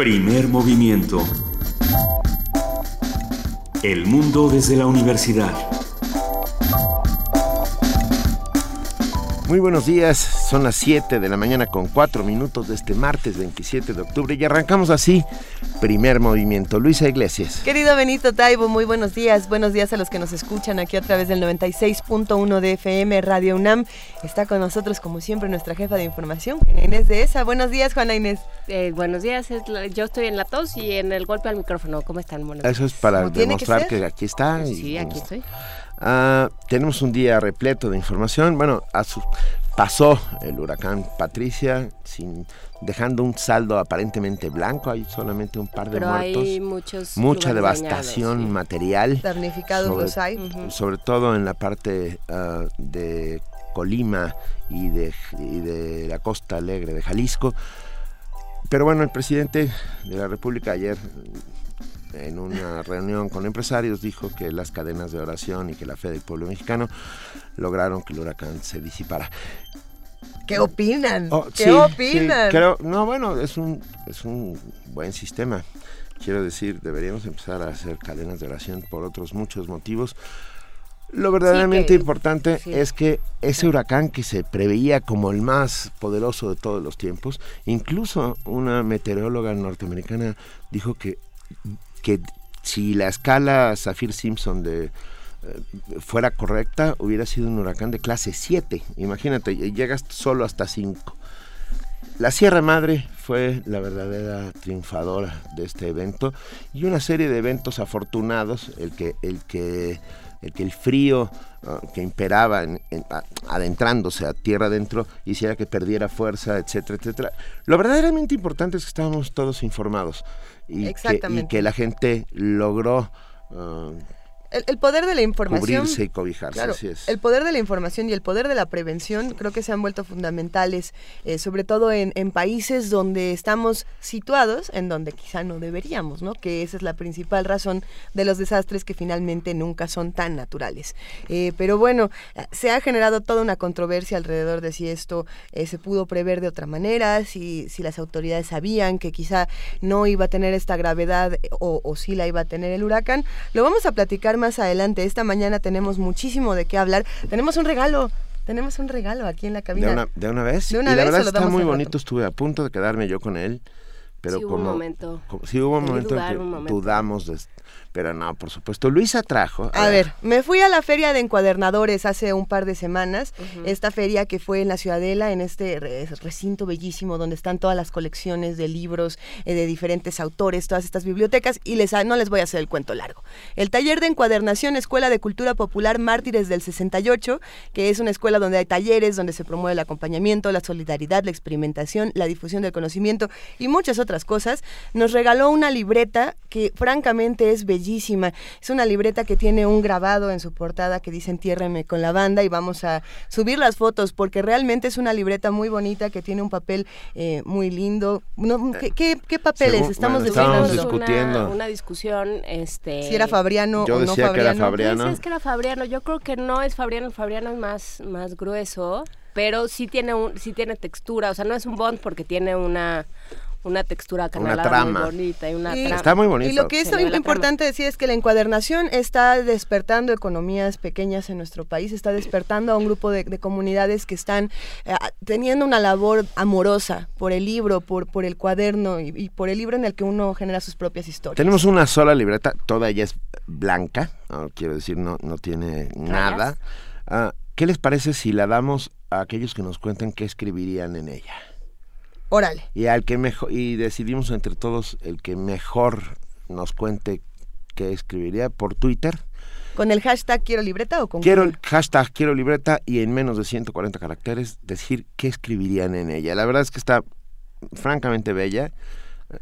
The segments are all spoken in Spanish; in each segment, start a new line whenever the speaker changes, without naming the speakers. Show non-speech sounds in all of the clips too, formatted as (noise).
Primer movimiento. El mundo desde la universidad.
Muy buenos días, son las 7 de la mañana con 4 minutos de este martes 27 de octubre y arrancamos así, primer movimiento. Luisa Iglesias.
Querido Benito Taibo, muy buenos días, buenos días a los que nos escuchan aquí a través del 96.1 de FM Radio UNAM. Está con nosotros como siempre nuestra jefa de información, Inés de ESA. Buenos días, Juana Inés.
Eh, buenos días, yo estoy en la tos y en el golpe al micrófono. ¿Cómo están?
Eso es para demostrar que, aquí está.
Sí, aquí estoy.
Ah, tenemos un día repleto de información. Bueno, pasó el huracán Patricia sin dejando un saldo aparentemente blanco. Hay solamente un par de
Pero
muertos.
Hay muchos
mucha devastación material.
Damnificados
sobre,
los hay.
Sobre todo en la parte ah, de Colima y de, y de la costa alegre de Jalisco. Pero bueno, el presidente de la República ayer en una reunión con empresarios dijo que las cadenas de oración y que la fe del pueblo mexicano lograron que el huracán se disipara.
¿Qué opinan? Oh, ¿Qué opinan?
no, bueno, es un, es un buen sistema. Quiero decir, deberíamos empezar a hacer cadenas de oración por otros muchos motivos. Lo verdaderamente importante es que ese huracán que se preveía como el más poderoso de todos los tiempos, incluso una meteoróloga norteamericana dijo que que si la escala Zafir Simpson eh, fuera correcta, hubiera sido un huracán de clase 7. Imagínate, llegas solo hasta 5. La Sierra Madre fue la verdadera triunfadora de este evento y una serie de eventos afortunados, el que el que el que el frío ah, que imperaba adentrándose a tierra adentro hiciera que perdiera fuerza, etcétera, etcétera. Lo verdaderamente importante es que estábamos todos informados y, que, y que, la gente logró uh,
el, poder de la información.
Cubrirse y cobijarse, así es.
El poder de la información y el poder de la prevención creo que se han vuelto fundamentales, eh, sobre todo en, en, países donde estamos situados, en donde quizá no deberíamos, ¿no? Que esa es la principal razón de los desastres que finalmente nunca son tan naturales. Eh, pero bueno, se ha generado toda una controversia alrededor de si esto eh, se pudo prever de otra manera, si, si las autoridades sabían que quizá no iba a tener esta gravedad o, o si la iba a tener el huracán. Lo vamos a platicar más adelante. Esta mañana tenemos muchísimo de qué hablar. Tenemos un regalo. Tenemos un regalo aquí en la cabina.
¿De una, de una vez?
De una
y
la
verdad está muy bonito. Estuve a punto de quedarme yo con él. Pero
sí
como,
hubo un momento.
sí hubo un momento en que dudamos de, pero no, por supuesto. Luisa trajo.
A, ver. me fui a la feria de encuadernadores hace un par de semanas. Esta feria que fue en la Ciudadela, en este recinto bellísimo donde están todas las colecciones de libros eh, de diferentes autores, todas estas bibliotecas. Y les, no les voy a hacer el cuento largo. El taller de encuadernación Escuela de Cultura Popular Mártires del 68, que es una escuela donde hay talleres, donde se promueve el acompañamiento, la solidaridad, la experimentación, la difusión del conocimiento y muchas otras cosas, nos regaló una libreta que francamente es bellísima bellísima. Es una libreta que tiene un grabado en su portada que dice entiérreme con la banda y vamos a subir las fotos porque realmente es una libreta muy bonita que tiene un papel eh, muy lindo. ¿qué, qué, papeles?
estamos,
discutiendo. Una, discusión. Este,
si era Fabriano o no Fabriano.
Que era Fabriano.
es que era Fabriano. Yo creo que no es Fabriano. Fabriano es más, más grueso pero sí tiene un, sí tiene textura, o sea, no es un bond porque tiene una una textura canalada muy bonita y una trama.
Está muy bonito.
Y lo que es importante decir es que la encuadernación está despertando economías pequeñas en nuestro país, está despertando a un grupo de, comunidades que están eh, teniendo una labor amorosa por el libro, por, por el cuaderno y, por el libro en el que uno genera sus propias historias.
Tenemos una sola libreta, toda ella es blanca, quiero decir, no, no tiene nada. Ah, ¿Qué les parece si la damos a aquellos que nos cuenten qué escribirían en ella?
Órale.
Y al que mejor y decidimos entre todos el que mejor nos cuente qué escribiría por Twitter.
¿Con el hashtag quiero libreta o con
Quiero el hashtag quiero libreta y en menos de 140 caracteres decir qué escribirían en ella. La verdad es que está francamente bella.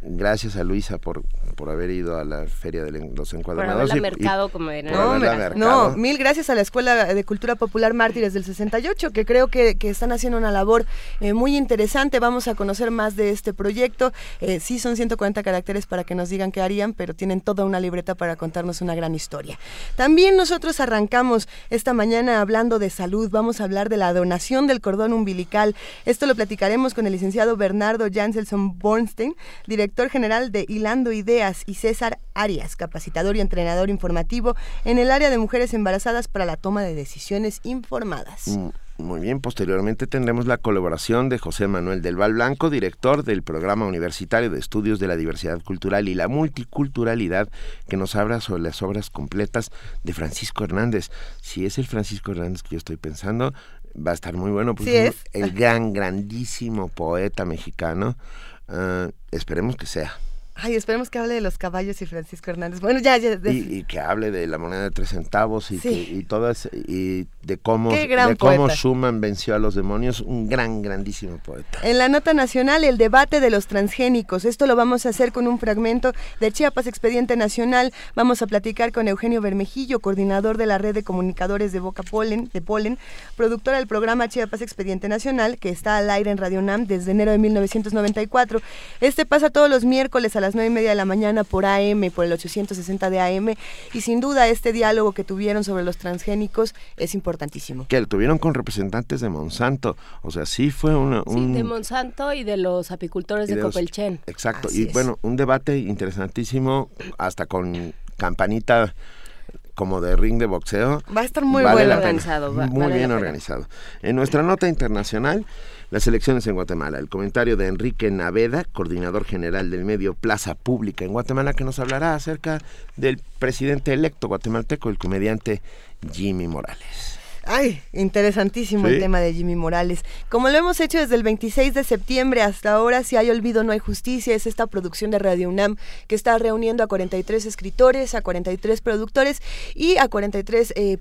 Gracias a Luisa por, por haber ido a la Feria de los Encuadernados.
Por mercado, como
no, no, mil gracias a la Escuela de Cultura Popular Mártires del 68, que creo que, que están haciendo una labor eh, muy interesante. Vamos a conocer más de este proyecto. Eh, sí, son 140 caracteres para que nos digan qué harían, pero tienen toda una libreta para contarnos una gran historia. También nosotros arrancamos esta mañana hablando de salud. Vamos a hablar de la donación del cordón umbilical. Esto lo platicaremos con el licenciado Bernardo Janselson Bornstein, director general de Hilando Ideas, y César Arias, capacitador y entrenador informativo en el área de mujeres embarazadas para la toma de decisiones informadas. Mm,
muy bien, posteriormente tendremos la colaboración de José Manuel del Val Blanco, director del Programa Universitario de Estudios de la Diversidad Cultural y la Multiculturalidad, que nos habla sobre las obras completas de Francisco Hernández. Si es el Francisco Hernández que yo estoy pensando, va a estar muy bueno, porque es el gran, grandísimo poeta mexicano. Ah, esperemos que sea.
Ay, esperemos que hable de los caballos y Francisco Hernández. Bueno, ya, ya.
Y, que hable de la moneda de tres centavos y, que, y todas y de cómo de cómo Schumann venció a los demonios, un gran grandísimo poeta.
En la nota nacional el debate de los transgénicos. Esto lo vamos a hacer con un fragmento de Chiapas Expediente Nacional. Vamos a platicar con Eugenio Bermejillo, coordinador de la red de comunicadores de Boca Polen, de Polen, productora del programa Chiapas Expediente Nacional que está al aire en Radio Nam desde enero de 1994. Este pasa todos los miércoles a las las 9 y media de la mañana por AM, por el 860 de AM. Y sin duda este diálogo que tuvieron sobre los transgénicos es importantísimo.
Que lo tuvieron con representantes de Monsanto. O sea, sí fue una,
un... Sí, de Monsanto y de los apicultores de, Copelchen.
Exacto. y bueno, un debate interesantísimo hasta con campanita como de ring de boxeo.
Va a estar muy bien organizado.
muy bien organizado. En nuestra nota internacional las elecciones en Guatemala. El comentario de Enrique Naveda, coordinador general del medio Plaza Pública en Guatemala, que nos hablará acerca del presidente electo guatemalteco, el comediante Jimmy Morales.
Ay, interesantísimo el tema de Jimmy Morales. Como lo hemos hecho desde el 26 de septiembre hasta ahora, Si hay olvido, no hay justicia, es esta producción de Radio UNAM que está reuniendo a 43 escritores, a 43 productores y a 43 eh,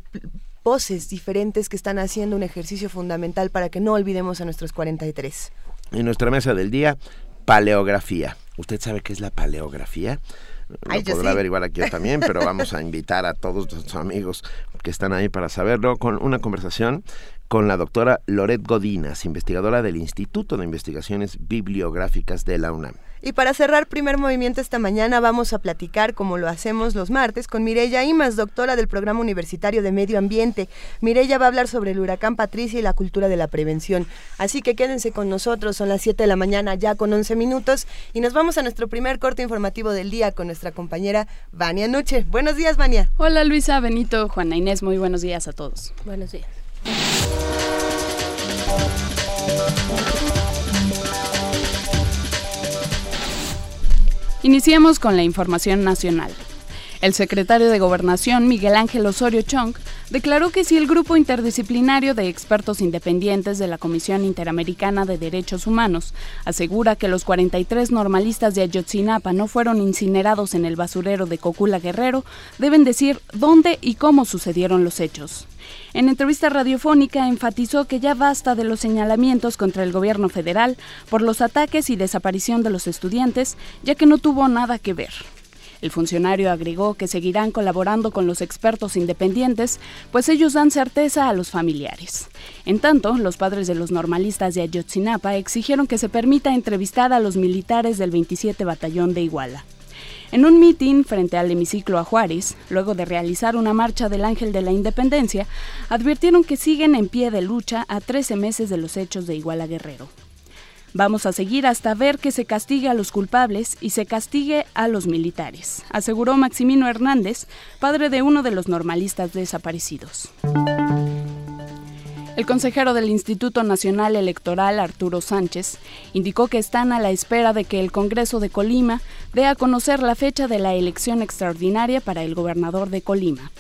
voces diferentes que están haciendo un ejercicio fundamental para que no olvidemos a nuestros 43.
En nuestra mesa del día, paleografía. ¿Usted sabe qué es la paleografía? Lo podrá averiguar aquí (laughs) también, pero vamos a invitar a todos nuestros amigos que están ahí para saberlo con una conversación con la doctora Loret Godinas, investigadora del Instituto de Investigaciones Bibliográficas de la UNAM.
Y para cerrar primer movimiento esta mañana vamos a platicar, como lo hacemos los martes, con Mireya Imas, doctora del Programa Universitario de Medio Ambiente. Mireya va a hablar sobre el huracán Patricia y la cultura de la prevención. Así que quédense con nosotros, son las 7 de la mañana ya con 11 minutos y nos vamos a nuestro primer corte informativo del día con nuestra compañera Vania Nuche. Buenos días, Vania.
Hola Luisa, Benito, Juana Inés, muy buenos días a todos.
Buenos días.
Iniciamos con la información nacional. El secretario de Gobernación, Miguel Ángel Osorio Chong, declaró que si el grupo interdisciplinario de expertos independientes de la Comisión Interamericana de Derechos Humanos asegura que los 43 normalistas de Ayotzinapa no fueron incinerados en el basurero de Cocula Guerrero, deben decir dónde y cómo sucedieron los hechos. En entrevista radiofónica enfatizó que ya basta de los señalamientos contra el gobierno federal por los ataques y desaparición de los estudiantes, ya que no tuvo nada que ver. El funcionario agregó que seguirán colaborando con los expertos independientes, pues ellos dan certeza a los familiares. En tanto, los padres de los normalistas de Ayotzinapa exigieron que se permita entrevistar a los militares del 27 Batallón de Iguala. En un mitin frente al hemiciclo a Juárez, luego de realizar una marcha del Ángel de la Independencia, advirtieron que siguen en pie de lucha a 13 meses de los hechos de Iguala Guerrero. Vamos a seguir hasta ver que se castigue a los culpables y se castigue a los militares, aseguró Maximino Hernández, padre de uno de los normalistas desaparecidos. El consejero del Instituto Nacional Electoral, Arturo Sánchez, indicó que están a la espera de que el Congreso de Colima dé a conocer la fecha de la elección extraordinaria para el gobernador de Colima.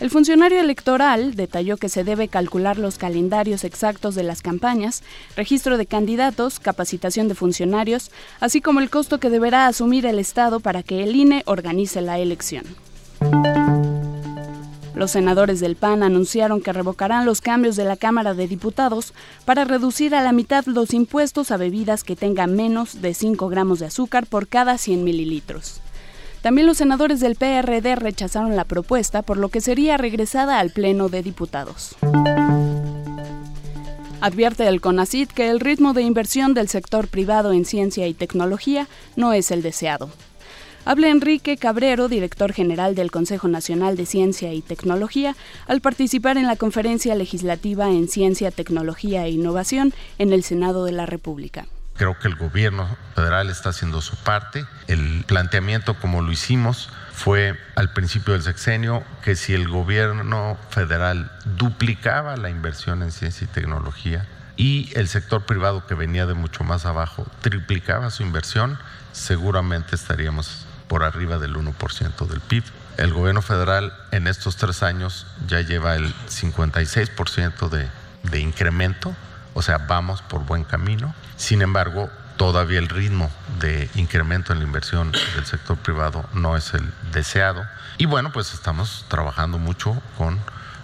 El funcionario electoral detalló que se debe calcular los calendarios exactos de las campañas, registro de candidatos, capacitación de funcionarios, así como el costo que deberá asumir el Estado para que el INE organice la elección. Los senadores del PAN anunciaron que revocarán los cambios de la Cámara de Diputados para reducir a la mitad los impuestos a bebidas que tengan menos de 5 gramos de azúcar por cada 100 mililitros. También los senadores del PRD rechazaron la propuesta, por lo que sería regresada al Pleno de Diputados. Advierte el CONACIT que el ritmo de inversión del sector privado en ciencia y tecnología no es el deseado. Habla Enrique Cabrero, director general del Consejo Nacional de Ciencia y Tecnología, al participar en la conferencia legislativa en Ciencia, Tecnología e Innovación en el Senado de la República
Creo que el gobierno federal está haciendo su parte. El planteamiento como lo hicimos fue al principio del sexenio que si el gobierno federal duplicaba la inversión en ciencia y tecnología y el sector privado que venía de mucho más abajo triplicaba su inversión, seguramente estaríamos por arriba del 1% del PIB. El gobierno federal en estos tres años ya lleva el 56% de, incremento, o sea, vamos por buen camino. Sin embargo, todavía el ritmo de incremento en la inversión del sector privado no es el deseado. Y bueno, pues estamos trabajando mucho con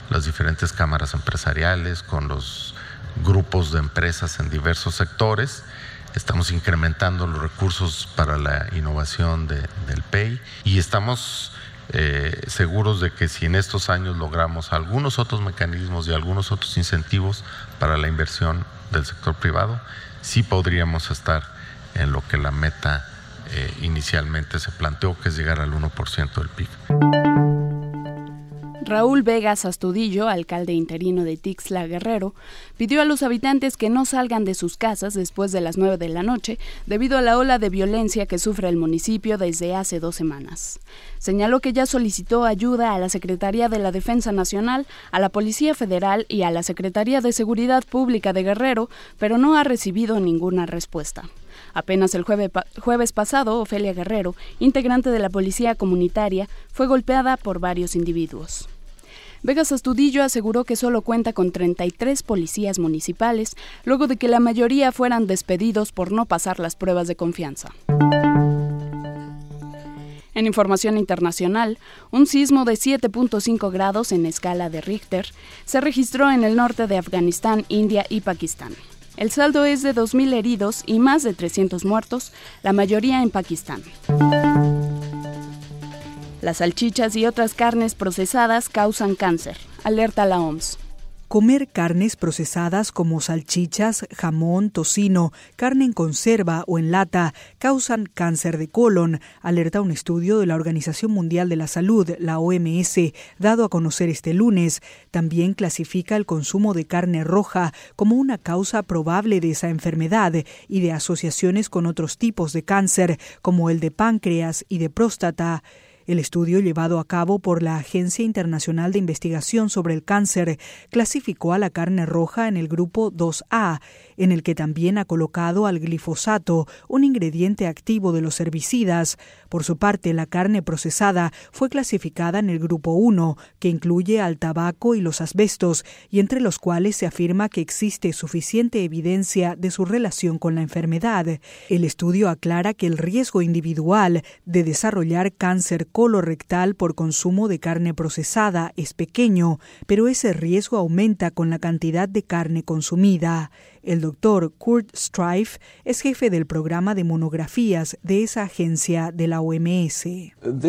las diferentes cámaras empresariales, con los grupos de empresas en diversos sectores. Estamos incrementando los recursos para la innovación del PEI y estamos eh, seguros de que si en estos años logramos algunos otros mecanismos y algunos otros incentivos para la inversión del sector privado, sí podríamos estar en lo que la meta eh, inicialmente se planteó, que es llegar al 1% del PIB.
Raúl Vegas Astudillo, alcalde interino de Tixla Guerrero, pidió a los habitantes que no salgan de sus casas después de las 9 de la noche debido a la ola de violencia que sufre el municipio desde hace dos semanas. Señaló que ya solicitó ayuda a la Secretaría de la Defensa Nacional, a la Policía Federal y a la Secretaría de Seguridad Pública de Guerrero, pero no ha recibido ninguna respuesta. Apenas el jueves pasado, Ofelia Guerrero, integrante de la Policía Comunitaria, fue golpeada por varios individuos. Vegas Astudillo aseguró que solo cuenta con 33 policías municipales, luego de que la mayoría fueran despedidos por no pasar las pruebas de confianza. En información internacional, un sismo de 7.5 grados en escala de Richter se registró en el norte de Afganistán, India y Pakistán. El saldo es de 2.000 heridos y más de 300 muertos, la mayoría en Pakistán. Las salchichas y otras carnes procesadas causan cáncer, alerta la OMS.
Comer carnes procesadas como salchichas, jamón, tocino, carne en conserva o en lata causan cáncer de colon, alerta un estudio de la Organización Mundial de la Salud, la OMS, dado a conocer este lunes. También clasifica el consumo de carne roja como una causa probable de esa enfermedad y de asociaciones con otros tipos de cáncer, como el de páncreas y de próstata. El estudio llevado a cabo por la Agencia Internacional de Investigación sobre el Cáncer clasificó a la carne roja en el grupo 2A, en el que también ha colocado al glifosato, un ingrediente activo de los herbicidas. Por su parte, la carne procesada fue clasificada en el grupo 1, que incluye al tabaco y los asbestos, y entre los cuales se afirma que existe suficiente evidencia de su relación con la enfermedad. El estudio aclara que el riesgo individual de desarrollar cáncer colorectal por consumo de carne procesada es pequeño, pero ese riesgo aumenta con la cantidad de carne consumida. El doctor Kurt Strife es jefe del programa de monografías de esa agencia de la OMS. Uh,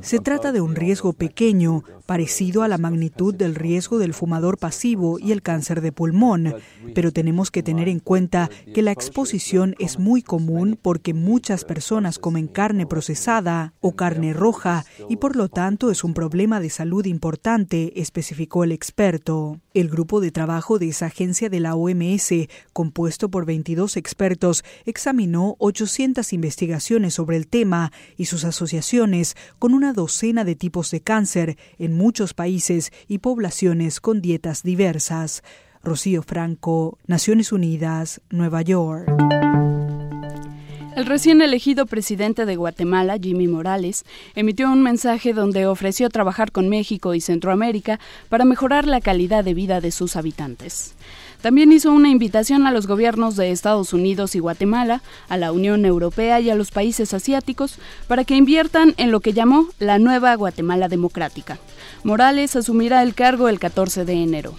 Se trata de un riesgo pequeño, parecido a la magnitud del riesgo del fumador pasivo y el cáncer de pulmón, pero tenemos que tener en cuenta que la exposición es muy común porque muchas personas comen carne procesada o carne roja y por lo tanto es un problema de salud importante, especificó el experto. El grupo de trabajo de agencia de la OMS, compuesto por 22 expertos, examinó 800 investigaciones sobre el tema y sus asociaciones con una docena de tipos de cáncer en muchos países y poblaciones con dietas diversas. Rocío Franco, Naciones Unidas, Nueva York.
El recién elegido presidente de Guatemala, Jimmy Morales, emitió un mensaje donde ofreció trabajar con México y Centroamérica para mejorar la calidad de vida de sus habitantes. También hizo una invitación a los gobiernos de Estados Unidos y Guatemala, a la Unión Europea y a los países asiáticos para que inviertan en lo que llamó la nueva Guatemala democrática. Morales asumirá el cargo el 14 de enero.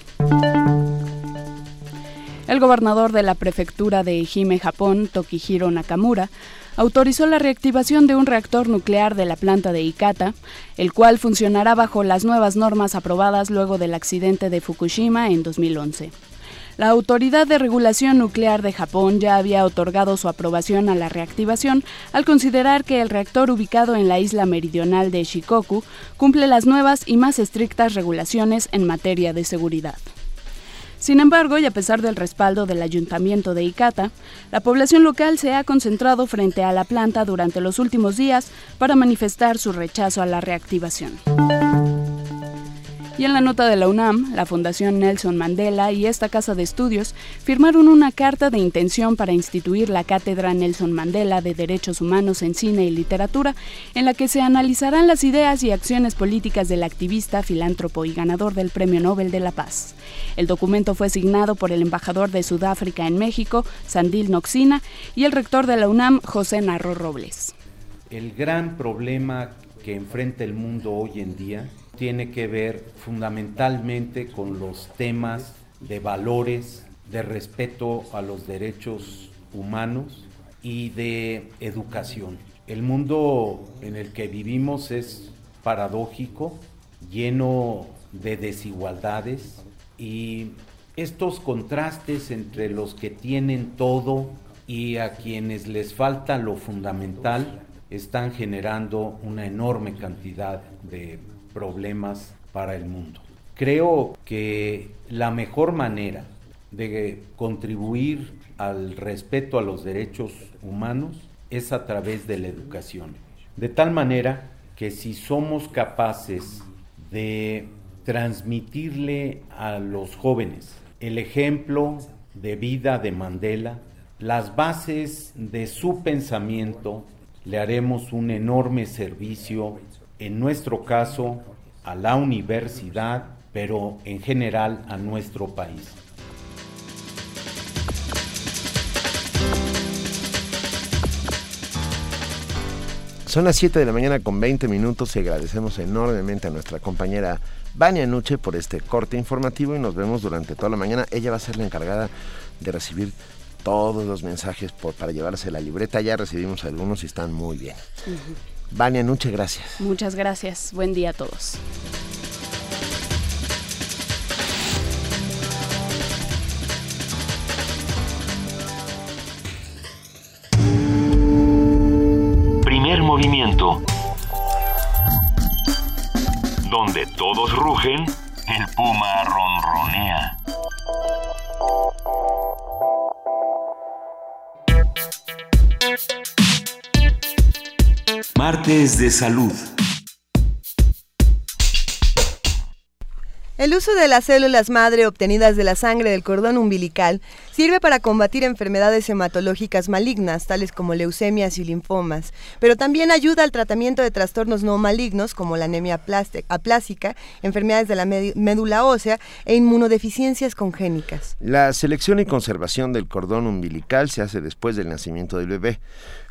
El gobernador de la prefectura de Ehime, Japón, Tokihiro Nakamura, autorizó la reactivación de un reactor nuclear de la planta de Ikata, el cual funcionará bajo las nuevas normas aprobadas luego del accidente de Fukushima en 2011. La Autoridad de Regulación Nuclear de Japón ya había otorgado su aprobación a la reactivación al considerar que el reactor ubicado en la isla meridional de Shikoku cumple las nuevas y más estrictas regulaciones en materia de seguridad. Sin embargo, y a pesar del respaldo del ayuntamiento de Icata, la población local se ha concentrado frente a la planta durante los últimos días para manifestar su rechazo a la reactivación. Y en la nota de la UNAM, la Fundación Nelson Mandela y esta casa de estudios firmaron una carta de intención para instituir la Cátedra Nelson Mandela de Derechos Humanos en Cine y Literatura, en la que se analizarán las ideas y acciones políticas del activista, filántropo y ganador del Premio Nobel de la Paz. El documento fue signado por el embajador de Sudáfrica en México, Sandil Noxina, y el rector de la UNAM, José Narro Robles.
El gran problema que enfrenta el mundo hoy en día tiene que ver fundamentalmente con los temas de valores, de respeto a los derechos humanos y de educación. El mundo en el que vivimos es paradójico, lleno de desigualdades y estos contrastes entre los que tienen todo y a quienes les falta lo fundamental están generando una enorme cantidad de problemas para el mundo. Creo que la mejor manera de contribuir al respeto a los derechos humanos es a través de la educación. De tal manera que si somos capaces de transmitirle a los jóvenes el ejemplo de vida de Mandela, las bases de su pensamiento, le haremos un enorme servicio en nuestro caso a la universidad, pero en general a nuestro país.
Son las 7 de la mañana con 20 minutos y agradecemos enormemente a nuestra compañera Vania Nuche por este corte informativo y nos vemos durante toda la mañana. Ella va a ser la encargada de recibir todos los mensajes para llevarse la libreta. Ya recibimos algunos y están muy bien. Vania Nuche, gracias.
Muchas gracias. Buen día a todos.
Primer movimiento. Donde todos rugen, el puma ronronea. Martes de Salud.
El uso de las células madre obtenidas de la sangre del cordón umbilical sirve para combatir enfermedades hematológicas malignas, tales como leucemias y linfomas, pero también ayuda al tratamiento de trastornos no malignos como la anemia aplásica, enfermedades de la médula ósea e inmunodeficiencias congénicas.
La selección y conservación del cordón umbilical se hace después del nacimiento del bebé.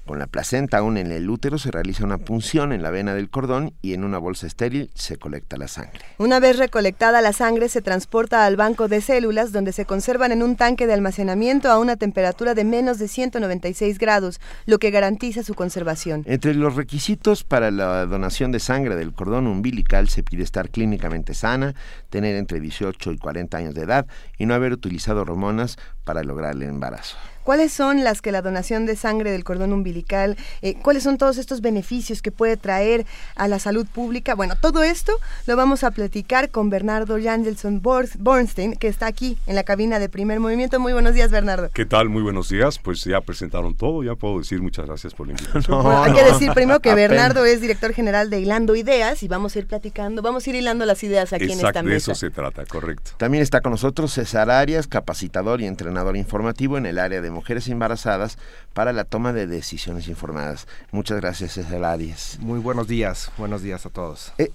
Con la placenta aún en el útero se realiza una punción en la vena del cordón y en una bolsa estéril se colecta la sangre.
Una vez recolectada la sangre se transporta al banco de células donde se conservan en un tanque de almacenamiento a una temperatura de menos de 196 grados, lo que garantiza su conservación.
Entre los requisitos para la donación de sangre del cordón umbilical se pide estar clínicamente sana, tener entre 18 y 40 años de edad y no haber utilizado hormonas para lograr el embarazo.
¿Cuáles son las que la donación de sangre del cordón umbilical, eh, cuáles son todos estos beneficios que puede traer a la salud pública? Bueno, todo esto lo vamos a platicar con Bernardo Jandelson Bornstein, que está aquí en la cabina de primer movimiento. Muy buenos días, Bernardo.
¿Qué tal? Muy buenos días. Pues ya presentaron todo, ya puedo decir muchas gracias por la invitación. (laughs)
hay que decir primero que Bernardo es director general de Hilando Ideas y vamos a ir platicando, vamos a ir hilando las ideas aquí en esta mesa.
de eso se trata, correcto.
También está con nosotros César Arias, capacitador y entrenador informativo en el área de mujeres embarazadas para la toma de decisiones informadas. Muchas gracias, César Arias.
Muy buenos días, buenos días a todos.
Eh,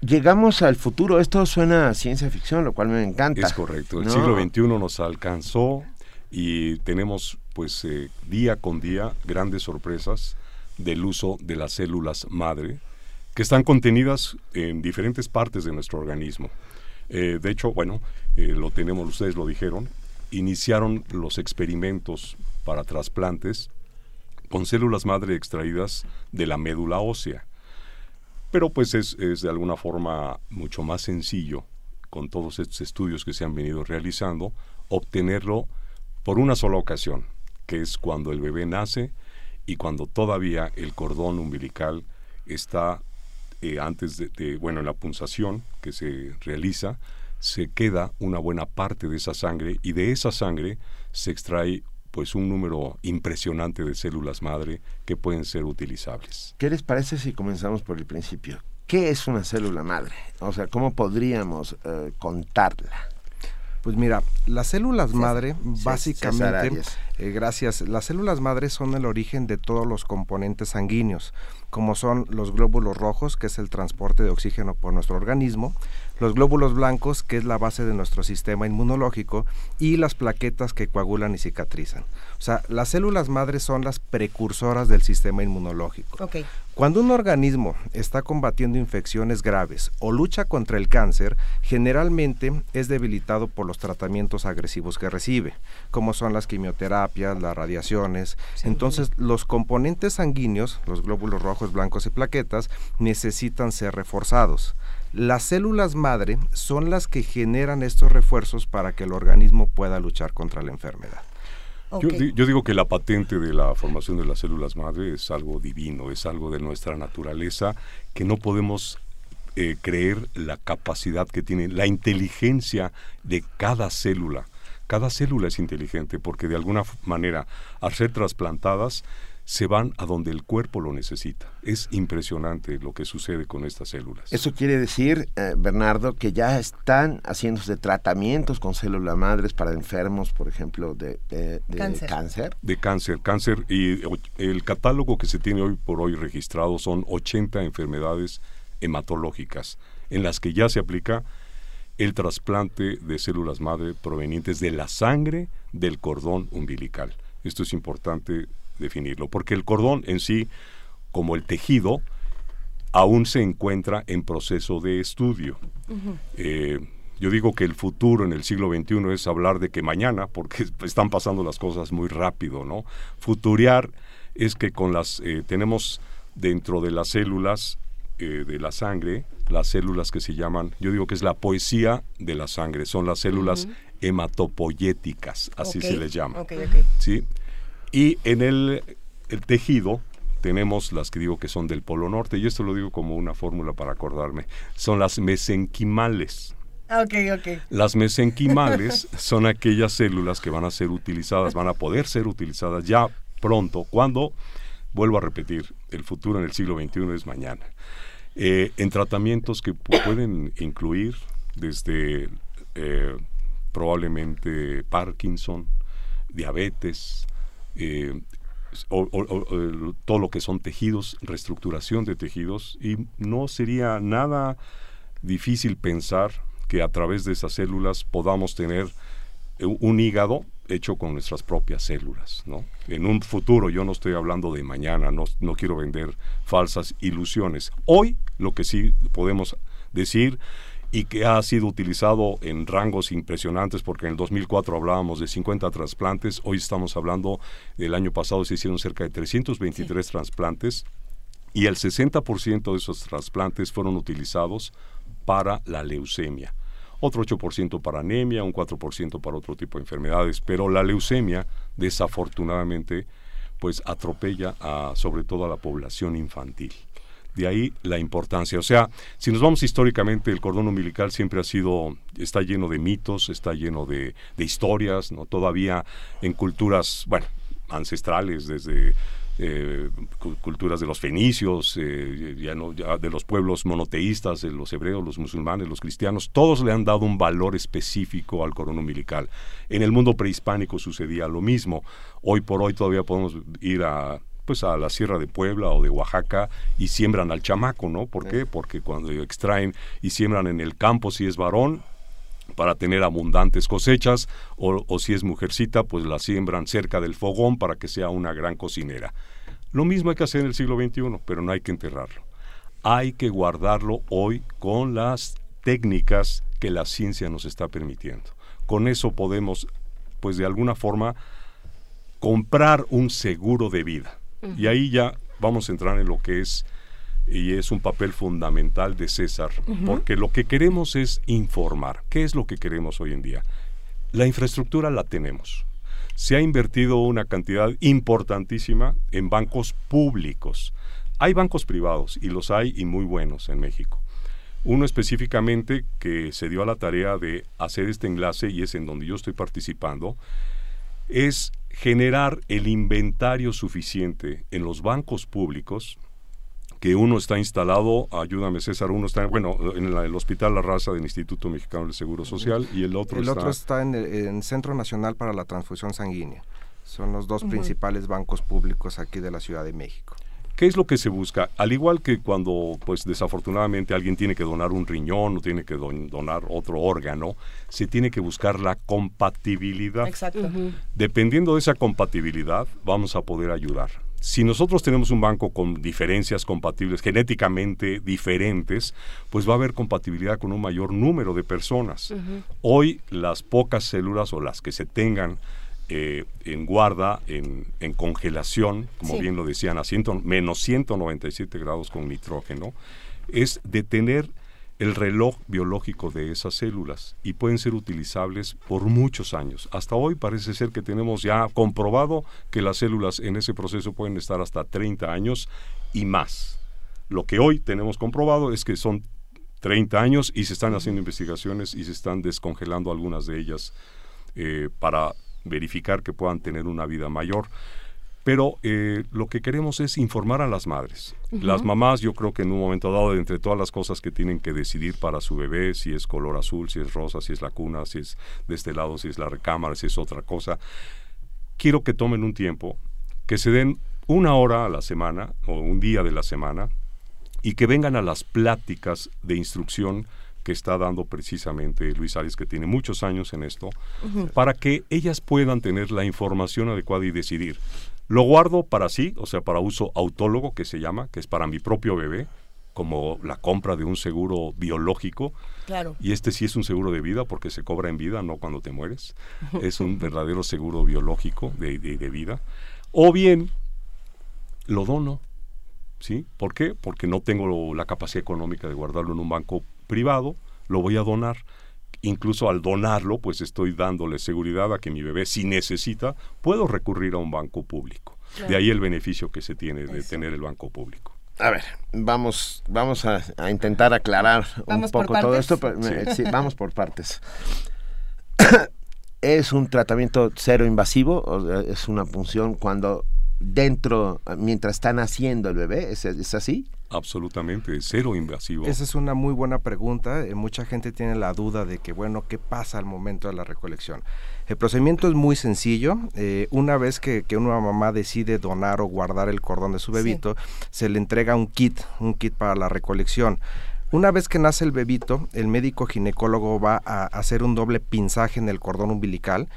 llegamos al futuro, esto suena a ciencia ficción, lo cual me encanta.
Es correcto, el siglo XXI nos alcanzó y tenemos pues eh, día con día grandes sorpresas del uso de las células madre que están contenidas en diferentes partes de nuestro organismo. Eh, de hecho, bueno, lo tenemos, ustedes lo dijeron, iniciaron los experimentos para trasplantes con células madre extraídas de la médula ósea. Pero pues es, de alguna forma mucho más sencillo, con todos estos estudios que se han venido realizando, obtenerlo por una sola ocasión, que es cuando el bebé nace y cuando todavía el cordón umbilical está eh, antes de, bueno, en la punzación que se realiza, se queda una buena parte de esa sangre y de esa sangre se extrae pues un número impresionante de células madre que pueden ser utilizables.
¿Qué les parece si comenzamos por el principio? ¿Qué es una célula madre? O sea, ¿cómo podríamos eh, contarla?
Pues mira, las células madre, básicamente, eh, gracias, las células madre son el origen de todos los componentes sanguíneos, como son los glóbulos rojos, que es el transporte de oxígeno por nuestro organismo, los glóbulos blancos, que es la base de nuestro sistema inmunológico, y las plaquetas que coagulan y cicatrizan. O sea, las células madres son las precursoras del sistema inmunológico. Cuando un organismo está combatiendo infecciones graves o lucha contra el cáncer, generalmente es debilitado por los tratamientos agresivos que recibe, como son las quimioterapias, las radiaciones. Entonces, los componentes sanguíneos, los glóbulos rojos, blancos y plaquetas, necesitan ser reforzados. Las células madre son las que generan estos refuerzos para que el organismo pueda luchar contra la enfermedad.
Yo, digo que la patente de la formación de las células madre es algo divino, es algo de nuestra naturaleza que no podemos eh, creer la capacidad que tiene, la inteligencia de cada célula. Cada célula es inteligente porque de alguna manera, al ser trasplantadas, se van a donde el cuerpo lo necesita. Es impresionante lo que sucede con estas células.
Eso quiere decir, eh, Bernardo, que ya están haciéndose tratamientos con células madres para enfermos, por ejemplo, de, cáncer.
De cáncer, cáncer. Y el catálogo que se tiene hoy por hoy registrado son 80 enfermedades hematológicas en las que ya se aplica el trasplante de células madre provenientes de la sangre del cordón umbilical. Esto es importante definirlo, porque el cordón en sí, como el tejido, aún se encuentra en proceso de estudio. Eh, yo digo que el futuro en el siglo XXI es hablar de que mañana, porque (laughs) están pasando las cosas muy rápido, ¿no? Futuriar es que con las eh, tenemos dentro de las células eh, de la sangre, las células que se llaman, yo digo que es la poesía de la sangre, son las células hematopoyéticas, así se les llama. ¿sí? Y en el, tejido tenemos las que digo que son del Polo Norte, y esto lo digo como una fórmula para acordarme, son las mesenquimales.
Ah, okay, okay.
Las mesenquimales (laughs) son aquellas células que van a ser utilizadas, van a poder ser utilizadas ya pronto, cuando, vuelvo a repetir, el futuro en el siglo XXI es mañana. Eh, en tratamientos que pueden incluir desde eh, probablemente Parkinson, diabetes, eh, todo lo que son tejidos, reestructuración de tejidos, y no sería nada difícil pensar que a través de esas células podamos tener un hígado hecho con nuestras propias células, ¿no? En un futuro, yo no estoy hablando de mañana, no, no quiero vender falsas ilusiones. Hoy lo que sí podemos decir y que ha sido utilizado en rangos impresionantes porque en el 2004 hablábamos de 50 trasplantes, hoy estamos hablando del año pasado se hicieron cerca de 323 trasplantes y el 60% de esos trasplantes fueron utilizados para la leucemia. Otro 8% para anemia, un 4% para otro tipo de enfermedades, pero la leucemia desafortunadamente pues atropella a sobre todo a la población infantil. De ahí la importancia. O sea, si nos vamos históricamente, el cordón umbilical siempre ha sido, está lleno de mitos, está lleno de, historias, ¿no? Todavía en culturas, bueno, ancestrales, desde eh, culturas de los fenicios, eh, ya no, ya de los pueblos monoteístas, de los hebreos, los musulmanes, los cristianos, todos le han dado un valor específico al cordón umbilical. En el mundo prehispánico sucedía lo mismo. Hoy por hoy todavía podemos ir a pues a la Sierra de Puebla o de Oaxaca y siembran al chamaco, ¿no? ¿Por qué? Porque cuando extraen y siembran en el campo si es varón, para tener abundantes cosechas, o, o, si es mujercita, pues la siembran cerca del fogón para que sea una gran cocinera. Lo mismo hay que hacer en el siglo XXI, pero no hay que enterrarlo. Hay que guardarlo hoy con las técnicas que la ciencia nos está permitiendo. Con eso podemos, pues de alguna forma, comprar un seguro de vida. Y ahí ya vamos a entrar en lo que es, y es un papel fundamental de César, porque lo que queremos es informar. ¿Qué es lo que queremos hoy en día? La infraestructura la tenemos. Se ha invertido una cantidad importantísima en bancos públicos. Hay bancos privados y los hay y muy buenos en México. Uno específicamente que se dio a la tarea de hacer este enlace y es en donde yo estoy participando, es generar el inventario suficiente en los bancos públicos que uno está instalado, ayúdame César, uno está, bueno, en el Hospital La Raza del Instituto Mexicano del Seguro Social y el otro
el
está...
otro está en el Centro Nacional para la Transfusión Sanguínea. Son los dos principales bancos públicos aquí de la Ciudad de México.
¿Qué es lo que se busca? Al igual que cuando, pues desafortunadamente alguien tiene que donar un riñón o tiene que donar otro órgano, se tiene que buscar la compatibilidad.
Exacto.
Dependiendo de esa compatibilidad, vamos a poder ayudar. Si nosotros tenemos un banco con diferencias compatibles, genéticamente diferentes, pues va a haber compatibilidad con un mayor número de personas. Hoy las pocas células o las que se tengan eh, en guarda, en, congelación, como bien lo decían, a menos 197 grados con nitrógeno, es detener el reloj biológico de esas células y pueden ser utilizables por muchos años. Hasta hoy parece ser que tenemos ya comprobado que las células en ese proceso pueden estar hasta 30 años y más. Lo que hoy tenemos comprobado es que son 30 años y se están haciendo investigaciones y se están descongelando algunas de ellas eh, para verificar que puedan tener una vida mayor. Pero eh, lo que queremos es informar a las madres. Las mamás, yo creo que en un momento dado, entre todas las cosas que tienen que decidir para su bebé, si es color azul, si es rosa, si es la cuna, si es de este lado, si es la recámara, si es otra cosa, quiero que tomen un tiempo, que se den una hora a la semana o un día de la semana y que vengan a las pláticas de instrucción que está dando precisamente Luis Arias, que tiene muchos años en esto, para que ellas puedan tener la información adecuada y decidir. Lo guardo para sí, o sea, para uso autólogo, que se llama, que es para mi propio bebé, como la compra de un seguro biológico.
Claro.
Y este sí es un seguro de vida porque se cobra en vida, no cuando te mueres. es un verdadero seguro biológico de, de vida. O bien lo dono. ¿Sí? ¿Por qué? Porque no tengo la capacidad económica de guardarlo en un banco privado, lo voy a donar. Incluso al donarlo, pues estoy dándole seguridad a que mi bebé, si necesita, puedo recurrir a un banco público. De ahí el beneficio que se tiene de tener el banco público.
A ver, vamos, vamos a, intentar aclarar un poco todo esto. vamos por partes. (coughs) ¿Es un tratamiento cero invasivo? ¿O ¿Es una función cuando dentro, mientras están haciendo el bebé? ¿Es, es así?
Absolutamente, cero invasivo.
Esa es una muy buena pregunta. Eh, mucha gente tiene la duda de que, bueno, ¿qué pasa al momento de la recolección? El procedimiento es muy sencillo. Eh, una vez que, una mamá decide donar o guardar el cordón de su bebito, se le entrega un kit, un kit para la recolección. Una vez que nace el bebito, el médico ginecólogo va a hacer un doble pinzaje en el cordón umbilical,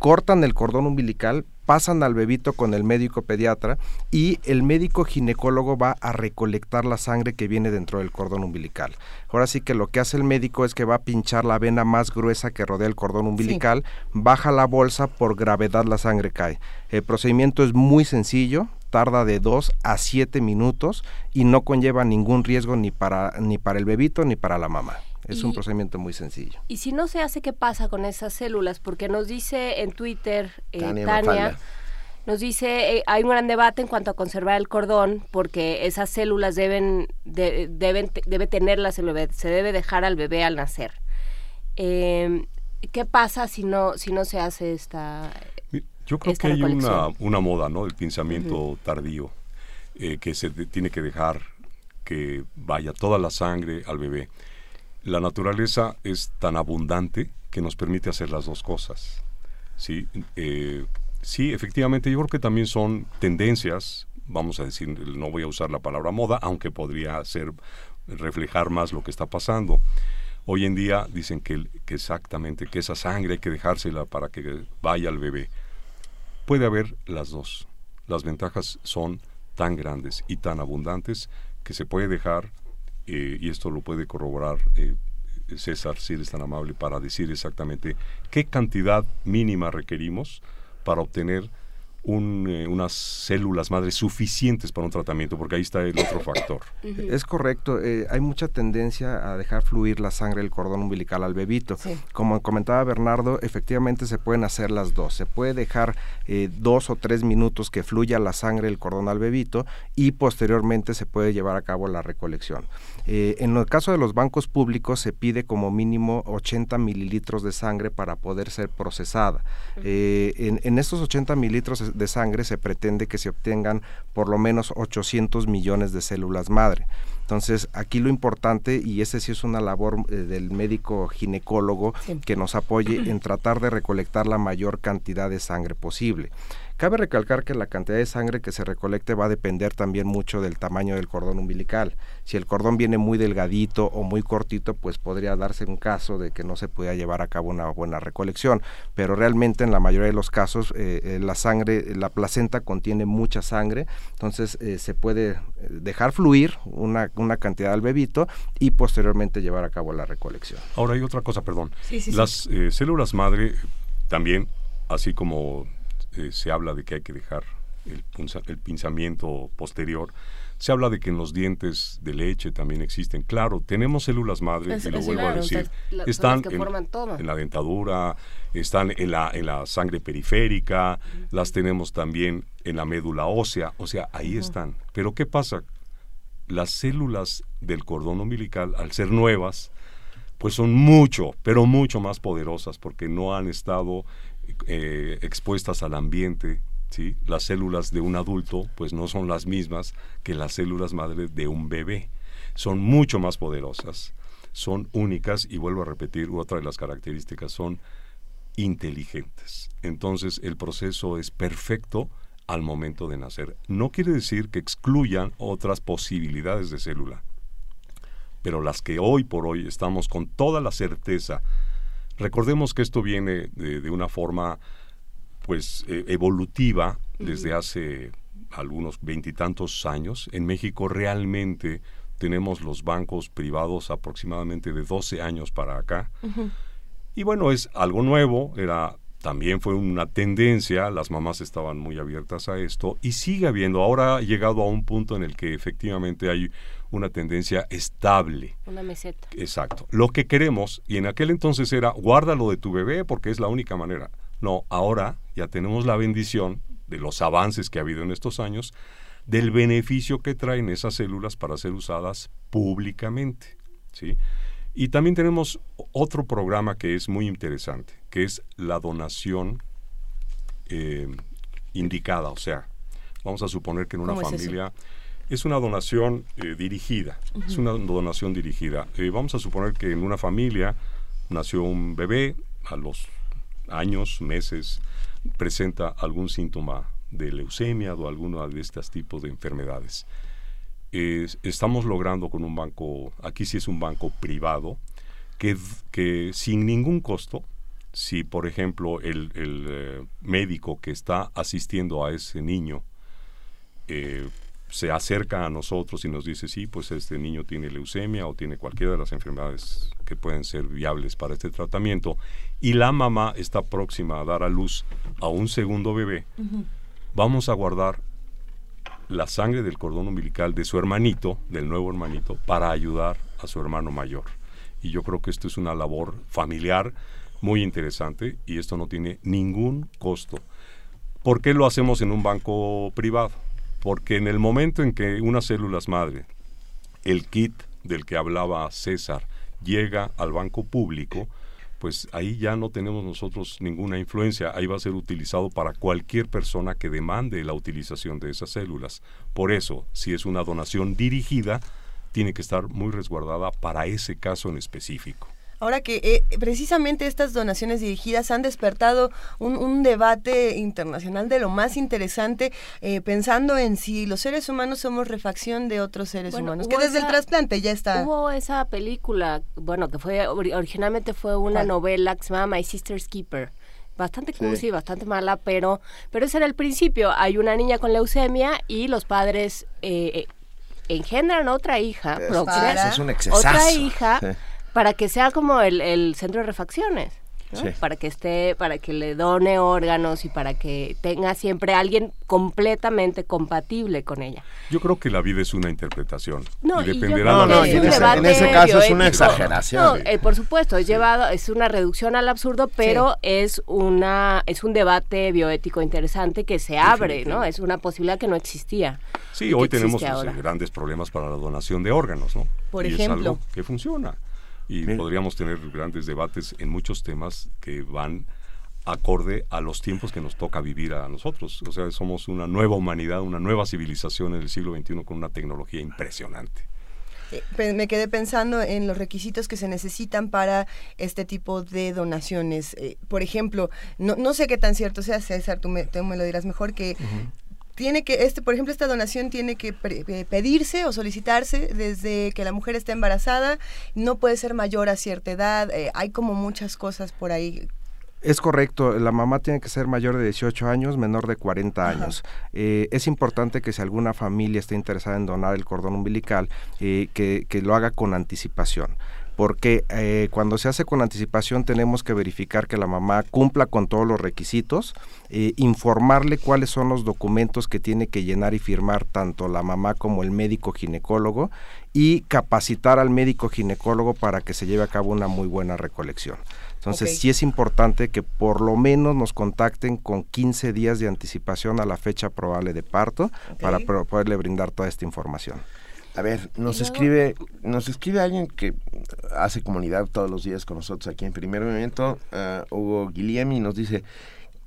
cortan el cordón umbilical, pasan al bebito con el médico pediatra y el médico ginecólogo va a recolectar la sangre que viene dentro del cordón umbilical. Ahora sí que lo que hace el médico es que va a pinchar la vena más gruesa que rodea el cordón umbilical, baja la bolsa, por gravedad la sangre cae. El procedimiento es muy sencillo, tarda de 2 a 7 minutos y no conlleva ningún riesgo ni para, ni para el bebito ni para la mamá. Es un procedimiento muy sencillo.
Y si no se hace, ¿qué pasa con esas células? Porque nos dice en Twitter eh, Tania, nos dice, eh, hay un gran debate en cuanto a conservar el cordón, porque esas células deben, deben debe tenerlas el bebé, se debe dejar al bebé al nacer. Em, ¿Qué pasa si no, si no se hace esta
Yo creo que hay una, una, moda, ¿no? El pensamiento tardío, eh, que se tiene que dejar que vaya toda la sangre al bebé la naturaleza es tan abundante que nos permite hacer las dos cosas. Sí, eh, sí, efectivamente, yo creo que también son tendencias, vamos a decir, no voy a usar la palabra moda, aunque podría ser reflejar más lo que está pasando. Hoy en día dicen que, que exactamente, que esa sangre hay que dejársela para que vaya al bebé. Puede haber las dos. Las ventajas son tan grandes y tan abundantes que se puede dejar eh, y esto lo puede corroborar eh, César, si eres tan amable, para decir exactamente qué cantidad mínima requerimos para obtener eh, unas células madres suficientes para un tratamiento, porque ahí está el otro factor.
Es correcto, eh, hay mucha tendencia a dejar fluir la sangre del cordón umbilical al bebito. Como comentaba Bernardo, efectivamente se pueden hacer las dos. Se puede dejar eh, dos o tres minutos que fluya la sangre del cordón al bebito y posteriormente se puede llevar a cabo la recolección. En el caso de los bancos públicos se pide como mínimo 80 mililitros de sangre para poder ser procesada. en, en estos 80 mililitros de sangre se pretende que se obtengan por lo menos 800 millones de células madre. Entonces, aquí lo importante, y ese sí es una labor eh, del médico ginecólogo, que nos apoye (clears throat) en tratar de recolectar la mayor cantidad de sangre posible. Cabe recalcar que la cantidad de sangre que se recolecte va a depender también mucho del tamaño del cordón umbilical. Si el cordón viene muy delgadito o muy cortito, pues podría darse un caso de que no se pueda llevar a cabo una buena recolección. Pero realmente en la mayoría de los casos eh, eh, la sangre, la placenta contiene mucha sangre, entonces eh, se puede dejar fluir una, una, cantidad al bebito y posteriormente llevar a cabo la recolección.
Ahora hay otra cosa, perdón. Las células madre también, así como eh, se habla de que hay que dejar el, el pinzamiento posterior. Se habla de que en los dientes de leche también existen. Claro, tenemos células madre, y lo vuelvo a decir. están en, la dentadura, están en la, en la sangre periférica, las tenemos también en la médula ósea, o sea, ahí están. Pero ¿qué pasa? Las células del cordón umbilical, al ser nuevas, pues son mucho, pero mucho más poderosas porque no han estado eh, expuestas al ambiente, ¿sí? las células de un adulto pues no son las mismas que las células madre de un bebé. Son mucho más poderosas, son únicas y vuelvo a repetir, otra de las características son inteligentes. Entonces el proceso es perfecto al momento de nacer. No quiere decir que excluyan otras posibilidades de célula, pero las que hoy por hoy estamos con toda la certeza Recordemos que esto viene de, una forma pues e, evolutiva desde hace algunos veintitantos años. En México realmente tenemos los bancos privados aproximadamente de 12 años para acá. Y bueno, es algo nuevo, era también fue una tendencia, las mamás estaban muy abiertas a esto y sigue habiendo. Ahora ha llegado a un punto en el que efectivamente hay una tendencia estable.
Una meseta.
Exacto. Lo que queremos, y en aquel entonces era, guárdalo de tu bebé porque es la única manera. No, ahora ya tenemos la bendición de los avances que ha habido en estos años, del beneficio que traen esas células para ser usadas públicamente. ¿sí? Y también tenemos otro programa que es muy interesante, que es la donación eh, indicada. O sea, vamos a suponer que en una familia es una donación eh, dirigida, es una donación dirigida. Eh, vamos a suponer que en una familia nació un bebé, a los años, meses, presenta algún síntoma de leucemia o alguno de estos tipos de enfermedades. estamos logrando con un banco, aquí sí es un banco privado, que, que sin ningún costo, si por ejemplo el, eh, médico que está asistiendo a ese niño se acerca a nosotros y nos dice, sí, pues este niño tiene leucemia o tiene cualquiera de las enfermedades que pueden ser viables para este tratamiento, y la mamá está próxima a dar a luz a un segundo bebé, vamos a guardar la sangre del cordón umbilical de su hermanito, del nuevo hermanito, para ayudar a su hermano mayor. Y yo creo que esto es una labor familiar muy interesante y esto no tiene ningún costo. ¿Por qué lo hacemos en un banco privado? Porque en el momento en que unas células madre, el kit del que hablaba César, llega al banco público, pues ahí ya no tenemos nosotros ninguna influencia, ahí va a ser utilizado para cualquier persona que demande la utilización de esas células. Por eso, si es una donación dirigida, tiene que estar muy resguardada para ese caso en específico.
Ahora que eh, precisamente estas donaciones dirigidas han despertado un, debate internacional de lo más interesante, eh, pensando en si los seres humanos somos refacción de otros seres humanos, que desde el trasplante ya está.
Hubo esa película, bueno, que fue originalmente fue una novela que se llama My Sister's Keeper. Bastante cursi, bastante mala, pero, pero ese era el principio. Hay una niña con leucemia y los padres eh, engendran otra hija,
es, es un
otra hija para que sea como el, centro de refacciones. para que esté, para que le done órganos y para que tenga siempre alguien completamente compatible con ella.
Yo creo que la vida es una interpretación.
No,
y
dependerá
no, en, ese, caso es una exageración.
Eh, por supuesto, es llevado, es una reducción al absurdo, pero es una, es un debate bioético interesante que se abre, ¿no? Es una posibilidad que no existía.
Sí, hoy tenemos pues, grandes problemas para la donación de órganos, ¿no?
Por
y
ejemplo.
Es algo que funciona y podríamos tener grandes debates en muchos temas que van acorde a los tiempos que nos toca vivir a nosotros. O sea, somos una nueva humanidad, una nueva civilización en el siglo XXI con una tecnología impresionante.
Eh, me quedé pensando en los requisitos que se necesitan para este tipo de donaciones. Eh, por ejemplo, no, no, sé qué tan cierto sea, César, tú me, me lo dirás mejor, que tiene que, este, por ejemplo, esta donación tiene que eh, pedirse o solicitarse desde que la mujer está embarazada, no puede ser mayor a cierta edad, eh, hay como muchas cosas por ahí.
Es correcto, la mamá tiene que ser mayor de 18 años, menor de 40 años. Eh, es importante que si alguna familia está interesada en donar el cordón umbilical, que, que lo haga con anticipación porque eh, cuando se hace con anticipación tenemos que verificar que la mamá cumpla con todos los requisitos, eh, informarle cuáles son los documentos que tiene que llenar y firmar tanto la mamá como el médico ginecólogo y capacitar al médico ginecólogo para que se lleve a cabo una muy buena recolección. Entonces sí es importante que por lo menos nos contacten con 15 días de anticipación a la fecha probable de parto para poderle brindar toda esta información.
A ver, nos escribe, nos escribe alguien que hace comunidad todos los días con nosotros aquí en Primer Movimiento, uh, Hugo Guiliemi, nos dice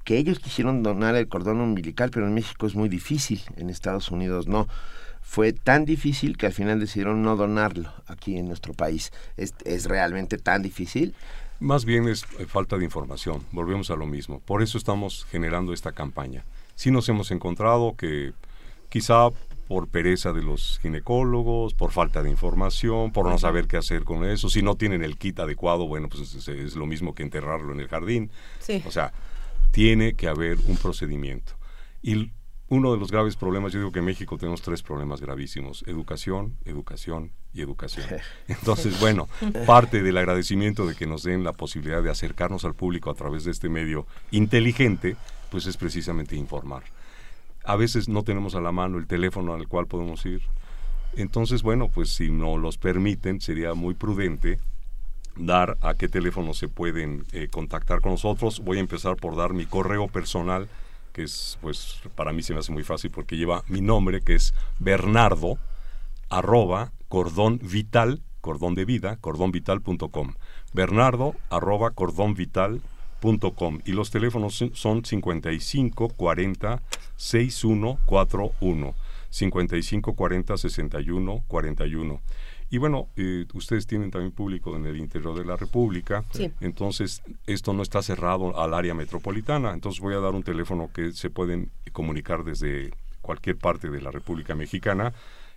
que ellos quisieron donar el cordón umbilical, pero en México es muy difícil, en Estados Unidos no. Fue tan difícil que al final decidieron no donarlo aquí en nuestro país. ¿Es, es realmente tan difícil?
Más bien es eh, falta de información, volvemos a lo mismo. Por eso estamos generando esta campaña. Sí nos hemos encontrado que quizá por pereza de los ginecólogos, por falta de información, por no saber qué hacer con eso. Si no tienen el kit adecuado, bueno, pues es, lo mismo que enterrarlo en el jardín. O sea, tiene que haber un procedimiento. Y uno de los graves problemas, yo digo que en México tenemos tres problemas gravísimos, educación, educación y educación. (laughs) Entonces, bueno, parte del agradecimiento de que nos den la posibilidad de acercarnos al público a través de este medio inteligente, pues es precisamente informar a veces no tenemos a la mano el teléfono al cual podemos ir. Entonces, bueno, pues si no los permiten, sería muy prudente dar a qué teléfono se pueden eh, contactar con nosotros. Voy a empezar por dar mi correo personal, que es, pues, para mí se me hace muy fácil porque lleva mi nombre, que es Bernardo, arroba, cordón vital, cordón de vida, cordonvital.com. Bernardo, arroba, cordón vital, y los teléfonos son 55 40 6141 55 40 61 41 y bueno, eh, ustedes tienen también público en el interior de la República, entonces esto no está cerrado al área metropolitana, entonces voy a dar un teléfono que se pueden comunicar desde cualquier parte de la República Mexicana,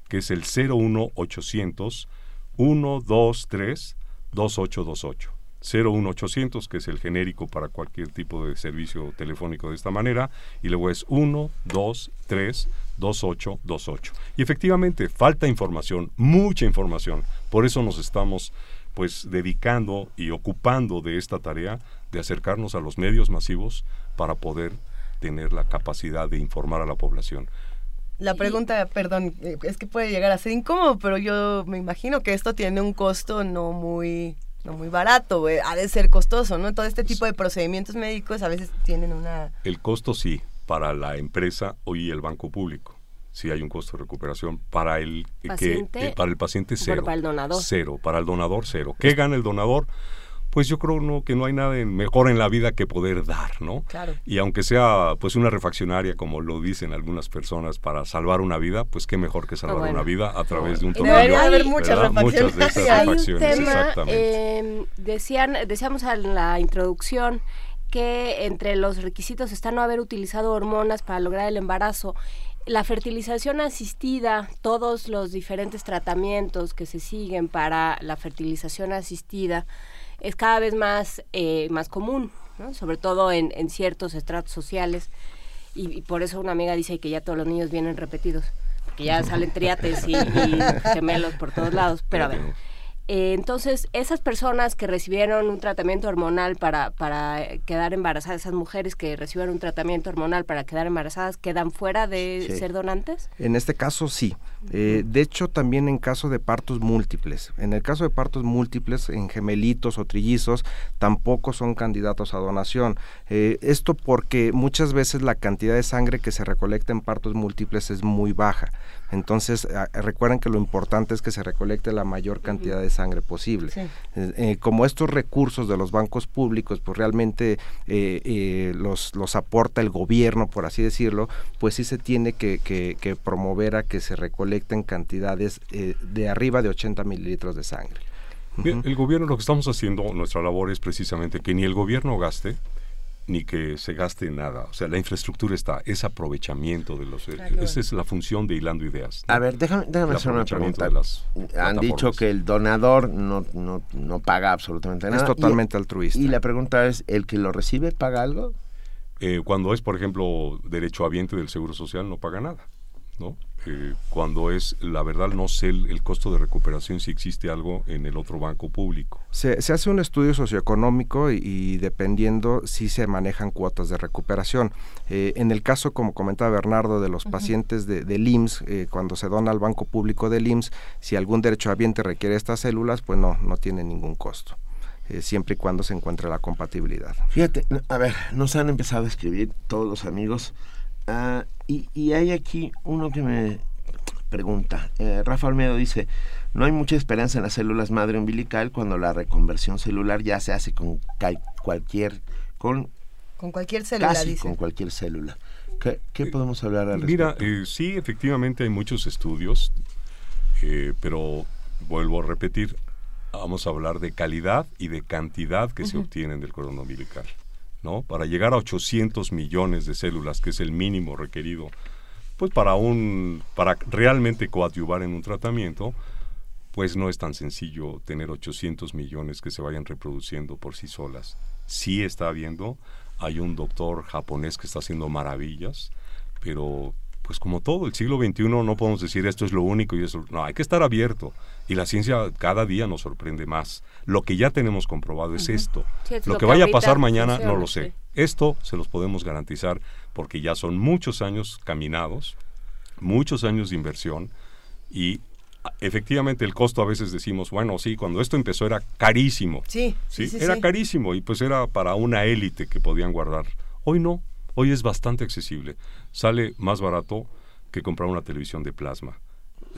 que es el 01800 123 2828. 01800, que es el genérico para cualquier tipo de servicio telefónico de esta manera, y luego es 1, 2, 3, 28, 28. Y efectivamente, falta información, mucha información. Por eso nos estamos pues dedicando y ocupando de esta tarea de acercarnos a los medios masivos para poder tener la capacidad de informar a la población.
La pregunta, perdón, eh, es que puede llegar a ser incómodo, pero yo me imagino que esto tiene un costo no muy no muy barato, ha de ser costoso, ¿no? Todo este tipo de procedimientos médicos a veces tienen una...
El costo sí, para la empresa y el banco público. Sí hay un costo de recuperación para el que eh, para el paciente cero.
para el donador.
Cero, para el donador cero. ¿Qué gana el donador? Pues yo creo no, que no hay nada mejor en la vida que poder dar, ¿no?
Claro.
Y aunque sea pues una refaccionaria, como lo dicen algunas personas, para salvar una vida, pues qué mejor que salvar una vida a través de un tobillo.
Debería haber muchas
refacciones. Muchas de esas refacciones,
exactamente. Em, decían, decíamos en la introducción que entre los requisitos está no haber utilizado hormonas para lograr el embarazo la fertilización asistida, todos los diferentes tratamientos que se siguen para la fertilización asistida, es cada vez más, eh, más común, sobre todo en, ciertos estratos sociales. Y, por eso una amiga dice que ya todos los niños vienen repetidos, que ya salen triates y, gemelos por todos lados. Pero a ver, Eh, entonces, esas personas que recibieron un tratamiento hormonal para, para quedar embarazadas, esas mujeres que recibieron un tratamiento hormonal para quedar embarazadas, ¿quedan fuera de ser donantes?
En este caso sí. Eh, de hecho, también en caso de partos múltiples. En el caso de partos múltiples, en gemelitos o trillizos, tampoco son candidatos a donación. Eh, esto porque muchas veces la cantidad de sangre que se recolecta en partos múltiples es muy baja. Entonces, recuerden que lo importante es que se recolecte la mayor cantidad de sangre posible. Eh, eh, como estos recursos de los bancos públicos, pues realmente los, los aporta el gobierno, por así decirlo, pues sí se tiene que, que, promover a que se recolecten cantidades de arriba de 80 mililitros de sangre.
el gobierno, lo que estamos haciendo, nuestra labor es precisamente que ni el gobierno gaste, ni que se gaste nada. O sea, la infraestructura está, es aprovechamiento de los... Esa es la función de Hilando Ideas.
A ver, déjame, déjame hacer una pregunta. Han dicho que el donador no, no, no paga absolutamente nada.
Es totalmente altruista.
Y la pregunta es, ¿el que lo recibe paga algo?
Eh, cuando es, por ejemplo, derecho habiente del Seguro Social, no paga nada, ¿no? cuando es, la verdad no sé el, costo de recuperación si existe algo en el otro banco público.
Se, hace un estudio socioeconómico y, dependiendo si se manejan cuotas de recuperación. Eh, en el caso, como comentaba Bernardo, de los pacientes de, del IMSS, eh, cuando se dona al banco público del IMSS, si algún derecho habiente requiere estas células, pues no, no tiene ningún costo. Eh, siempre y cuando se encuentre la compatibilidad.
Fíjate, a ver, nos han empezado a escribir todos los amigos Ah, y, hay aquí uno que me pregunta. Eh, Rafa Almedo dice, no hay mucha esperanza en las células madre umbilical cuando la reconversión celular ya se hace con cualquier... Con,
con cualquier célula,
casi con cualquier célula. ¿Qué, podemos hablar al
Mira, eh, sí, efectivamente hay muchos estudios, eh, pero vuelvo a repetir, vamos a hablar de calidad y de cantidad que se obtienen del cordón umbilical. ¿No? Para llegar a 800 millones de células, que es el mínimo requerido, pues para un para realmente coadyuvar en un tratamiento, pues no es tan sencillo tener 800 millones que se vayan reproduciendo por sí solas. Sí está habiendo, hay un doctor japonés que está haciendo maravillas, pero pues como todo, el siglo XXI no podemos decir esto es lo único y eso, no, hay que estar abierto. Y la ciencia cada día nos sorprende más. Lo que ya tenemos comprobado es esto. lo, que, vaya a pasar mañana no lo sé. Esto se los podemos garantizar porque ya son muchos años caminados, muchos años de inversión y efectivamente el costo a veces decimos, bueno, sí, cuando esto empezó era carísimo.
Sí,
sí, era carísimo y pues era para una élite que podían guardar. Hoy no, Hoy es bastante accesible. Sale más barato que comprar una televisión de plasma,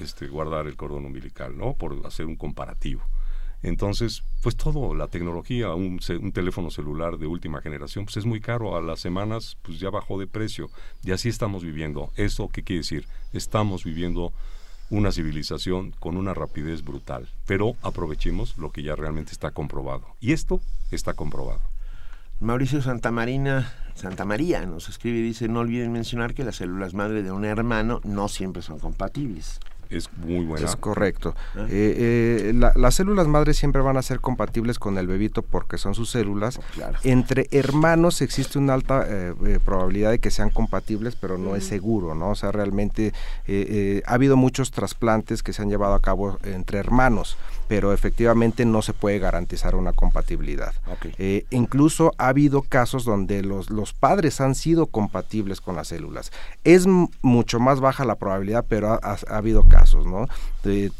este, guardar el cordón umbilical, ¿no? Por hacer un comparativo. Entonces, pues todo, la tecnología, un, teléfono celular de última generación, pues es muy caro. A las semanas, pues ya bajó de precio. Y así estamos viviendo. ¿Eso qué quiere decir? Estamos viviendo una civilización con una rapidez brutal. Pero aprovechemos lo que ya realmente está comprobado. Y esto está comprobado.
Mauricio Santamarina, Santa María nos escribe y dice, no olviden mencionar que las células madre de un hermano no siempre son compatibles.
Es muy buena.
Es correcto. Ah. Eh, eh, las células madre siempre van a ser compatibles con el bebito porque son sus células. Oh, Entre hermanos existe una alta eh, probabilidad de que sean compatibles, pero no es seguro, ¿no? O sea, realmente ha habido muchos trasplantes que se han llevado a cabo entre hermanos pero efectivamente no se puede garantizar una compatibilidad. Eh, incluso ha habido casos donde los, los padres han sido compatibles con las células. Es mucho más baja la probabilidad, pero ha, habido casos, ¿no?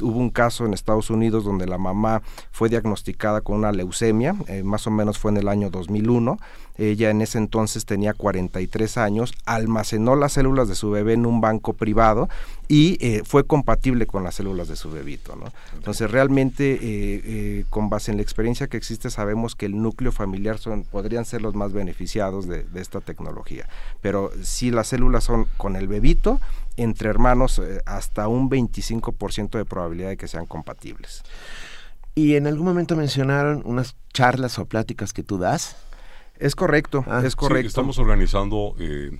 hubo un caso en Estados Unidos donde la mamá fue diagnosticada con una leucemia, eh, más o menos fue en el año 2001, ella en ese entonces tenía 43 años, almacenó las células de su bebé en un banco privado y eh, fue compatible con las células de su bebito. ¿no? Entonces realmente eh, con base en la experiencia que existe sabemos que el núcleo familiar son, podrían ser los más beneficiados de, esta tecnología. Pero si las células son con el bebito, entre hermanos hasta un 25% de probabilidad de que sean compatibles.
Y en algún momento mencionaron unas charlas o pláticas que tú das.
Es correcto, ah, es correcto.
estamos organizando eh,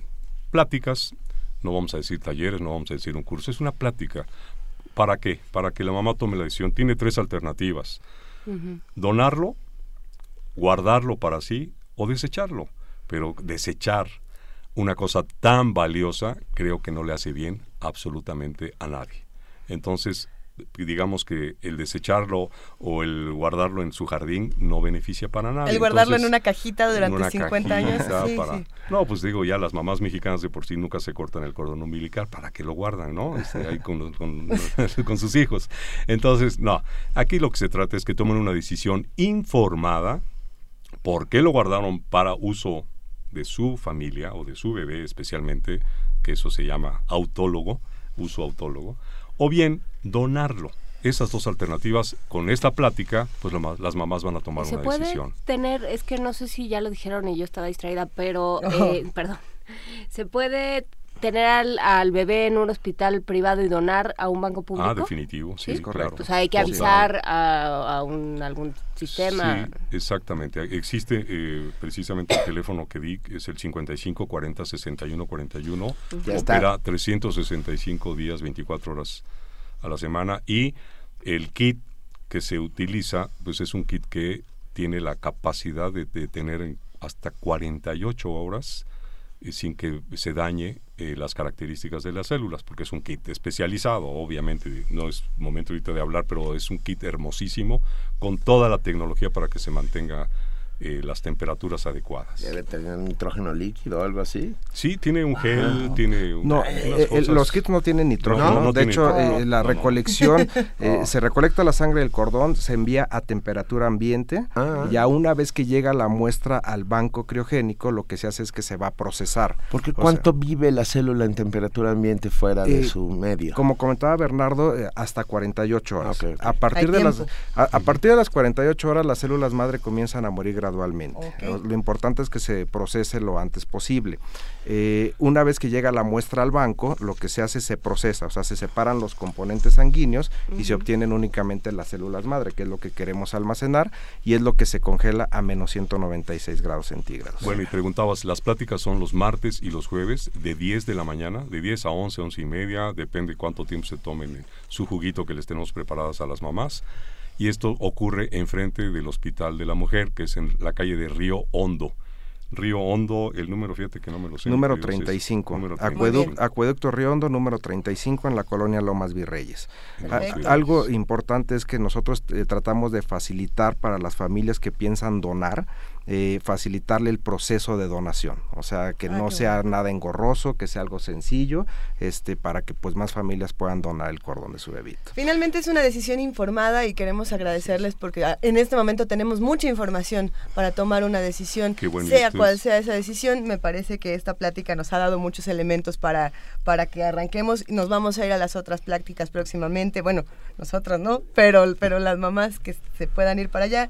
pláticas, no vamos a decir talleres, no vamos a decir un curso, es una plática. ¿Para qué? Para que la mamá tome la decisión. Tiene tres alternativas. Donarlo, guardarlo para sí o desecharlo. Pero desechar una cosa tan valiosa creo que no le hace bien absolutamente a nadie. Entonces, digamos que el desecharlo o el guardarlo en su jardín no beneficia para nada.
El guardarlo en una cajita durante 50 años. (laughs)
No, pues digo, ya las mamás mexicanas de por sí nunca se cortan el cordón umbilical, ¿para que lo guardan, no? Este, ahí con, (laughs) con sus hijos. Entonces, no, aquí lo que se trata es que tomen una decisión informada, por qué lo guardaron para uso de su familia o de su bebé especialmente, que eso se llama autólogo, uso autólogo, o bien donarlo. Esas dos alternativas, con esta plática, pues las mamás van a tomar una decisión.
tener, es que no sé si ya lo dijeron y yo estaba distraída, pero, eh, perdón, se puede tener al, bebé en un hospital privado y donar a un banco público.
Ah, definitivo, sí, correcto.
O sea, hay que avisar a, un, algún sistema.
Sí, exactamente. Existe eh, precisamente el teléfono que di, es el 55 40 61 41. opera 365 días, 24 horas a la semana. Y el kit que se utiliza, pues es un kit que tiene la capacidad de, de tener hasta 48 horas sin que se dañe eh, las características de las células, porque es un kit especializado, obviamente, no es momento ahorita de hablar, pero es un kit hermosísimo con toda la tecnología para que se mantenga eh, las temperaturas adecuadas.
¿Debe tener nitrógeno líquido o algo así?
Sí, tiene un gel, tiene...
no, eh, los kits no tienen nitrógeno. de hecho, eh, la recolección, (laughs) se recolecta la sangre del cordón, se envía a temperatura ambiente ah. y a una vez que llega la muestra al banco criogénico, lo que se hace es que se va a procesar.
Porque ¿cuánto vive la célula en temperatura ambiente fuera de su medio?
Como comentaba Bernardo, hasta 48 horas. A, partir de las, a, partir de las 48 horas, las células madre comienzan a morir gradualmente. Lo, importante es que se procese lo antes posible. Eh, una vez que llega la muestra al banco, lo que se hace se procesa, o sea, se separan los componentes sanguíneos y se obtienen únicamente las células madre, que es lo que queremos almacenar y es lo que se congela a menos 196 grados centígrados.
Bueno, y preguntabas, las pláticas son los martes y los jueves de 10 de la mañana, de 10 a 11, 11 y media, depende cuánto tiempo se tomen su juguito que les tenemos preparadas a las mamás y esto ocurre enfrente del Hospital de la Mujer, que es en la calle de Río Hondo. Río Hondo, el número, fíjate que no me lo sé.
Número 35. Acueducto, Río Hondo, número 35 en la colonia Lomas Virreyes. algo importante es que nosotros eh, tratamos de facilitar para las familias que piensan donar eh, facilitarle el proceso de donación, o sea, que ah, no sea nada engorroso, que sea algo sencillo, este, para que pues más familias puedan donar el cordón de su bebito.
Finalmente es una decisión informada y queremos agradecerles porque ah, en este momento tenemos mucha información para tomar una decisión, sea cual sea esa decisión. Me parece que esta plática nos ha dado muchos elementos para, para que arranquemos. Y nos vamos a ir a las otras pláticas próximamente. Bueno, nosotras no, pero, pero las mamás que se puedan ir para allá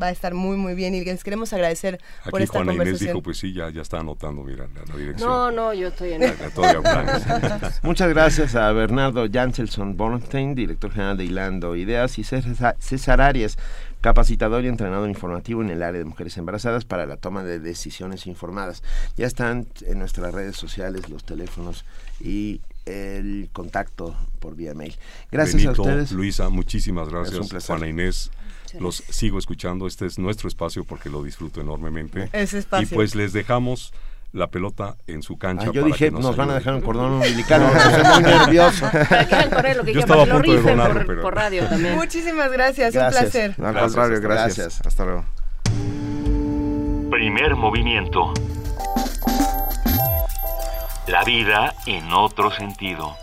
va a estar muy, muy bien y les queremos agradecer por esta
Juana
conversación.
Inés dijo, pues sí, ya, ya está anotando, mira, la, dirección.
No, no, yo estoy en... (laughs) (laughs)
Muchas gracias a Bernardo Janselson Bornstein, director general de Hilando Ideas, y César Arias, capacitador y entrenador informativo en el área de mujeres embarazadas para la toma de decisiones informadas. Ya están en nuestras redes sociales los teléfonos y el contacto por vía mail. Gracias a ustedes.
Luisa, muchísimas gracias. Juana Inés, los sigo escuchando. Este es nuestro espacio porque lo disfruto enormemente.
Ese espacio.
Y pues les dejamos la pelota en su cancha.
Ah, yo dije, nos, van a dejar un cordón (laughs) umbilical, me muy nervioso. (laughs)
Yo estaba a punto de donarlo,
Muchísimas gracias, un placer.
Al gracias, contrario, gracias. Hasta luego.
Primer movimiento. La vida en otro sentido.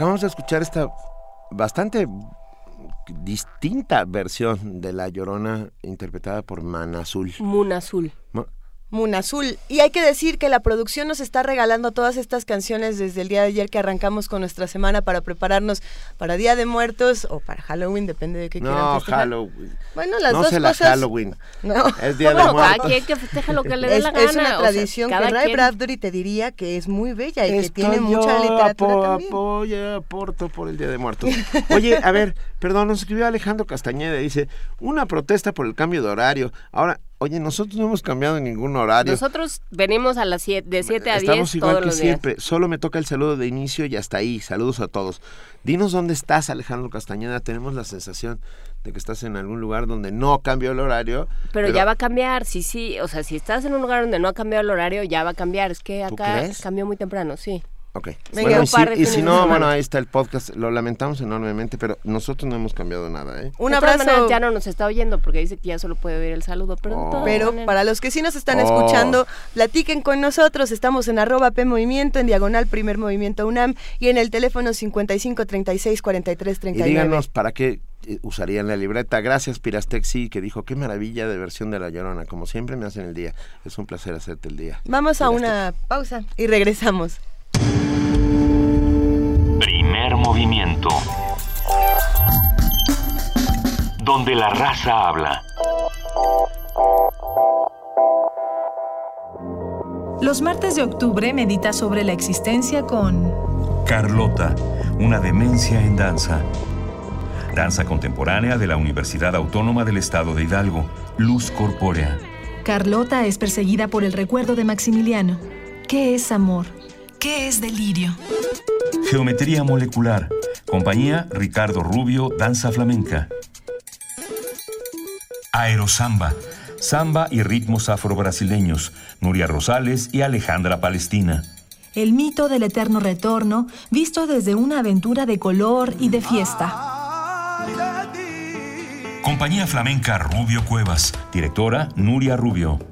Acabamos de escuchar esta bastante distinta versión de La Llorona interpretada por Manazul.
Moon Azul.
Ma-
Moon Azul. Y hay que decir que la producción nos está regalando todas estas canciones desde el día de ayer que arrancamos con nuestra semana para prepararnos para Día de Muertos o para Halloween, depende de qué quieran
No,
festejar.
Halloween.
Bueno, las
no
dos
se la
cosas.
Halloween.
No.
Es Día de
Bueno, cada
Muertos.
quien que festeja lo que le dé
Es,
la
es
gana.
una
o sea,
tradición que Ray
quien-
Bradbury te diría que es muy bella y que tiene mucha literatura
apo-
también.
apoyo, aporto por el Día de Muertos. Oye, a ver, perdón, nos escribió Alejandro Castañeda, dice, una protesta por el cambio de horario. Ahora, Oye, nosotros no hemos cambiado ningún horario.
Nosotros venimos a las siete, de 7 a 10
Estamos igual
todos
que
los
siempre.
días.
Solo me toca el saludo de inicio y hasta ahí. Saludos a todos. Dinos dónde estás, Alejandro Castañeda. Tenemos la sensación de que estás en algún lugar donde no cambió el horario.
Pero, ya va a cambiar, sí, sí. O sea, si estás en un lugar donde no ha cambiado el horario, ya va a cambiar. Es que acá cambió muy temprano, sí.
Ok.
Venga,
Bueno,
un
y si,
par de
y si no, bueno, ahí está el podcast. Lo lamentamos enormemente, pero nosotros no hemos cambiado nada, ¿eh?
Un abrazo.
maneras, ya no nos está oyendo porque dice que ya solo puede oír el saludo. Pero,
Pero para los que sí nos están
Oh.
escuchando, platiquen con nosotros. Estamos en arroba P Movimiento, en diagonal Primer Movimiento UNAM y en el teléfono 55 36 43
Y
39.
díganos para qué eh, usarían la libreta. Gracias, Pirastexi, que dijo qué maravilla de versión de La Llorona. Como siempre me hacen el día. Es un placer hacerte el día.
Vamos a una pausa y regresamos.
Primer movimiento. Donde la raza habla.
Los martes de octubre medita sobre la existencia con
Carlota, una demencia en danza. Danza contemporánea de la Universidad Autónoma del Estado de Hidalgo, Luz Corpórea.
Carlota es perseguida por el recuerdo de Maximiliano. ¿Qué es amor? ¿Qué es delirio?
Geometría molecular. Compañía Ricardo Rubio, Danza Flamenca. Aerosamba. Samba y ritmos afrobrasileños. Nuria Rosales y Alejandra Palestina.
El mito del eterno retorno, visto desde una aventura de color y de fiesta.
Compañía Flamenca Rubio Cuevas. Directora Nuria Rubio.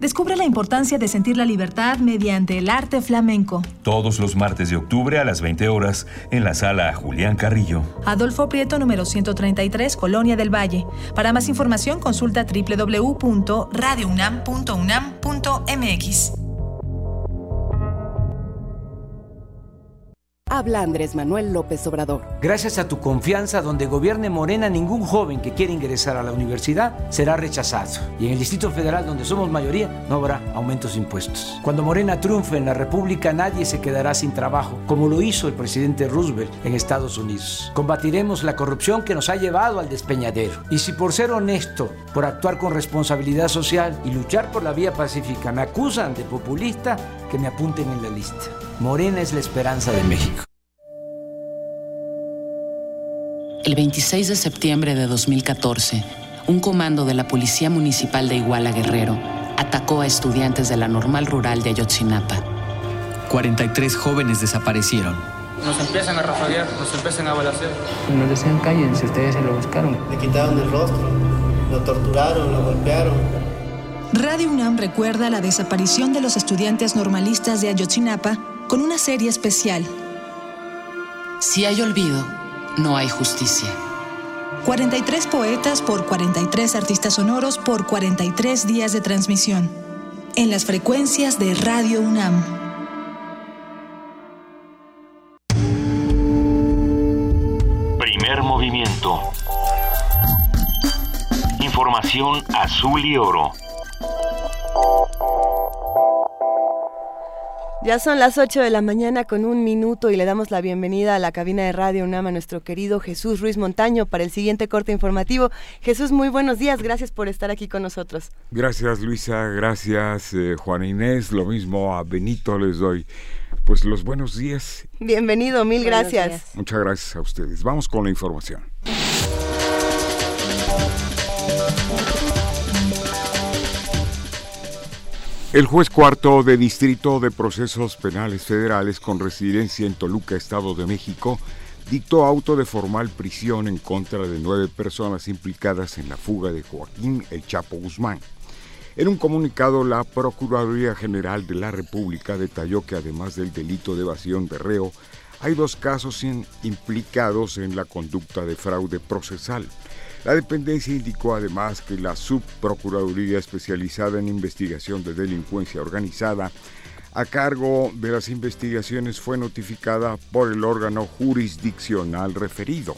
Descubre la importancia de sentir la libertad mediante el arte flamenco.
Todos los martes de octubre a las 20 horas en la sala Julián Carrillo.
Adolfo Prieto, número 133, Colonia del Valle. Para más información, consulta www.radiounam.unam.mx.
Habla Andrés Manuel López Obrador.
Gracias a tu confianza, donde gobierne Morena, ningún joven que quiera ingresar a la universidad será rechazado. Y en el Distrito Federal, donde somos mayoría, no habrá aumentos de impuestos. Cuando Morena triunfe en la República, nadie se quedará sin trabajo, como lo hizo el presidente Roosevelt en Estados Unidos. Combatiremos la corrupción que nos ha llevado al despeñadero. Y si por ser honesto, por actuar con responsabilidad social y luchar por la vía pacífica me acusan de populista, que me apunten en la lista. Morena es la esperanza de México.
El 26 de septiembre de 2014, un comando de la Policía Municipal de Iguala Guerrero atacó a estudiantes de la Normal Rural de Ayotzinapa.
43 jóvenes desaparecieron.
Nos empiezan a rafaguear, nos empiezan a balacear.
Nos decían cállense, ustedes se lo buscaron.
Le quitaron el rostro, lo torturaron, lo golpearon.
Radio UNAM recuerda la desaparición de los estudiantes normalistas de Ayotzinapa con una serie especial.
Si hay olvido, no hay justicia.
43 poetas por 43 artistas sonoros por 43 días de transmisión. En las frecuencias de Radio UNAM.
Primer movimiento. Información azul y oro.
Ya son las 8 de la mañana con un minuto y le damos la bienvenida a la cabina de Radio UNAM a nuestro querido Jesús Ruiz Montaño para el siguiente corte informativo. Jesús, muy buenos días, gracias por estar aquí con nosotros.
Gracias Luisa, gracias eh, Juana Inés, lo mismo a Benito les doy pues los buenos días.
Bienvenido, mil
Buenos
gracias.
días.
Muchas gracias a ustedes. Vamos con la información. El juez cuarto de Distrito de Procesos Penales Federales con residencia en Toluca, Estado de México, dictó auto de formal prisión en contra de nueve personas implicadas en la fuga de Joaquín El Chapo Guzmán. En un comunicado, la Procuraduría General de la República detalló que además del delito de evasión de reo, hay dos casos implicados en la conducta de fraude procesal. La dependencia indicó además que la Subprocuraduría Especializada en Investigación de Delincuencia Organizada a cargo de las investigaciones fue notificada por el órgano jurisdiccional referido.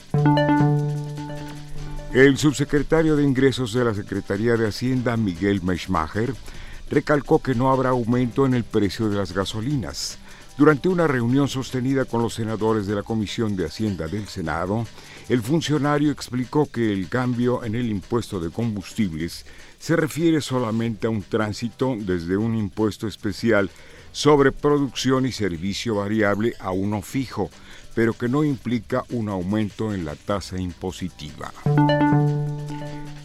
El subsecretario de Ingresos de la Secretaría de Hacienda, Miguel Meischmacher, recalcó que no habrá aumento en el precio de las gasolinas. Durante una reunión sostenida con los senadores de la Comisión de Hacienda del Senado, el funcionario explicó que el cambio en el impuesto de combustibles se refiere solamente a un tránsito desde un impuesto especial sobre producción y servicio variable a uno fijo, pero que no implica un aumento en la tasa impositiva.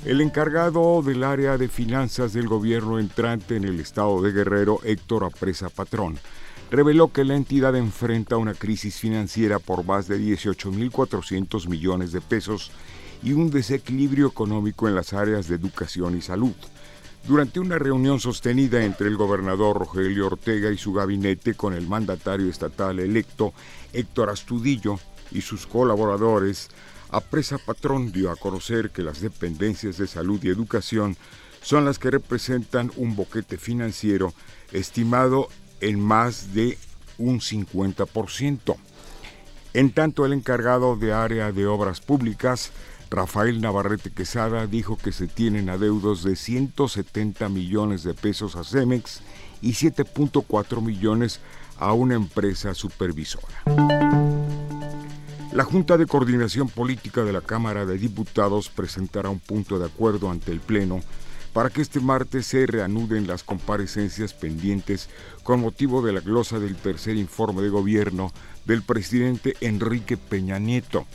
El encargado del área de finanzas del gobierno entrante en el estado de Guerrero, Héctor Apresa Patrón, reveló que la entidad enfrenta una crisis financiera por más de 18.400 millones de pesos y un desequilibrio económico en las áreas de educación y salud. Durante una reunión sostenida entre el gobernador Rogelio Ortega y su gabinete con el mandatario estatal electo Héctor Astudillo y sus colaboradores, Apresa Patrón dio a conocer que las dependencias de salud y educación son las que representan un boquete financiero estimado en más de un 50%. En tanto, el encargado de área de obras públicas, Rafael Navarrete Quesada, dijo que se tienen adeudos de 170 millones de pesos a Cemex y 7.4 millones a una empresa supervisora. La Junta de Coordinación Política de la Cámara de Diputados presentará un punto de acuerdo ante el Pleno para que este martes se reanuden las comparecencias pendientes con motivo de la glosa del tercer informe de gobierno del presidente Enrique Peña Nieto.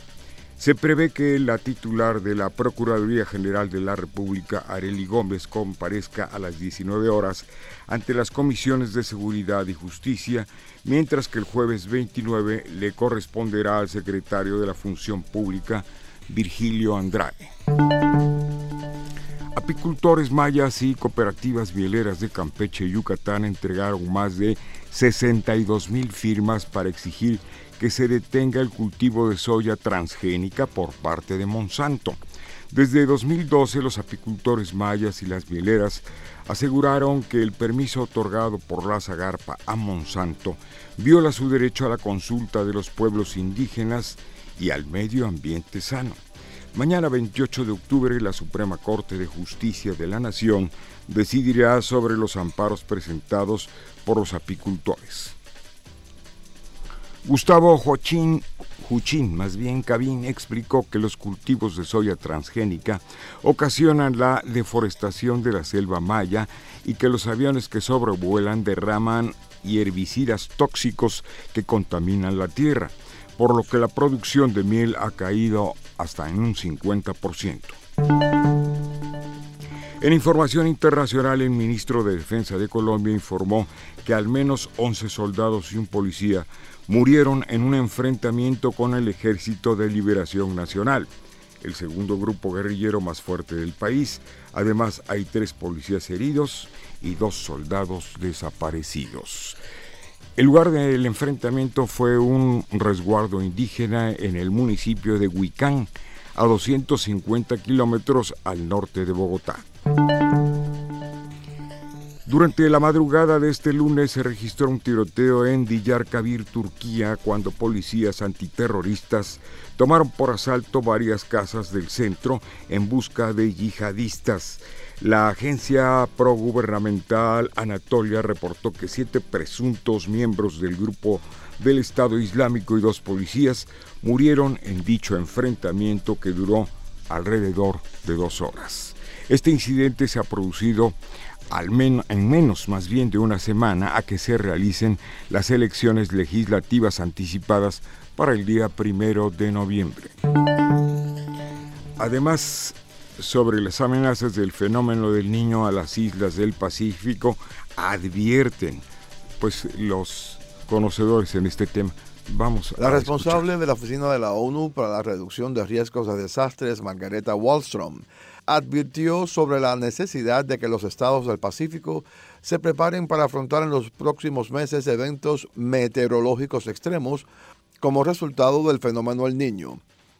Se prevé que la titular de la Procuraduría General de la República, Areli Gómez, comparezca a las 19 horas ante las comisiones de Seguridad y Justicia, mientras que el jueves 29 le corresponderá al secretario de la Función Pública, Virgilio Andrade. Apicultores mayas y cooperativas vieleras de Campeche y Yucatán entregaron más de 62 mil firmas para exigir que se detenga el cultivo de soya transgénica por parte de Monsanto. Desde 2012 los apicultores mayas y las vieleras aseguraron que el permiso otorgado por la Zagarpa a Monsanto viola su derecho a la consulta de los pueblos indígenas y al medio ambiente sano. Mañana 28 de octubre la Suprema Corte de Justicia de la Nación decidirá sobre los amparos presentados por los apicultores. Gustavo Joachín, Juchín, más bien Cabín, explicó que los cultivos de soya transgénica ocasionan la deforestación de la selva maya y que los aviones que sobrevuelan derraman herbicidas tóxicos que contaminan la tierra por lo que la producción de miel ha caído hasta en un 50%. En información internacional, el ministro de Defensa de Colombia informó que al menos 11 soldados y un policía murieron en un enfrentamiento con el Ejército de Liberación Nacional, el segundo grupo guerrillero más fuerte del país. Además, hay tres policías heridos y dos soldados desaparecidos. El lugar del enfrentamiento fue un resguardo indígena en el municipio de Huicán, a 250 kilómetros al norte de Bogotá. Durante la madrugada de este lunes se registró un tiroteo en Diyarbakir, Turquía, cuando policías antiterroristas tomaron por asalto varias casas del centro en busca de yihadistas. La agencia progubernamental Anatolia reportó que siete presuntos miembros del grupo del Estado Islámico y dos policías murieron en dicho enfrentamiento que duró alrededor de dos horas. Este incidente se ha producido al en menos más bien de una semana a que se realicen las elecciones legislativas anticipadas para el día primero de noviembre. Además, sobre las amenazas del fenómeno del niño a las islas del Pacífico advierten pues los conocedores en este tema. Vamos
la responsable de la Oficina de la ONU para la Reducción de Riesgos de Desastres, Margareta Wallstrom, advirtió sobre la necesidad de que los estados del Pacífico se preparen para afrontar en los próximos meses eventos meteorológicos extremos como resultado del fenómeno El Niño.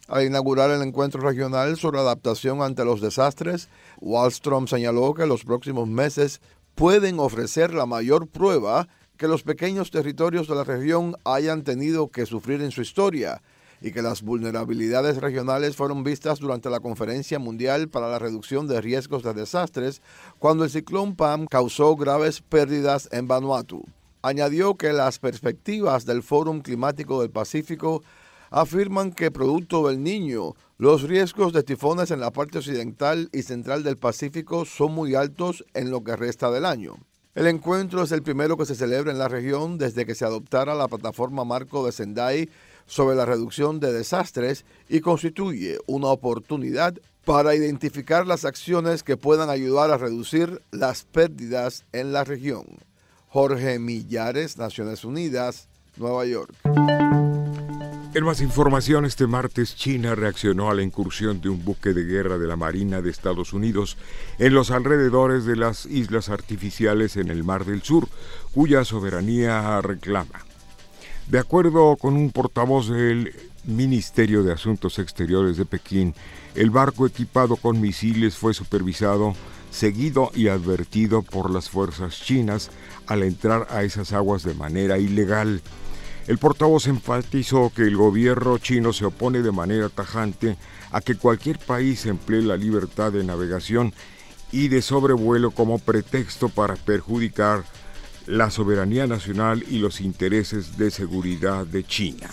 Al inaugurar el encuentro regional sobre adaptación ante los desastres, Wallstrom señaló que los próximos meses pueden ofrecer la mayor prueba que los pequeños territorios de la región hayan tenido que sufrir en su historia y que las vulnerabilidades regionales fueron vistas durante la Conferencia Mundial para la Reducción de Riesgos de Desastres, cuando el ciclón Pam causó graves pérdidas en Vanuatu. Añadió que las perspectivas del Fórum Climático del Pacífico afirman que producto del niño, los riesgos de tifones en la parte occidental y central del Pacífico son muy altos en lo que resta del año. El encuentro es el primero que se celebra en la región desde que se adoptara la plataforma marco de Sendai sobre la reducción de desastres y constituye una oportunidad para identificar las acciones que puedan ayudar a reducir las pérdidas en la región. Jorge Millares, Naciones Unidas, Nueva York.
En más información, este martes China reaccionó a la incursión de un buque de guerra de la Marina de Estados Unidos en los alrededores de las islas artificiales en el Mar del Sur, cuya soberanía reclama. De acuerdo con un portavoz del Ministerio de Asuntos Exteriores de Pekín, el barco equipado con misiles fue supervisado, seguido y advertido por las fuerzas chinas al entrar a esas aguas de manera ilegal. El portavoz enfatizó que el gobierno chino se opone de manera tajante a que cualquier país emplee la libertad de navegación y de sobrevuelo como pretexto para perjudicar la soberanía nacional y los intereses de seguridad de China.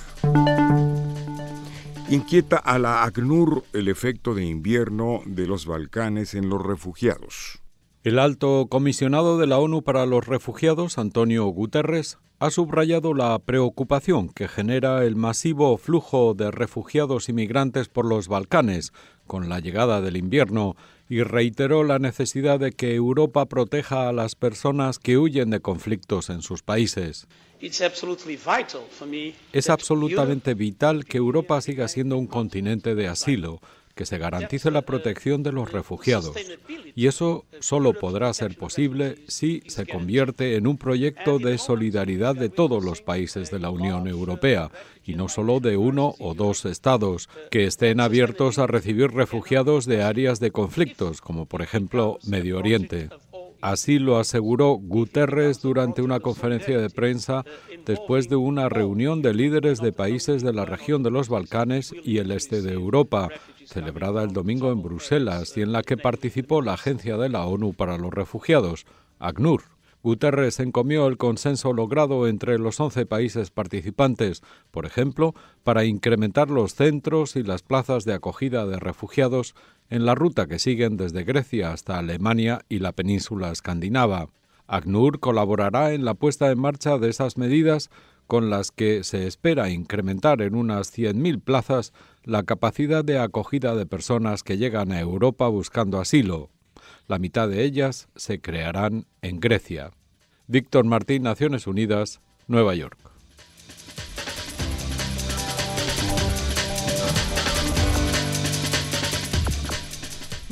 Inquieta a la ACNUR el efecto de invierno de los Balcanes en los refugiados.
El alto comisionado de la ONU para los refugiados, Antonio Guterres, ha subrayado la preocupación que genera el masivo flujo de refugiados y migrantes por los Balcanes con la llegada del invierno y reiteró la necesidad de que Europa proteja a las personas que huyen de conflictos en sus países. Es absolutamente vital que Europa siga siendo un continente de asilo, que se garantice la protección de los refugiados. Y eso solo podrá ser posible si se convierte en un proyecto de solidaridad de todos los países de la Unión Europea, y no solo de uno o dos estados, que estén abiertos a recibir refugiados de áreas de conflictos, como por ejemplo Medio Oriente. Así lo aseguró Guterres durante una conferencia de prensa después de una reunión de líderes de países de la región de los Balcanes y el este de Europa, celebrada el domingo en Bruselas y en la que participó la Agencia de la ONU para los Refugiados, ACNUR. Guterres encomió el consenso logrado entre los 11 países participantes, por ejemplo, para incrementar los centros y las plazas de acogida de refugiados en la ruta que siguen desde Grecia hasta Alemania y la península escandinava. ACNUR colaborará en la puesta en marcha de esas medidas con las que se espera incrementar en unas 100.000 plazas la capacidad de acogida de personas que llegan a Europa buscando asilo. La mitad de ellas se crearán en Grecia. Víctor Martín, Naciones Unidas, Nueva York.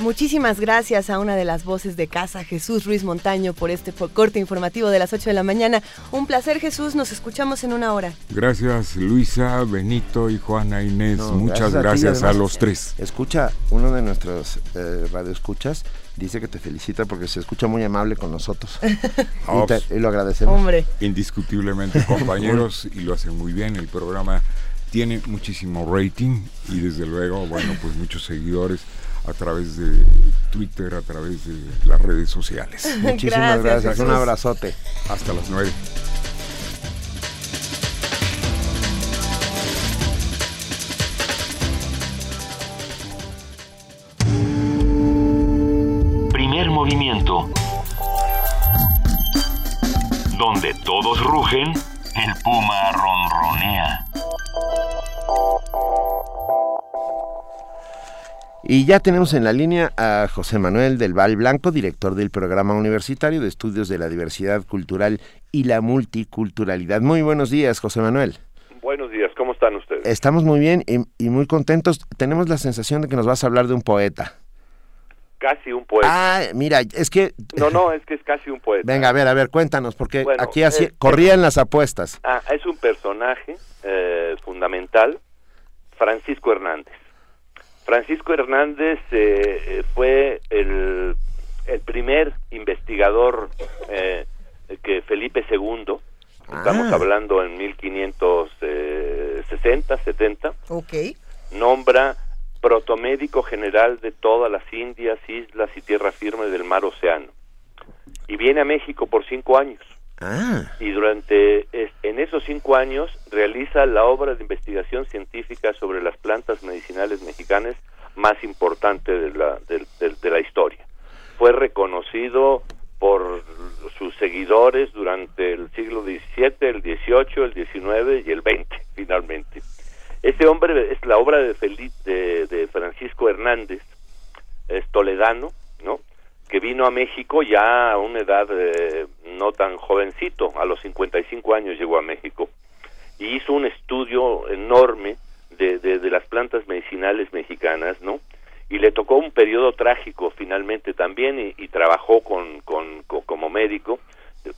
Muchísimas gracias a una de las voces de casa, Jesús Ruiz Montaño, por este corte informativo de las 8 de la mañana. Un placer, Jesús. Nos escuchamos en una hora.
Gracias, Luisa, Benito y Juana Inés. Muchas gracias, a, los tres.
Escucha, uno de nuestros eh, radioescuchas dice que te felicita porque se escucha muy amable con nosotros. (laughs) y, y, lo agradecemos.
Hombre.
Indiscutiblemente, (laughs) compañeros, y lo hacen muy bien. El programa tiene muchísimo rating y desde luego, bueno, pues muchos seguidores a través de Twitter, a través de las redes sociales. (laughs)
Muchísimas gracias, un abrazote.
Hasta las nueve.
Primer movimiento. Donde todos rugen, el puma ronronea.
Y ya tenemos en la línea a José Manuel del Val Blanco, director del Programa Universitario de Estudios de la Diversidad Cultural y la Multiculturalidad. Muy buenos días, José Manuel.
Buenos días, ¿cómo están ustedes?
Estamos muy bien y, muy contentos. Tenemos la sensación de que nos vas a hablar de un poeta.
Casi un poeta.
Ah, mira, es que...
No, no, es que es casi un poeta.
Venga, a ver, a ver, cuéntanos, porque aquí así corrían las apuestas.
Ah, es un personaje eh, fundamental, Francisco Hernández. Francisco Hernández eh, fue el, primer investigador eh, que Felipe II, estamos ah. hablando en 1560, 70,
okay.
nombra protomédico general de todas las Indias, islas y tierra firme del mar Océano. Y viene a México por cinco años.
Ah.
Y durante en esos cinco años realiza la obra de investigación científica sobre las plantas medicinales mexicanas más importante de la, de la historia. Fue reconocido por sus seguidores durante el siglo XVII, el XVIII, el XIX y el XX, finalmente. Este hombre es la obra de, Felipe, de, Francisco Hernández, es toledano, ¿no? Que vino a México ya a una edad eh, no tan jovencito, a los 55 años llegó a México, y hizo un estudio enorme de, de las plantas medicinales mexicanas, ¿no? y le tocó un periodo trágico finalmente también y, trabajó con, con, como médico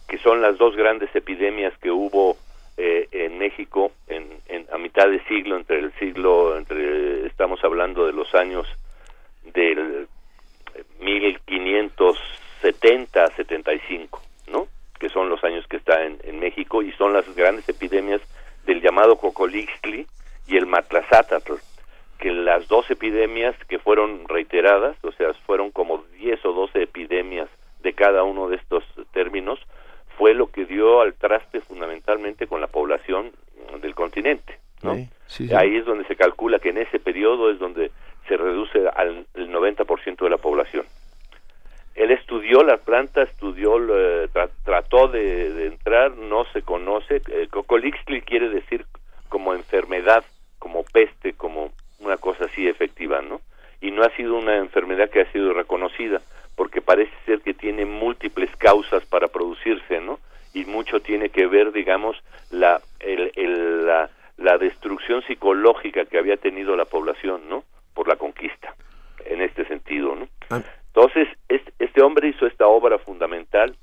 que son las dos grandes epidemias que hubo eh, en México en, a mitad de siglo entre el siglo entre estamos hablando de los años del 1570 75 no que son los años que está en, en México y son las grandes epidemias del llamado cocolixtli y el matlazátatl que las dos epidemias que fueron reiteradas, o sea, fueron como 10 o 12 epidemias de cada uno de estos términos, fue lo que dio al traste fundamentalmente con la población del continente. ¿No? Ahí es donde se calcula que en ese periodo es donde se reduce al el 90% de la población. Él estudió la planta, estudió, eh, trató de, entrar, no se conoce. Eh, Cocolixtli quiere decir como enfermedad, como peste, como una cosa así efectiva, ¿no? Y no ha sido una enfermedad que ha sido reconocida, porque parece ser que tiene múltiples causas para producirse, ¿no? Y mucho tiene que ver, digamos, la, el, la, la destrucción psicológica que había tenido la población, ¿no? Por la conquista, en este sentido, ¿no? Ah. Entonces, este, este hombre hizo esta obra fundamental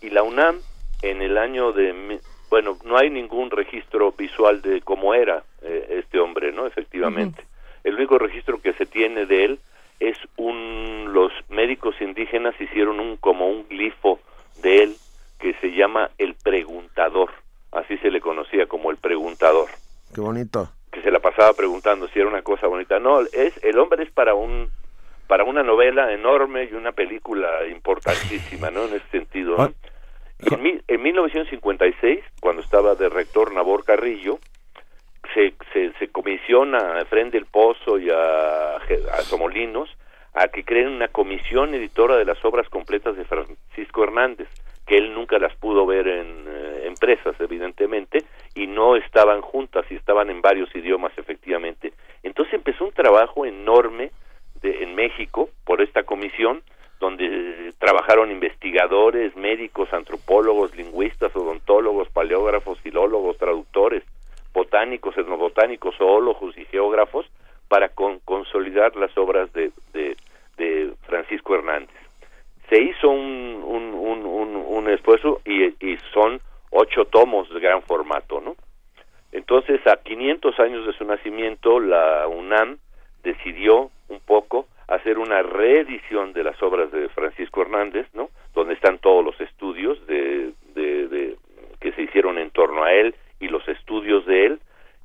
y la UNAM en el año de bueno, no hay ningún registro visual de cómo era eh, este hombre, ¿no? Efectivamente el único registro que se tiene de él es un los médicos indígenas hicieron un como un glifo de él que se llama el preguntador así se le conocía como el preguntador
qué bonito.
Que se la pasaba preguntando si era una cosa bonita. No es el hombre es para un para una novela enorme y una película importantísima no en ese sentido ¿no? en, en 1956 cuando estaba de rector Nabor Carrillo se, se, comisiona a Frente del Pozo y a, a Somolinos a que creen una comisión editora de las obras completas de Francisco Hernández, que él nunca las pudo ver en eh, empresas, evidentemente, y no estaban juntas y estaban en varios idiomas, efectivamente. Entonces empezó un trabajo enorme de, en México por esta comisión, donde eh, trabajaron investigadores, médicos, antropólogos, lingüistas, odontólogos, paleógrafos, filólogos, traductores, botánicos, etnobotánicos, zoólogos y geógrafos para consolidar las obras de, Francisco Hernández. Se hizo un, un, un, esfuerzo y, y, son ocho tomos de gran formato, ¿no? Entonces, a 500 años de su nacimiento, la UNAM decidió un poco hacer una reedición de las obras de Francisco Hernández, ¿no? Donde están todos los estudios de, de que se hicieron en torno a él y los estudios de él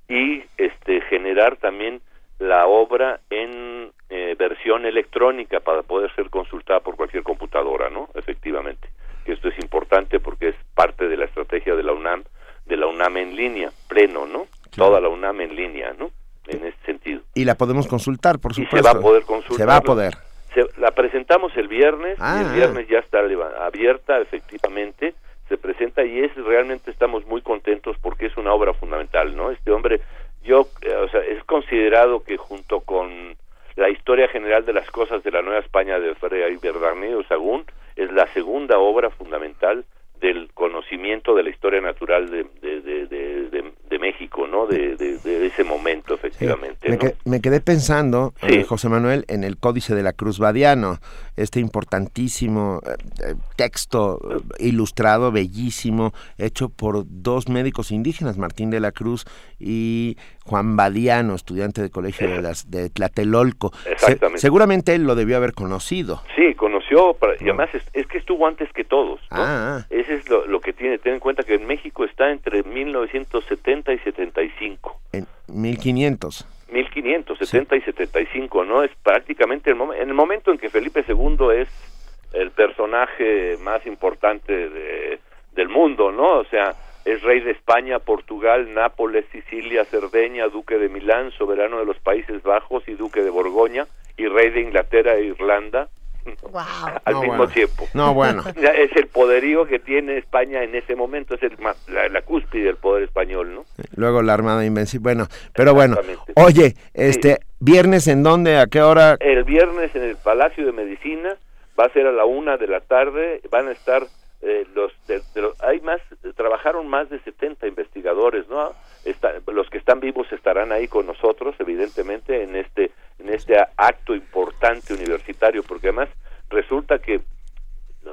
y este generar también la obra en eh, versión electrónica para poder ser consultada por cualquier computadora, ¿no? Efectivamente. Que esto es importante porque es parte de la estrategia de la UNAM, de la UNAM en línea, pleno, ¿no? Toda la UNAM en línea, ¿no? En ese sentido.
Y la podemos consultar, por supuesto.
Y se va a poder consultar.
Se va a poder.
la presentamos el viernes y el ah. viernes ya está abierta, efectivamente se presenta y es realmente estamos muy contentos porque es una obra fundamental, ¿no? Este hombre, yo, eh, o sea, es considerado que junto con la historia general de las cosas de la Nueva España de Fray Bernardino Sagún es la segunda obra fundamental del conocimiento de la historia natural de, de, de, de México, ¿no? De, ese momento, efectivamente.
me, quedé pensando, eh, José Manuel, en el Códice de la Cruz Badiano, este importantísimo eh, eh, texto ilustrado, bellísimo, hecho por dos médicos indígenas, Martín de la Cruz y Juan Badiano, estudiante de colegio de, las, de Tlatelolco.
Exactamente.
seguramente él lo debió haber conocido.
Sí, conoció, y además es, que estuvo antes que todos. Ah. Ese es lo, lo que tiene, ten en cuenta que en México está entre 1970 y 75.
En 1500.
1500, 70 y 75, ¿no? Es prácticamente el en el momento en que Felipe II es el personaje más importante de, del mundo, ¿no? O sea, es rey de España, Portugal, Nápoles, Sicilia, Cerdeña, duque de Milán, soberano de los Países Bajos y duque de Borgoña, y rey de Inglaterra e Irlanda (laughs) al mismo tiempo.
No, bueno. (laughs)
Es el poderío que tiene España en ese momento, es el, la, cúspide del poder español, ¿no?
Luego la Armada Invencible. Bueno, pero bueno. Oye, este, ¿viernes en dónde? ¿A qué hora?
El viernes en el Palacio de Medicina, va a ser a la una de la tarde, van a estar eh, los, de, hay más trabajaron más de 70 investigadores no los que están vivos estarán ahí con nosotros evidentemente en este en este acto importante universitario porque además resulta que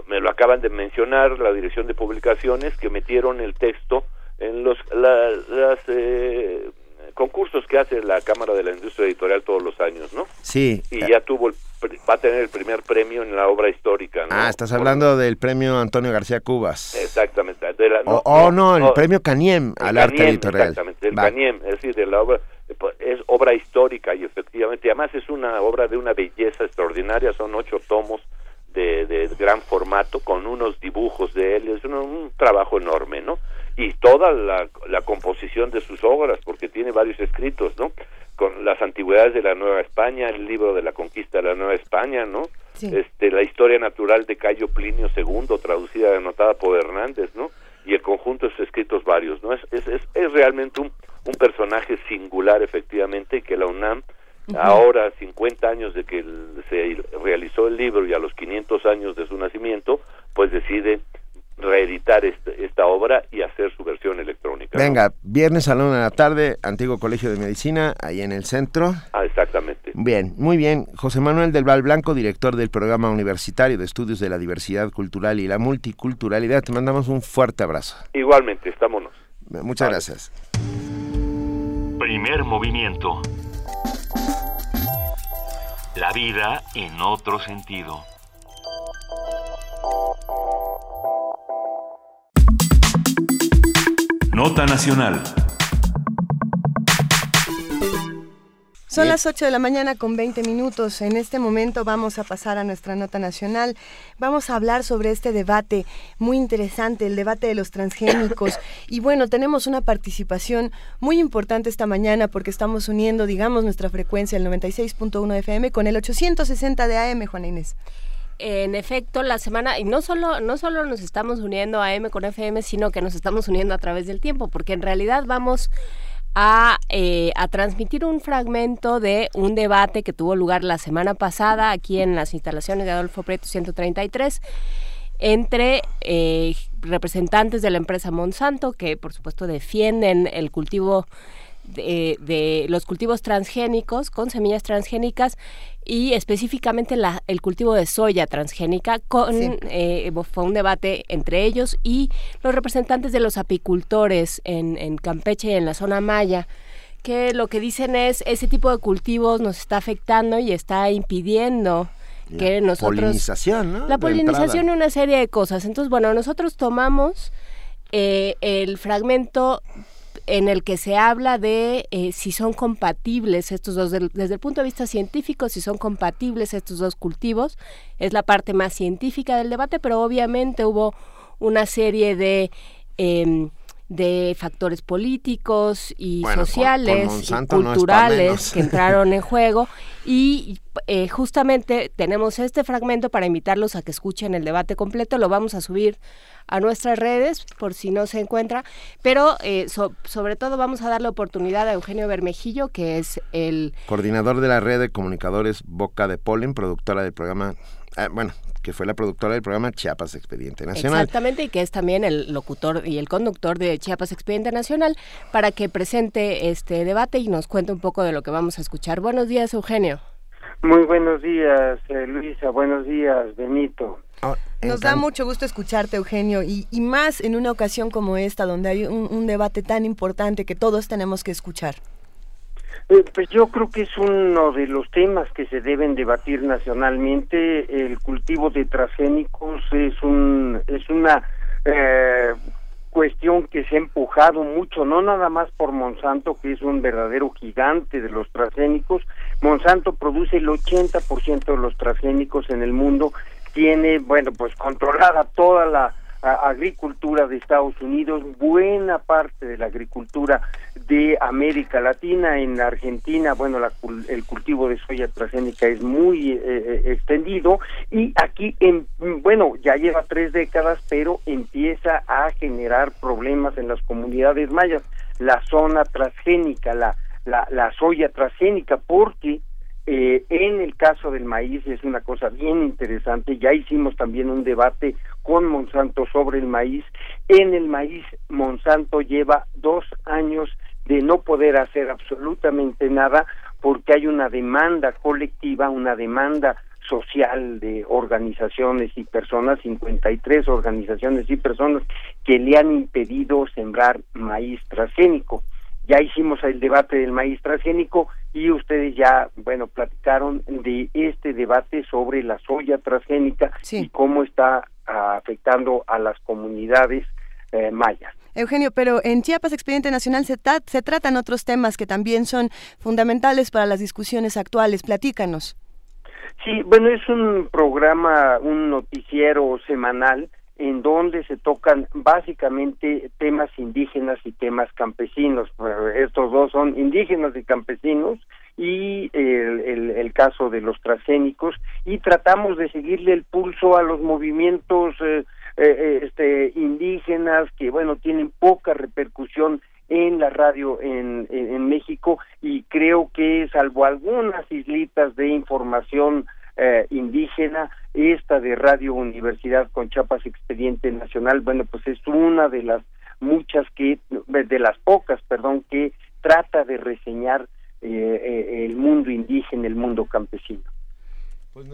me lo acaban de mencionar la dirección de publicaciones que metieron el texto en los las eh, concursos que hace la Cámara de la Industria Editorial todos los años, ¿no?
Sí.
Y ya tuvo el, va a tener el primer premio en la obra histórica, ¿no?
Ah, estás hablando del premio Antonio García Cubas.
Exactamente.
no, oh, no, el premio Caniem al arte editorial.
Exactamente, el Caniem, es decir, de la obra pues, es obra histórica y efectivamente, además es una obra de una belleza extraordinaria, son ocho tomos de, de gran formato con unos dibujos de él, es un trabajo enorme, ¿no? y toda la, composición de sus obras, porque tiene varios escritos, ¿no? Con las antigüedades de la Nueva España, el libro de la conquista de la Nueva España, ¿no? Este, la historia natural de Cayo Plinio II, traducida y anotada por Hernández, ¿no? Y el conjunto de sus escritos varios, ¿no? Es, es, es, realmente un, un personaje singular, efectivamente, y que la UNAM, ahora, 50 años de que se realizó el libro y a los 500 años de su nacimiento, pues decide reeditar este, esta obra y hacer su versión electrónica.
Venga, viernes a la una de la tarde, Antiguo Colegio de Medicina, ahí en el centro.
Ah, exactamente.
Bien, muy bien. José Manuel del Val Blanco, director del Programa Universitario de Estudios de la Diversidad Cultural y la Multiculturalidad, te mandamos un fuerte abrazo.
Igualmente, estámonos.
Muchas gracias.
Primer movimiento. La vida en otro sentido.
Nota Nacional.
Son las 8 de la mañana con 20 minutos. En este momento vamos a pasar a nuestra nota nacional. Vamos a hablar sobre este debate muy interesante, el debate de los transgénicos. (coughs) Y bueno, tenemos una participación muy importante esta mañana porque estamos uniendo, digamos, nuestra frecuencia, el 96.1 FM, con el 860 de AM, Juana Inés
en efecto, la semana, y no solo, no solo nos estamos uniendo a M con FM, sino que nos estamos uniendo a través del tiempo, porque en realidad vamos a, eh, a transmitir un fragmento de un debate que tuvo lugar la semana pasada aquí en las instalaciones de Adolfo Prieto 133 entre eh, representantes de la empresa Monsanto, que por supuesto defienden el cultivo de, los cultivos transgénicos con semillas transgénicas y específicamente la, el cultivo de soya transgénica con eh, fue un debate entre ellos y los representantes de los apicultores en, en Campeche en la zona maya que lo que dicen es ese tipo de cultivos nos está afectando y está impidiendo que nosotros
polinización, ¿no?
La polinización y una serie de cosas. Entonces, bueno, nosotros tomamos eh, el fragmento en el que se habla de eh, si son compatibles estos dos, desde el punto de vista científico, si son compatibles estos dos cultivos. Es la parte más científica del debate, pero obviamente hubo una serie de... Em, de factores políticos y sociales y culturales que entraron en (laughs) juego. Y eh, justamente tenemos este fragmento para invitarlos a que escuchen el debate completo. Lo vamos a subir a nuestras redes por si no se encuentra. Pero eh, sobre todo vamos a dar la oportunidad a Eugenio Bermejillo que es el
coordinador de la red de comunicadores Boca de Polen productora del programa ah, bueno, que fue la productora del programa Chiapas Expediente Nacional.
Exactamente, y que es también el locutor y el conductor de Chiapas Expediente Nacional, para que presente este debate y nos cuente un poco de lo que vamos a escuchar. Buenos días, Eugenio.
Muy buenos días, eh, Luisa. Buenos días, Benito.
Ah, nos da mucho gusto escucharte, Eugenio, y, y, más en una ocasión como esta, donde hay un debate tan importante que todos tenemos que escuchar.
Eh, pues yo creo que es uno de los temas que se deben debatir nacionalmente. El cultivo de transgénicos es un es una eh, cuestión que se ha empujado mucho, no nada más por Monsanto, que es un verdadero gigante de los transgénicos. Monsanto produce el 80% de los transgénicos en el mundo, tiene, bueno, pues controlada toda la agricultura de Estados Unidos, buena parte de la agricultura de América Latina, en Argentina, bueno, el cultivo de soya transgénica es muy eh, eh, extendido y aquí, en, bueno, ya lleva tres décadas, pero empieza a generar problemas en las comunidades mayas, la zona transgénica, la, la, la soya transgénica, porque eh, en el caso del maíz es una cosa bien interesante, ya hicimos también un debate con Monsanto sobre el maíz. En el maíz Monsanto lleva dos años de no poder hacer absolutamente nada porque hay una demanda colectiva, una demanda social de organizaciones y personas, 53 organizaciones y personas que le han impedido sembrar maíz transgénico. Ya hicimos el debate del maíz transgénico y ustedes ya, bueno, platicaron de este debate sobre la soya transgénica y cómo está ah, afectando a las comunidades eh, mayas.
Eugenio, pero en Chiapas Expediente Nacional se, se tratan otros temas que también son fundamentales para las discusiones actuales. Platícanos.
Sí, bueno, es un programa, un noticiero semanal en donde se tocan básicamente temas indígenas y temas campesinos. Estos dos son indígenas y campesinos y el, el, caso de los transgénicos y tratamos de seguirle el pulso a los movimientos eh, eh, este, indígenas que bueno tienen poca repercusión en la radio en, en México y creo que salvo algunas islitas de información eh, indígena, esta de Radio Universidad con Chapas Expediente Nacional, bueno, pues es una de las muchas que, de las pocas, perdón, que trata de reseñar eh, eh, el mundo indígena, el mundo campesino.
Pues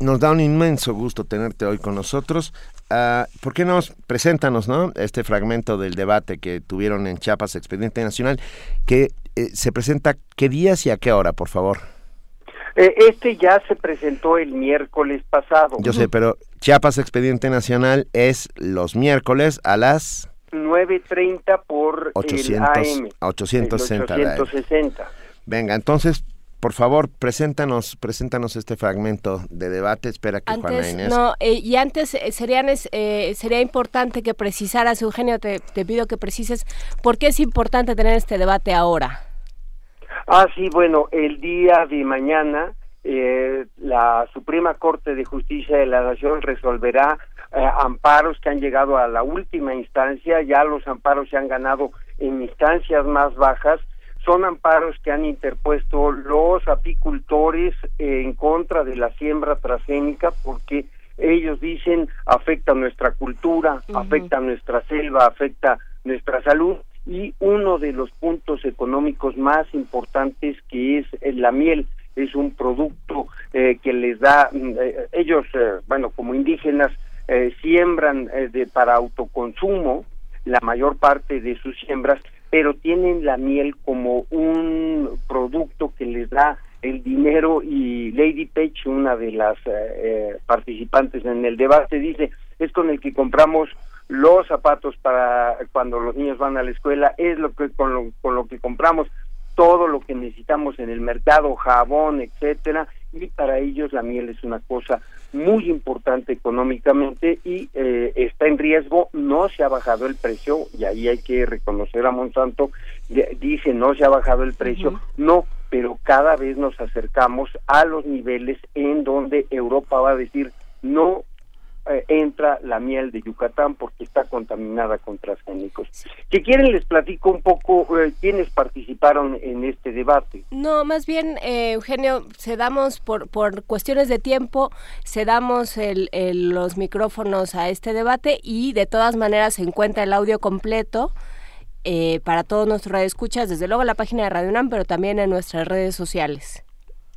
nos da un inmenso gusto tenerte hoy con nosotros. Uh, ¿Por qué nos preséntanos, no, este fragmento del debate que tuvieron en Chiapas Expediente Nacional, que se presenta qué días y a qué hora, por favor?
Eh, este ya se presentó el miércoles pasado.
Yo sé, pero Chiapas Expediente Nacional es los miércoles a las
9.30 por 800, el AM.
860.
860.
Venga, entonces, por favor, preséntanos, preséntanos este fragmento de debate. Espera que Juana Inés.
No, eh, y antes eh, serían, eh, sería importante que precisaras, Eugenio, te, te pido que precises por qué es importante tener este debate ahora.
Ah, sí, bueno, el día de mañana eh, la Suprema Corte de Justicia de la Nación resolverá eh, amparos que han llegado a la última instancia, ya los amparos se han ganado en instancias más bajas, son amparos que han interpuesto los apicultores en contra de la siembra transgénica porque ellos dicen afecta nuestra cultura, afecta nuestra selva, afecta nuestra salud y uno de los puntos económicos más importantes que es eh, la miel. Es un producto eh, que les da mm, eh, ellos bueno como indígenas siembran de para autoconsumo la mayor parte de sus siembras pero tienen la miel como un producto que les da el dinero y Lady Page, una de las participantes en el debate, dice, es con el que compramos los zapatos para cuando los niños van a la escuela, es lo que con lo, con lo que compramos todo lo que necesitamos en el mercado, jabón, etcétera, y para ellos la miel es una cosa muy importante económicamente y eh, está en riesgo, no se ha bajado el precio, y ahí hay que reconocer a Monsanto, dice no se ha bajado el precio, no, pero cada vez nos acercamos a los niveles en donde Europa va a decir no eh, entra la miel de Yucatán porque está contaminada con transgénicos. Si quieren les platico un poco eh, quiénes participaron en este debate.
No, más bien, eh, Eugenio, cedamos por, por cuestiones de tiempo, cedamos el, los micrófonos a este debate y de todas maneras se encuentra el audio completo. para todos nuestros escuchas desde luego en la página de Radio UNAM, pero también en nuestras redes sociales,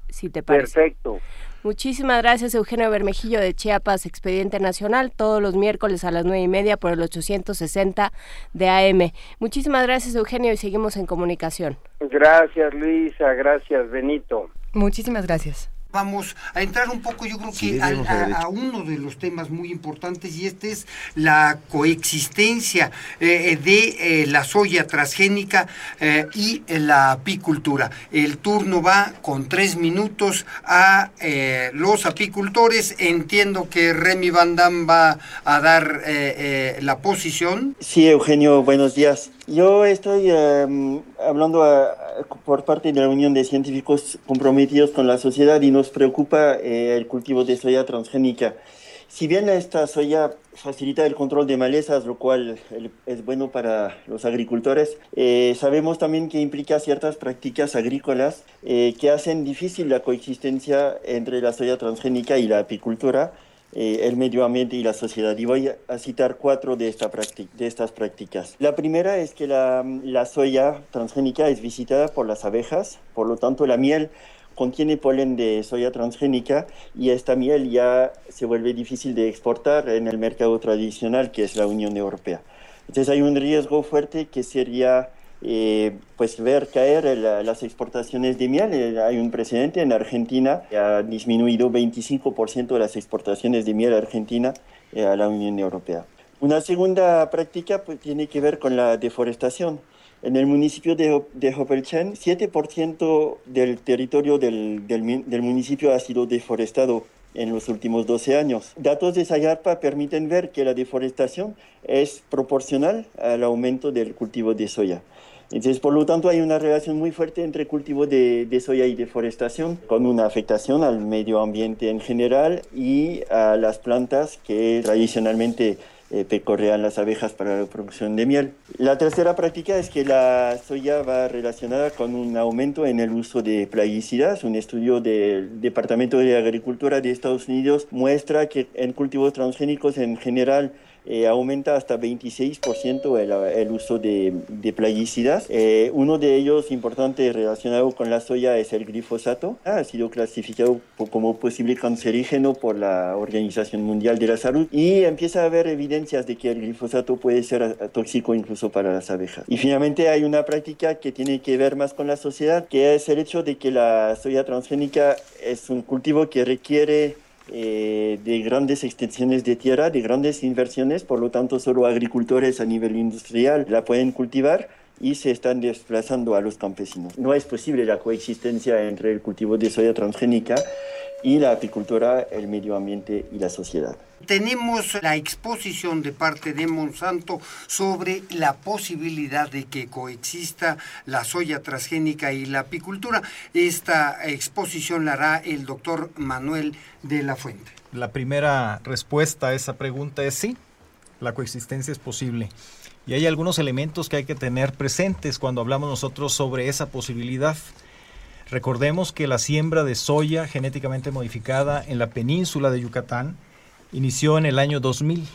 si te parece.
Perfecto.
Muchísimas gracias, Eugenio Bermejillo de Chiapas, Expediente Nacional, todos los miércoles a las nueve y media por el 860 de AM. Muchísimas gracias, Eugenio, y seguimos en comunicación.
Gracias, Luisa. Gracias, Benito.
Muchísimas gracias.
Vamos a entrar un poco, yo creo que a, uno de los temas muy importantes y este es la coexistencia eh, de eh, la soya transgénica eh, y la apicultura. El turno va con tres minutos a los apicultores. Entiendo que Remy Van Damme va a dar la posición.
Sí, Eugenio, buenos días. Yo estoy em, hablando por parte de la Unión de Científicos comprometidos con la sociedad y nos preocupa eh, el cultivo de soya transgénica. Si bien esta soya facilita el control de malezas, lo cual es bueno para los agricultores, eh, sabemos también que implica ciertas prácticas agrícolas eh, que hacen difícil la coexistencia entre la soya transgénica y la apicultura eh, el medio ambiente y la sociedad. Y voy a citar cuatro de, esta de estas prácticas. La primera es que la, la soya transgénica es visitada por las abejas, por lo tanto la miel contiene polen de soya transgénica y esta miel ya se vuelve difícil de exportar en el mercado tradicional que es la Unión Europea. Entonces hay un riesgo fuerte que sería eh, pues ver caer las exportaciones de miel. Eh, hay un precedente en Argentina, ha disminuido 25% de las exportaciones de miel argentina eh, a la Unión Europea. Una segunda práctica pues, tiene que ver con la deforestación. En el municipio de, de 7% del territorio del, del, del municipio ha sido deforestado en los últimos 12 años. Datos de Sayarpa permiten ver que la deforestación es proporcional al aumento del cultivo de soya. Entonces, por lo tanto, hay una relación muy fuerte entre cultivo de, de, soya y deforestación, con una afectación al medio ambiente en general y a las plantas que tradicionalmente eh, pecorrean las abejas para la producción de miel. La tercera práctica es que la soya va relacionada con un aumento en el uso de plaguicidas. Un estudio del Departamento de Agricultura de Estados Unidos muestra que en cultivos transgénicos en general eh, aumenta hasta 26% el, el, uso de, de plaguicidas. Eh, uno de ellos importante relacionado con la soya es el glifosato. Ha sido clasificado como posible cancerígeno por la Organización Mundial de la Salud y empieza a haber evidencias de que el glifosato puede ser tóxico incluso para las abejas. Y finalmente hay una práctica que tiene que ver más con la sociedad, que es el hecho de que la soya transgénica es un cultivo que requiere eh, de grandes extensiones de tierra, de grandes inversiones, por lo tanto solo agricultores a nivel industrial la pueden cultivar y se están desplazando a los campesinos. No es posible la coexistencia entre el cultivo de soya transgénica y la agricultura, el medio ambiente y la sociedad.
Tenemos la exposición de parte de Monsanto sobre la posibilidad de que coexista la soya transgénica y la apicultura. Esta exposición la hará el doctor Manuel de la Fuente.
La primera respuesta a esa pregunta es sí, la coexistencia es posible. Y hay algunos elementos que hay que tener presentes cuando hablamos nosotros sobre esa posibilidad. Recordemos que la siembra de soya genéticamente modificada en la península de Yucatán inició en el año 2000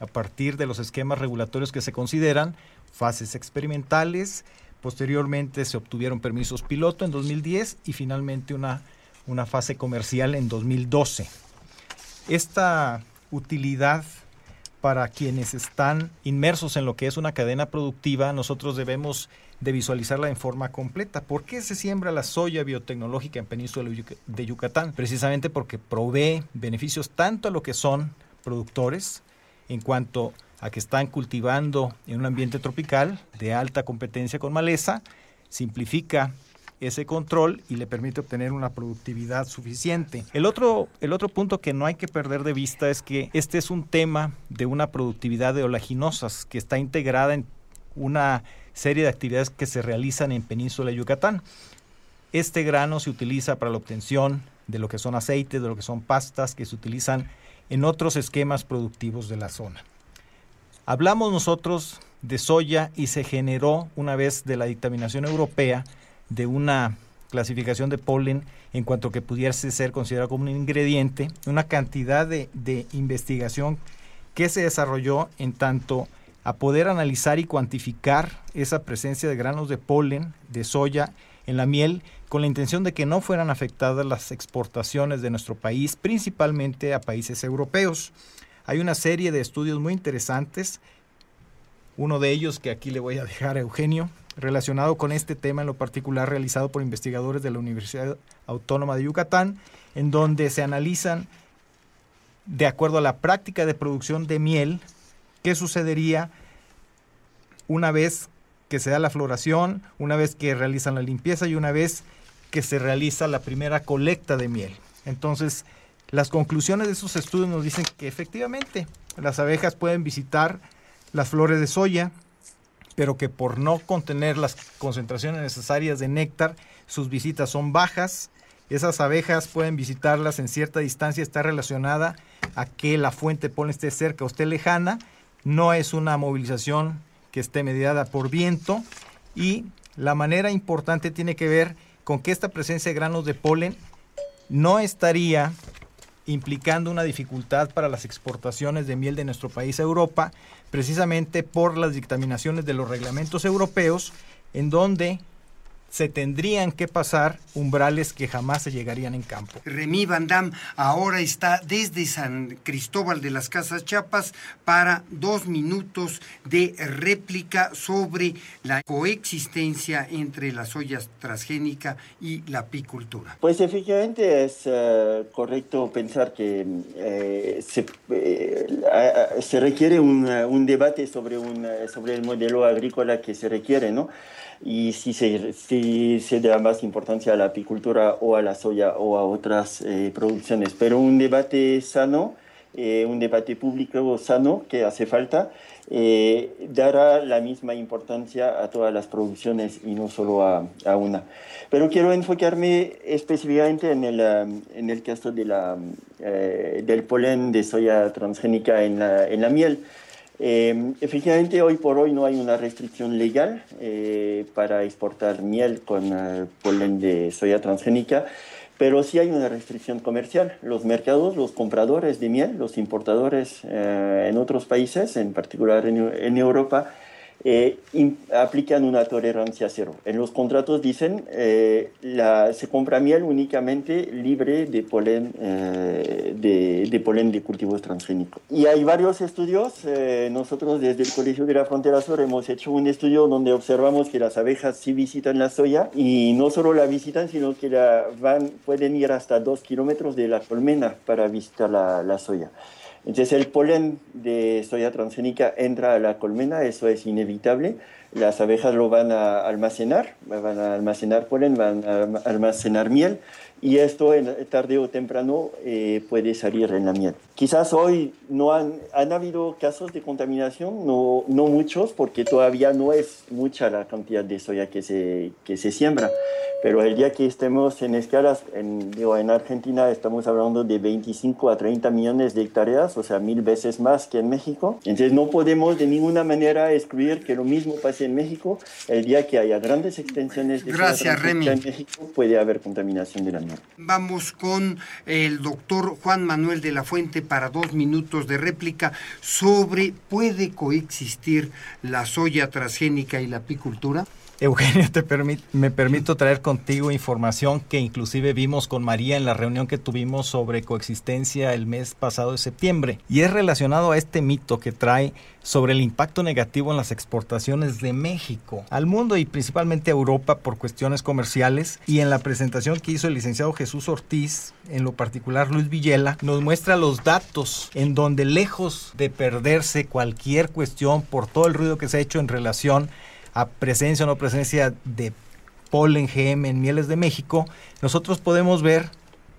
a partir de los esquemas regulatorios que se consideran fases experimentales. Posteriormente se obtuvieron permisos piloto en 2010 y finalmente una, una fase comercial en 2012. Esta utilidad para quienes están inmersos en lo que es una cadena productiva, nosotros debemos de visualizarla en forma completa. ¿Por qué se siembra la soya biotecnológica en Península de Yucatán? Precisamente porque provee beneficios tanto a lo que son productores en cuanto a que están cultivando en un ambiente tropical de alta competencia con maleza, simplifica ese control y le permite obtener una productividad suficiente. El otro, el otro punto que no hay que perder de vista es que este es un tema de una productividad de olaginosas que está integrada en una serie de actividades que se realizan en Península de Yucatán. Este grano se utiliza para la obtención de lo que son aceites, de lo que son pastas que se utilizan en otros esquemas productivos de la zona. Hablamos nosotros de soya y se generó una vez de la dictaminación europea de una clasificación de polen en cuanto que pudiese ser considerado como un ingrediente, una cantidad de, de investigación que se desarrolló en tanto a poder analizar y cuantificar esa presencia de granos de polen de soya en la miel con la intención de que no fueran afectadas las exportaciones de nuestro país, principalmente a países europeos. Hay una serie de estudios muy interesantes, uno de ellos que aquí le voy a dejar a Eugenio, relacionado con este tema en lo particular realizado por investigadores de la Universidad Autónoma de Yucatán, en donde se analizan, de acuerdo a la práctica de producción de miel, qué sucedería una vez que se da la floración, una vez que realizan la limpieza y una vez que se realiza la primera colecta de miel. Entonces, las conclusiones de esos estudios nos dicen que efectivamente las abejas pueden visitar las flores de soya, pero que por no contener las concentraciones necesarias de néctar, sus visitas son bajas. Esas abejas pueden visitarlas en cierta distancia, está relacionada a que la fuente de polen esté cerca o esté lejana. No es una movilización que esté mediada por viento y la manera importante tiene que ver con que esta presencia de granos de polen no estaría implicando una dificultad para las exportaciones de miel de nuestro país a Europa, precisamente por las dictaminaciones de los reglamentos europeos, en donde se tendrían que pasar umbrales que jamás se llegarían en campo.
Remy Van Damme ahora está desde San Cristóbal de las Casas Chiapas para dos minutos de réplica sobre la coexistencia entre la soya transgénica y la apicultura.
Pues efectivamente es eh, correcto pensar que eh, se, eh, se, requiere un, un, debate sobre, un, sobre el modelo agrícola que se requiere, ¿no? Y si se, si se da más importancia a la apicultura o a la soya o a otras eh, producciones. Pero un debate sano, eh, un debate público sano que hace falta, eh, dará la misma importancia a todas las producciones y no solo a, a una. Pero quiero enfocarme específicamente en el, en el caso de la, del polen de soya transgénica en la, en la miel. Eh, efectivamente, hoy por hoy no hay una restricción legal eh, para exportar miel con eh, polen de soya transgénica, pero sí hay una restricción comercial. Los mercados, los compradores de miel, los importadores en otros países, en particular en Europa, eh, aplican una tolerancia cero. En los contratos dicen eh, la, se compra miel únicamente libre de polen, eh, de, de, polen de cultivos transgénicos. Y hay varios estudios. Eh, nosotros desde el Colegio de la Frontera Sur hemos hecho un estudio donde observamos que las abejas sí visitan la soya y no solo la visitan, sino que la van, pueden ir hasta dos kilómetros de la colmena para visitar la, la soya. Entonces el polen de soya transgénica entra a la colmena, eso es inevitable. Las abejas lo van a almacenar, van a almacenar polen, van a almacenar miel y esto tarde o temprano eh, puede salir en la miel. Quizás hoy no han, han habido casos de contaminación, no, no muchos, porque todavía no es mucha la cantidad de soya que se, que se siembra. Pero el día que estemos en escalas, en, digo, en Argentina estamos hablando de 25 a 30 millones de hectáreas, o sea, mil veces más que en México. Entonces no podemos de ninguna manera excluir que lo mismo pase en México. El día que haya grandes extensiones de
Gracias, Remy.
en México puede haber contaminación de la miel.
Vamos con el doctor Juan Manuel de la Fuente para dos minutos de réplica sobre ¿puede coexistir la soya transgénica y la apicultura?
Eugenio, me permito traer contigo información que inclusive vimos con María en la reunión que tuvimos sobre coexistencia el mes pasado de septiembre. Y es relacionado a este mito que trae sobre el impacto negativo en las exportaciones de México al mundo y principalmente a Europa por cuestiones comerciales. Y en la presentación que hizo el licenciado Jesús Ortiz, en lo particular Luis Villela, nos muestra los datos en donde lejos de perderse cualquier cuestión por todo el ruido que se ha hecho en relación a presencia o no presencia de polen GM en mieles de México, nosotros podemos ver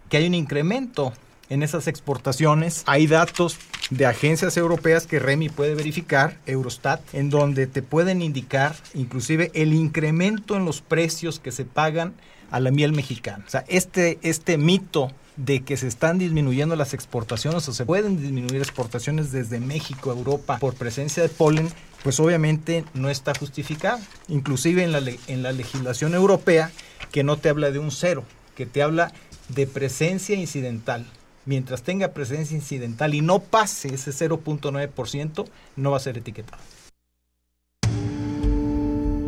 que hay un incremento en esas exportaciones. Hay datos de agencias europeas que Remy puede verificar, Eurostat, en donde te pueden indicar inclusive el incremento en los precios que se pagan a la miel mexicana. O sea, este, este mito de que se están disminuyendo las exportaciones o se pueden disminuir exportaciones desde México a Europa por presencia de polen, pues obviamente no está justificado. Inclusive en la, en la legislación europea, que no te habla de un cero, que te habla de presencia incidental. Mientras tenga presencia incidental y no pase ese 0.9%, no va a ser etiquetado.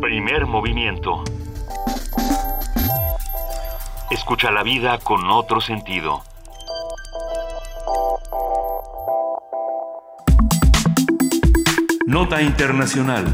Primer movimiento. Escucha la vida con otro sentido. Nota Internacional.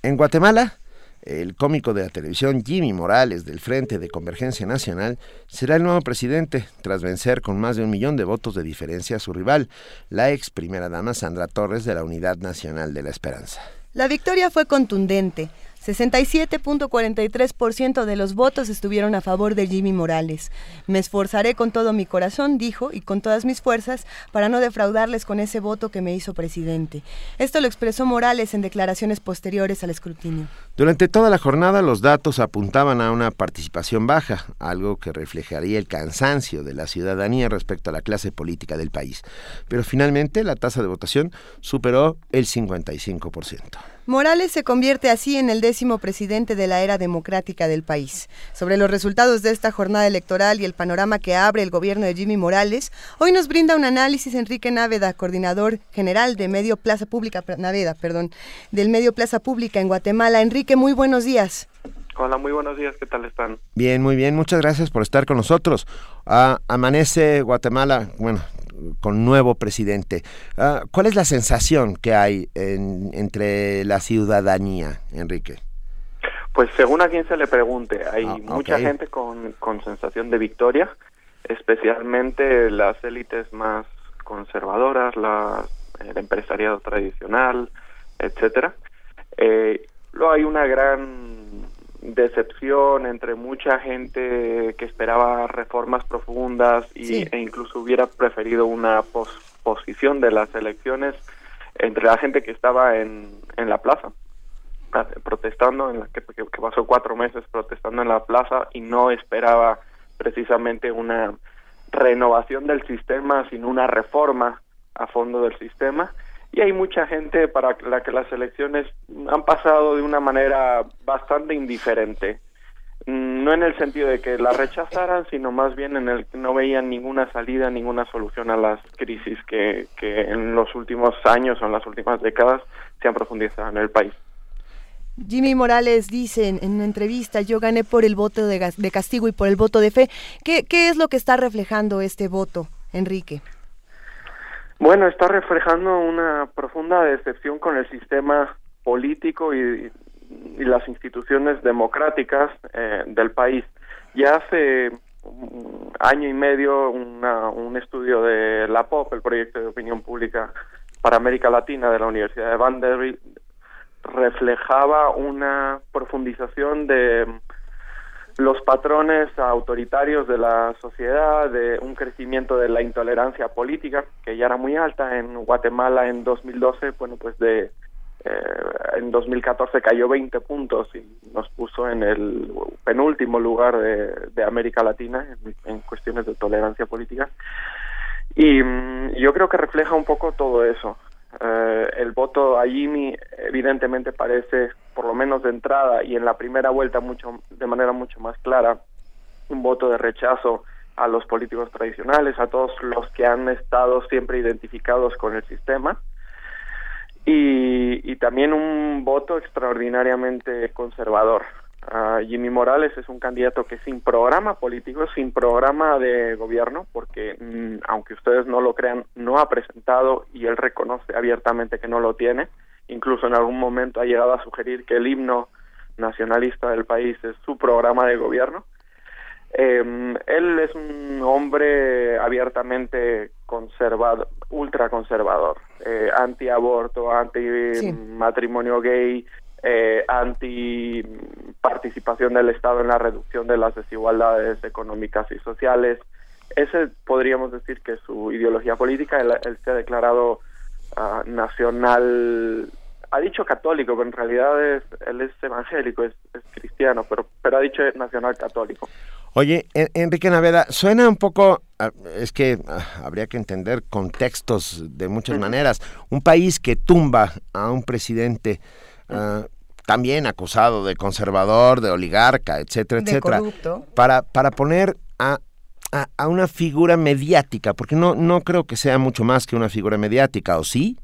En Guatemala, el cómico de la televisión Jimmy Morales del Frente de Convergencia Nacional será el nuevo presidente tras vencer con más de un millón de votos de diferencia a su rival, la ex primera dama Sandra Torres de la Unidad Nacional de la Esperanza.
La victoria fue contundente. 67.43% de los votos estuvieron a favor de Jimmy Morales. Me esforzaré con todo mi corazón, dijo, y con todas mis fuerzas para no defraudarles con ese voto que me hizo presidente. Esto lo expresó Morales en declaraciones posteriores al escrutinio.
Durante toda la jornada los datos apuntaban a una participación baja, algo que reflejaría el cansancio de la ciudadanía respecto a la clase política del país. Pero finalmente la tasa de votación superó el 55%.
Morales se convierte así en el décimo presidente de la era democrática del país. Sobre los resultados de esta jornada electoral y el panorama que abre el gobierno de Jimmy Morales, hoy nos brinda un análisis Enrique Náveda, coordinador general de Medio Plaza Pública, Náveda, perdón, del Medio Plaza Pública en Guatemala. Enrique, muy buenos días.
Hola, muy buenos días, ¿qué tal están?
Bien, muy bien, muchas gracias por estar con nosotros. Ah, amanece Guatemala, bueno, con nuevo presidente. Ah, ¿Cuál es la sensación que hay entre la ciudadanía, Enrique?
Pues según a quien se le pregunte, hay ah, mucha gente con, con sensación de victoria, especialmente las élites más conservadoras, la, el empresariado tradicional, etcétera. Eh, luego hay una gran decepción entre mucha gente que esperaba reformas profundas y, e incluso hubiera preferido una posposición de las elecciones entre la gente que estaba en, en la plaza ah, protestando en la que, que, pasó cuatro meses protestando en la plaza y no esperaba precisamente una renovación del sistema sino una reforma a fondo del sistema y hay mucha gente para la que las elecciones han pasado de una manera bastante indiferente. Mm, no en el sentido de que la rechazaran, sino más bien en el que no veían ninguna salida, ninguna solución a las crisis que, en los últimos años o en las últimas décadas se han profundizado en el país.
Jimmy Morales dice en, una entrevista, yo gané por el voto de, castigo y por el voto de fe. ¿Qué, ¿Qué es lo que está reflejando este voto, Enrique?
Bueno, está reflejando una profunda decepción con el sistema político y, las instituciones democráticas eh, del país. Ya hace año y medio un estudio de la POP, el proyecto de opinión pública para América Latina de la Universidad de Vanderbilt, reflejaba una profundización de los patrones autoritarios de la sociedad, de un crecimiento de la intolerancia política, que ya era muy alta en Guatemala en 2012, bueno, pues de eh, en 2014 cayó 20 puntos y nos puso en el penúltimo lugar de, América Latina en, cuestiones de tolerancia política. Y mm, yo creo que refleja un poco todo eso. Eh, el voto a Jimmy evidentemente parece, por lo menos de entrada y en la primera vuelta mucho, de manera mucho más clara, un voto de rechazo a los políticos tradicionales, a todos los que han estado siempre identificados con el sistema y, y también un voto extraordinariamente conservador. Jimmy Morales es un candidato que sin programa político, sin programa de gobierno, porque mm, aunque ustedes no lo crean, no ha presentado y él reconoce abiertamente que no lo tiene. Incluso en algún momento ha llegado a sugerir que el himno nacionalista del país es su programa de gobierno. Eh, él es un hombre abiertamente conservador, ultraconservador, eh, anti-aborto, anti-matrimonio gay, eh, anti participación del Estado en la reducción de las desigualdades económicas y sociales. Ese podríamos decir que su ideología política, él, se ha declarado ah, nacional, ha dicho católico, pero en realidad es, él es evangélico, es, cristiano, pero, pero ha dicho nacional católico.
Oye, Enrique Naveda, suena un poco, ah, es que ah, habría que entender contextos de muchas maneras. Un país que tumba a un presidente también acusado de conservador, de oligarca, etcétera, etcétera, para para poner a, a, una figura mediática, porque no no creo que sea mucho más que una figura mediática, ¿o sí?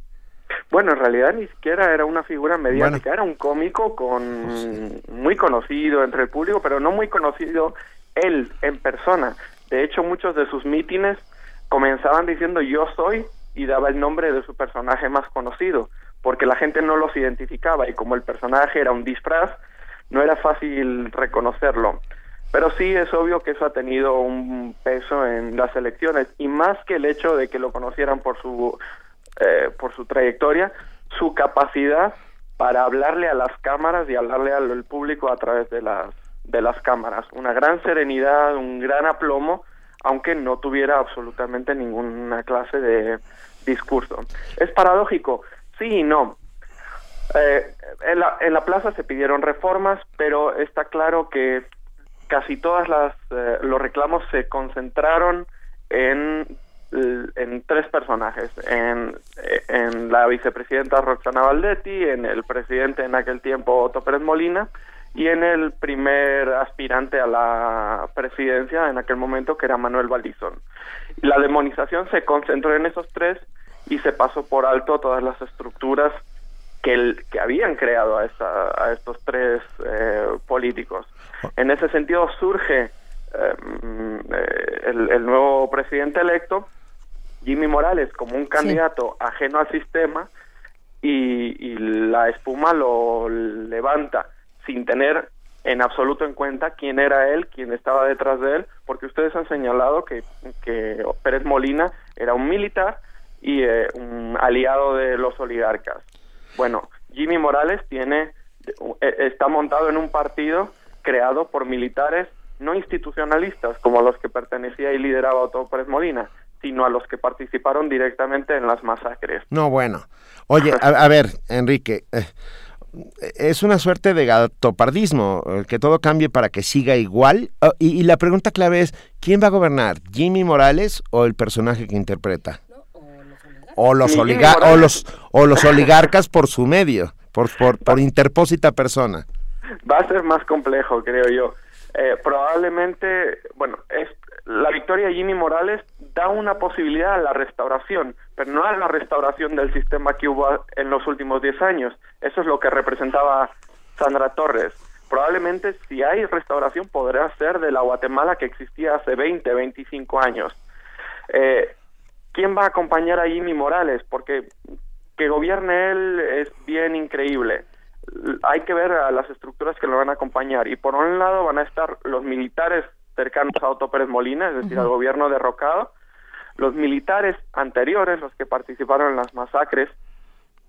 Bueno, en realidad ni siquiera era una figura mediática, era un cómico con pues muy conocido entre el público, pero no muy conocido él en persona. De hecho, muchos de sus mítines comenzaban diciendo yo soy y daba el nombre de su personaje más conocido porque la gente no los identificaba y como el personaje era un disfraz, no era fácil reconocerlo. Pero sí es obvio que eso ha tenido un peso en las elecciones y más que el hecho de que lo conocieran por su eh, por su trayectoria, su capacidad para hablarle a las cámaras y hablarle al público a través de las de las cámaras, una gran serenidad, un gran aplomo, aunque no tuviera absolutamente ninguna clase de discurso. Es paradójico, sí no. Eh, en, la, en la plaza se pidieron reformas, pero está claro que casi todas las eh, los reclamos se concentraron en, en tres personajes en, en la vicepresidenta Roxana Valdetti en el presidente en aquel tiempo Otto Pérez Molina y en el primer aspirante a la presidencia en aquel momento que era Manuel Baldizón la demonización se concentró en esos tres y se pasó por alto todas las estructuras que, el, que habían creado a, esta, a estos tres eh, políticos. En ese sentido surge em, eh, el, nuevo presidente electo, Jimmy Morales, como un candidato ajeno al sistema y, la espuma lo levanta sin tener en absoluto en cuenta quién era él, quién estaba detrás de él, porque ustedes han señalado que, que Pérez Molina era un militar y eh, un aliado de los oligarcas. Bueno, Jimmy Morales tiene eh, está montado en un partido creado por militares no institucionalistas como los que pertenecía y lideraba Otto Pérez Molina, sino a los que participaron directamente en las masacres.
No, bueno. Oye, a, ver, Enrique, eh, es una suerte de gatopardismo, eh, que todo cambie para que siga igual. Oh, y, la pregunta clave es, ¿quién va a gobernar? ¿Jimmy Morales o el personaje que interpreta? O los, o los, o los oligarcas por su medio, por, por, por interpósita persona
va a ser más complejo, creo yo. Eh, probablemente, bueno, es, la victoria de Jimmy Morales da una posibilidad a la restauración, pero no a la restauración del sistema que hubo en los últimos 10 años. Eso es lo que representaba Sandra Torres. Probablemente si hay restauración podrá ser de la Guatemala que existía hace 20, 25 años. Eh, ¿Quién va a acompañar a Jimmy Morales? Porque que gobierne él es bien increíble hay que ver a las estructuras que lo van a acompañar. Y por un lado van a estar los militares cercanos a Otto Pérez Molina, es decir, al gobierno derrocado, los militares anteriores, los que participaron en las masacres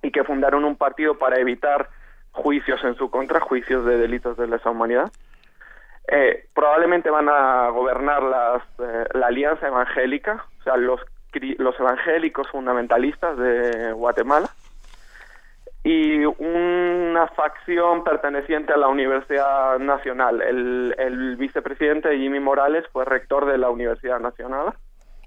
y que fundaron un partido para evitar juicios en su contra, juicios de delitos de lesa humanidad. Eh, probablemente van a gobernar las, eh, la Alianza Evangélica, o sea, los, los evangélicos fundamentalistas de Guatemala, y una facción perteneciente a la Universidad Nacional. El, vicepresidente Jimmy Morales fue rector de la Universidad Nacional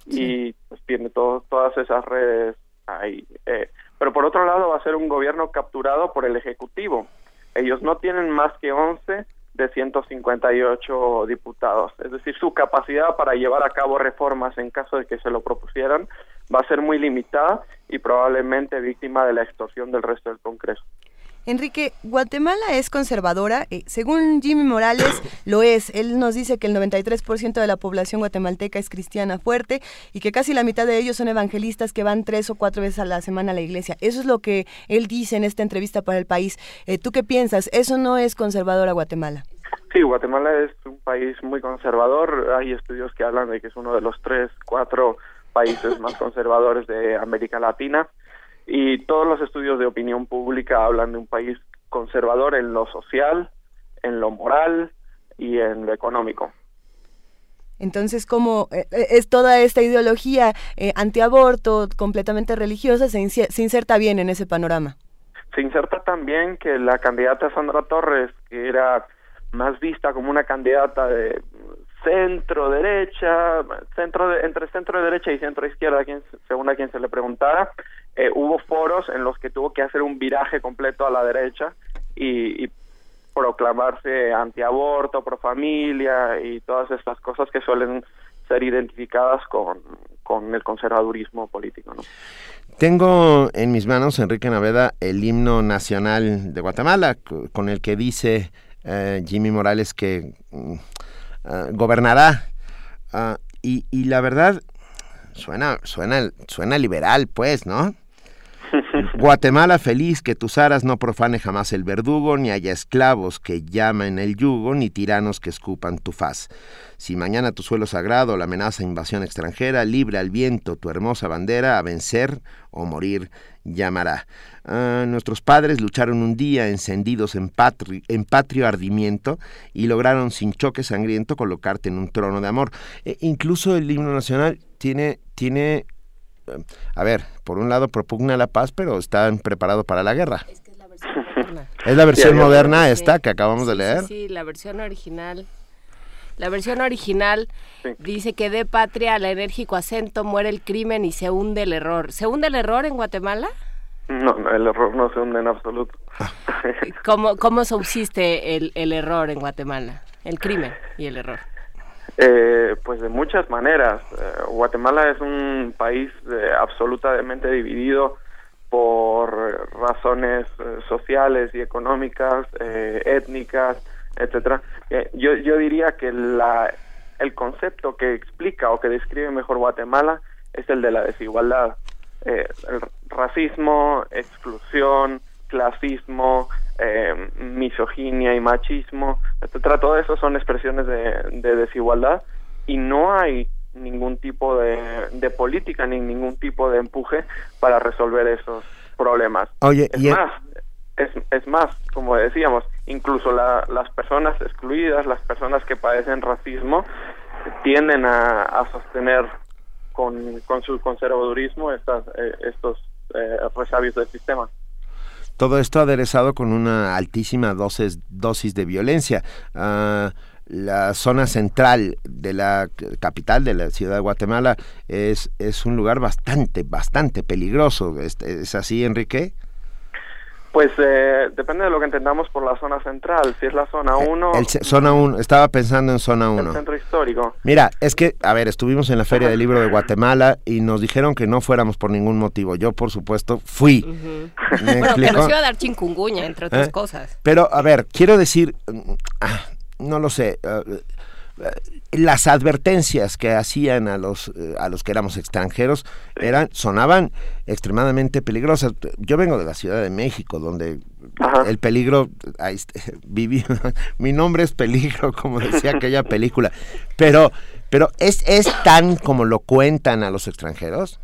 y pues, tiene todas esas redes ahí. Eh, pero por otro lado va a ser un gobierno capturado por el Ejecutivo. Ellos no tienen más que 11 de 158 diputados. Es decir, su capacidad para llevar a cabo reformas en caso de que se lo propusieran va a ser muy limitada y probablemente víctima de la extorsión del resto del Congreso.
Enrique, Guatemala es conservadora. Eh, según Jimmy Morales, (coughs) lo es. Él nos dice que el 93% de la población guatemalteca es cristiana fuerte y que casi la mitad de ellos son evangelistas que van tres o cuatro veces a la semana a la iglesia. Eso es lo que él dice en esta entrevista para el país. Eh, ¿Tú qué piensas? ¿Eso no es conservadora Guatemala?
Sí, Guatemala es un país muy conservador. Hay estudios que hablan de que es uno de los tres, cuatro países más conservadores de América Latina y todos los estudios de opinión pública hablan de un país conservador en lo social, en lo moral y en lo económico.
Entonces, ¿cómo eh, eh, es toda esta ideología eh, antiaborto, completamente religiosa, se, se, inserta bien en ese panorama?
Se inserta también que la candidata Sandra Torres, que era más vista como una candidata de centro derecha, centro de, entre centro derecha y centro izquierda, quien, según a quien se le preguntara, eh, hubo foros en los que tuvo que hacer un viraje completo a la derecha y, proclamarse antiaborto, pro familia y todas estas cosas que suelen ser identificadas con, con el conservadurismo político. ¿no?
Tengo en mis manos, Enrique Naveda, el himno nacional de Guatemala, con el que dice eh, Jimmy Morales que mm, eh, gobernará. Ah, y, y, la verdad, suena, suena, suena liberal, pues, ¿no? Guatemala feliz, que tus aras no profane jamás el verdugo, ni haya esclavos que llamen el yugo, ni tiranos que escupan tu faz. Si mañana tu suelo sagrado la amenaza invasión extranjera, libre al viento tu hermosa bandera, a vencer o morir llamará. Ah, nuestros padres lucharon un día encendidos en, patrio ardimiento y lograron sin choque sangriento colocarte en un trono de amor. E incluso el himno nacional tiene, tiene, a ver, por un lado propugna la paz, pero están preparados para la guerra. Es, que es la versión moderna. (laughs) es la versión moderna esta que acabamos de leer.
Sí, la versión original. La versión original dice que de patria al enérgico acento muere el crimen y se hunde el error. ¿Se hunde el error en Guatemala?
No, el error no se hunde en absoluto.
¿Cómo, cómo subsiste el, el error en Guatemala? El crimen y el error.
Eh, pues de muchas maneras. Eh, Guatemala es un país eh, absolutamente dividido por razones sociales y económicas, étnicas, etcétera. yo, yo diría que la, el concepto que explica o que describe mejor Guatemala es el de la desigualdad. el racismo, exclusión, clasismo, eh, misoginia y machismo, etcétera, todo eso son expresiones de, desigualdad y no hay ningún tipo de, política ni ningún tipo de empuje para resolver esos problemas.
Oye,
es más, es, es, más, como decíamos, incluso las personas excluidas, las personas que padecen racismo, tienden a, sostener con, con, su conservadurismo estas, eh, estos eh, resabios del sistema.
Todo esto aderezado con una altísima dosis, dosis de violencia. Ah, la zona central de la capital de la ciudad de Guatemala es, es un lugar bastante, bastante peligroso. ¿Es, así, Enrique?
Pues eh, depende de lo que entendamos por la zona central. Si es la zona 1...
Eh, zona 1, estaba pensando en zona 1.
El centro histórico.
Mira, es que, a ver, estuvimos en la Feria del Libro de Guatemala y nos dijeron que no fuéramos por ningún motivo. Yo, por supuesto, fui.
bueno, que nos iba a dar chingunguña, entre otras ¿Eh? cosas.
Pero, a ver, quiero decir, mm, ah, no lo sé las advertencias que hacían a los eh, a los que éramos extranjeros eran sonaban extremadamente peligrosas. Yo vengo de la Ciudad de México donde el peligro ahí, (laughs) viví (laughs) mi nombre es peligro como decía aquella película, pero pero es es tan como lo cuentan a los extranjeros.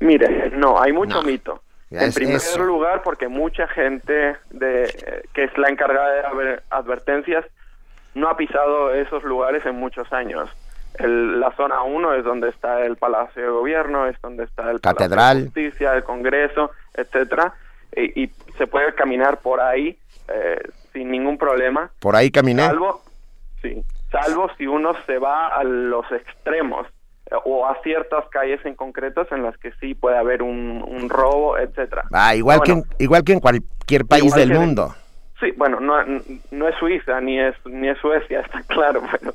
Mire, no, hay mucho mito. en primer lugar, porque mucha gente de, que es la encargada de advertencias no ha pisado esos lugares en muchos años. la zona 1 es donde está el Palacio de Gobierno, es donde está el
Catedral.
de Justicia, el Congreso, etcétera, y, se puede caminar por ahí eh, sin ningún problema.
Por ahí caminé.
Salvo, sí, salvo si uno se va a los extremos eh, o a ciertas calles en concretos en las que sí puede haber un, robo, etcétera.
Ah, igual que en, igual que en cualquier país del mundo.
Sí, bueno, no, no es Suiza ni es ni es Suecia, (laughs) está claro, bueno,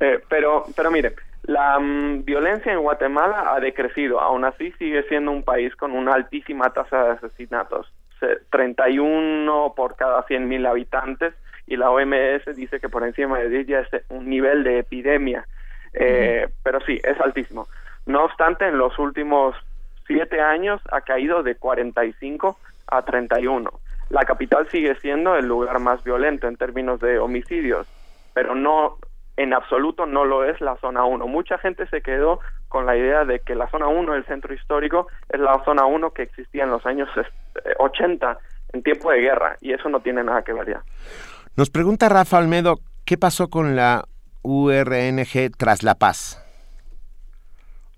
eh, pero pero mire, la mm, violencia en Guatemala ha decrecido, aún así sigue siendo un país con una altísima tasa de asesinatos, 31 por cada 100.000 habitantes y la OMS dice que por encima de 10 ya es un nivel de epidemia, eh, pero sí, es altísimo. No obstante, en los últimos siete años ha caído de 45 a 31 la capital sigue siendo el lugar más violento en términos de homicidios, pero no en absoluto no lo es la zona 1. Mucha gente se quedó con la idea de que la zona 1 del centro histórico es la zona 1 que existía en los años 80 en tiempo de guerra y eso no tiene nada que ver ya.
Nos pregunta Rafa Almedo, ¿qué pasó con la URNG tras la paz?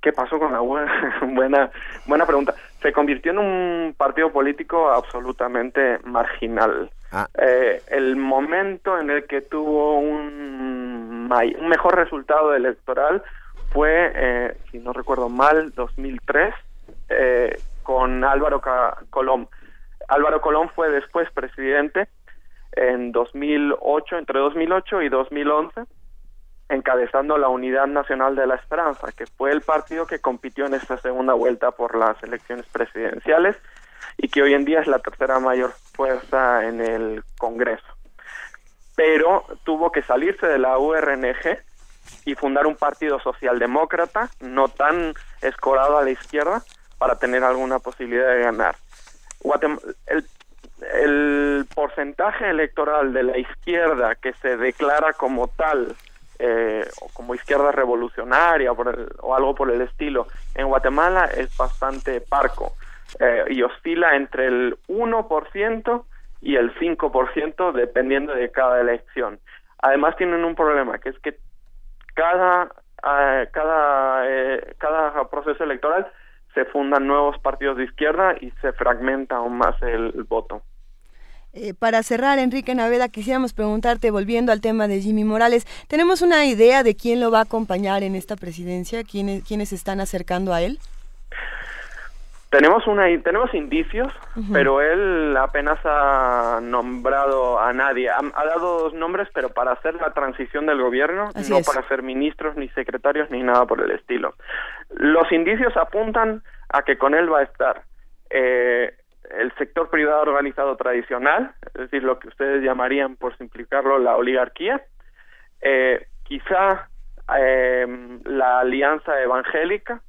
¿Qué pasó con la URNG? (laughs) buena, buena pregunta se convirtió en un partido político absolutamente marginal. Ah. Eh, el momento en el que tuvo un, mejor resultado electoral fue, eh, si no recuerdo mal, 2003, eh, con Álvaro Colón. Álvaro Colón fue después presidente en 2008, entre 2008 y 2011 encabezando la Unidad Nacional de la Esperanza, que fue el partido que compitió en esta segunda vuelta por las elecciones presidenciales y que hoy en día es la tercera mayor fuerza en el Congreso. Pero tuvo que salirse de la URNG y fundar un partido socialdemócrata, no tan escorado a la izquierda, para tener alguna posibilidad de ganar. el, porcentaje electoral de la izquierda que se declara como tal eh, como izquierda revolucionaria o algo por el estilo, en Guatemala es bastante parco eh, y oscila entre el 1% y el 5% dependiendo de cada elección. Además tienen un problema, que es que cada, eh, cada, eh, cada proceso electoral se fundan nuevos partidos de izquierda y se fragmenta aún más el voto.
Eh, para cerrar, Enrique Naveda, quisiéramos preguntarte, volviendo al tema de Jimmy Morales, ¿tenemos una idea de quién lo va a acompañar en esta presidencia? ¿Quiénes, quiénes se están acercando a él?
Tenemos una tenemos indicios, pero él apenas ha nombrado a nadie. Ha, dado dos nombres, pero para hacer la transición del gobierno, no para ser ministros, ni secretarios, ni nada por el estilo. Los indicios apuntan a que con él va a estar eh, el sector privado organizado tradicional, es decir, lo que ustedes llamarían, por simplificarlo, la oligarquía, eh, quizá eh, la alianza evangélica,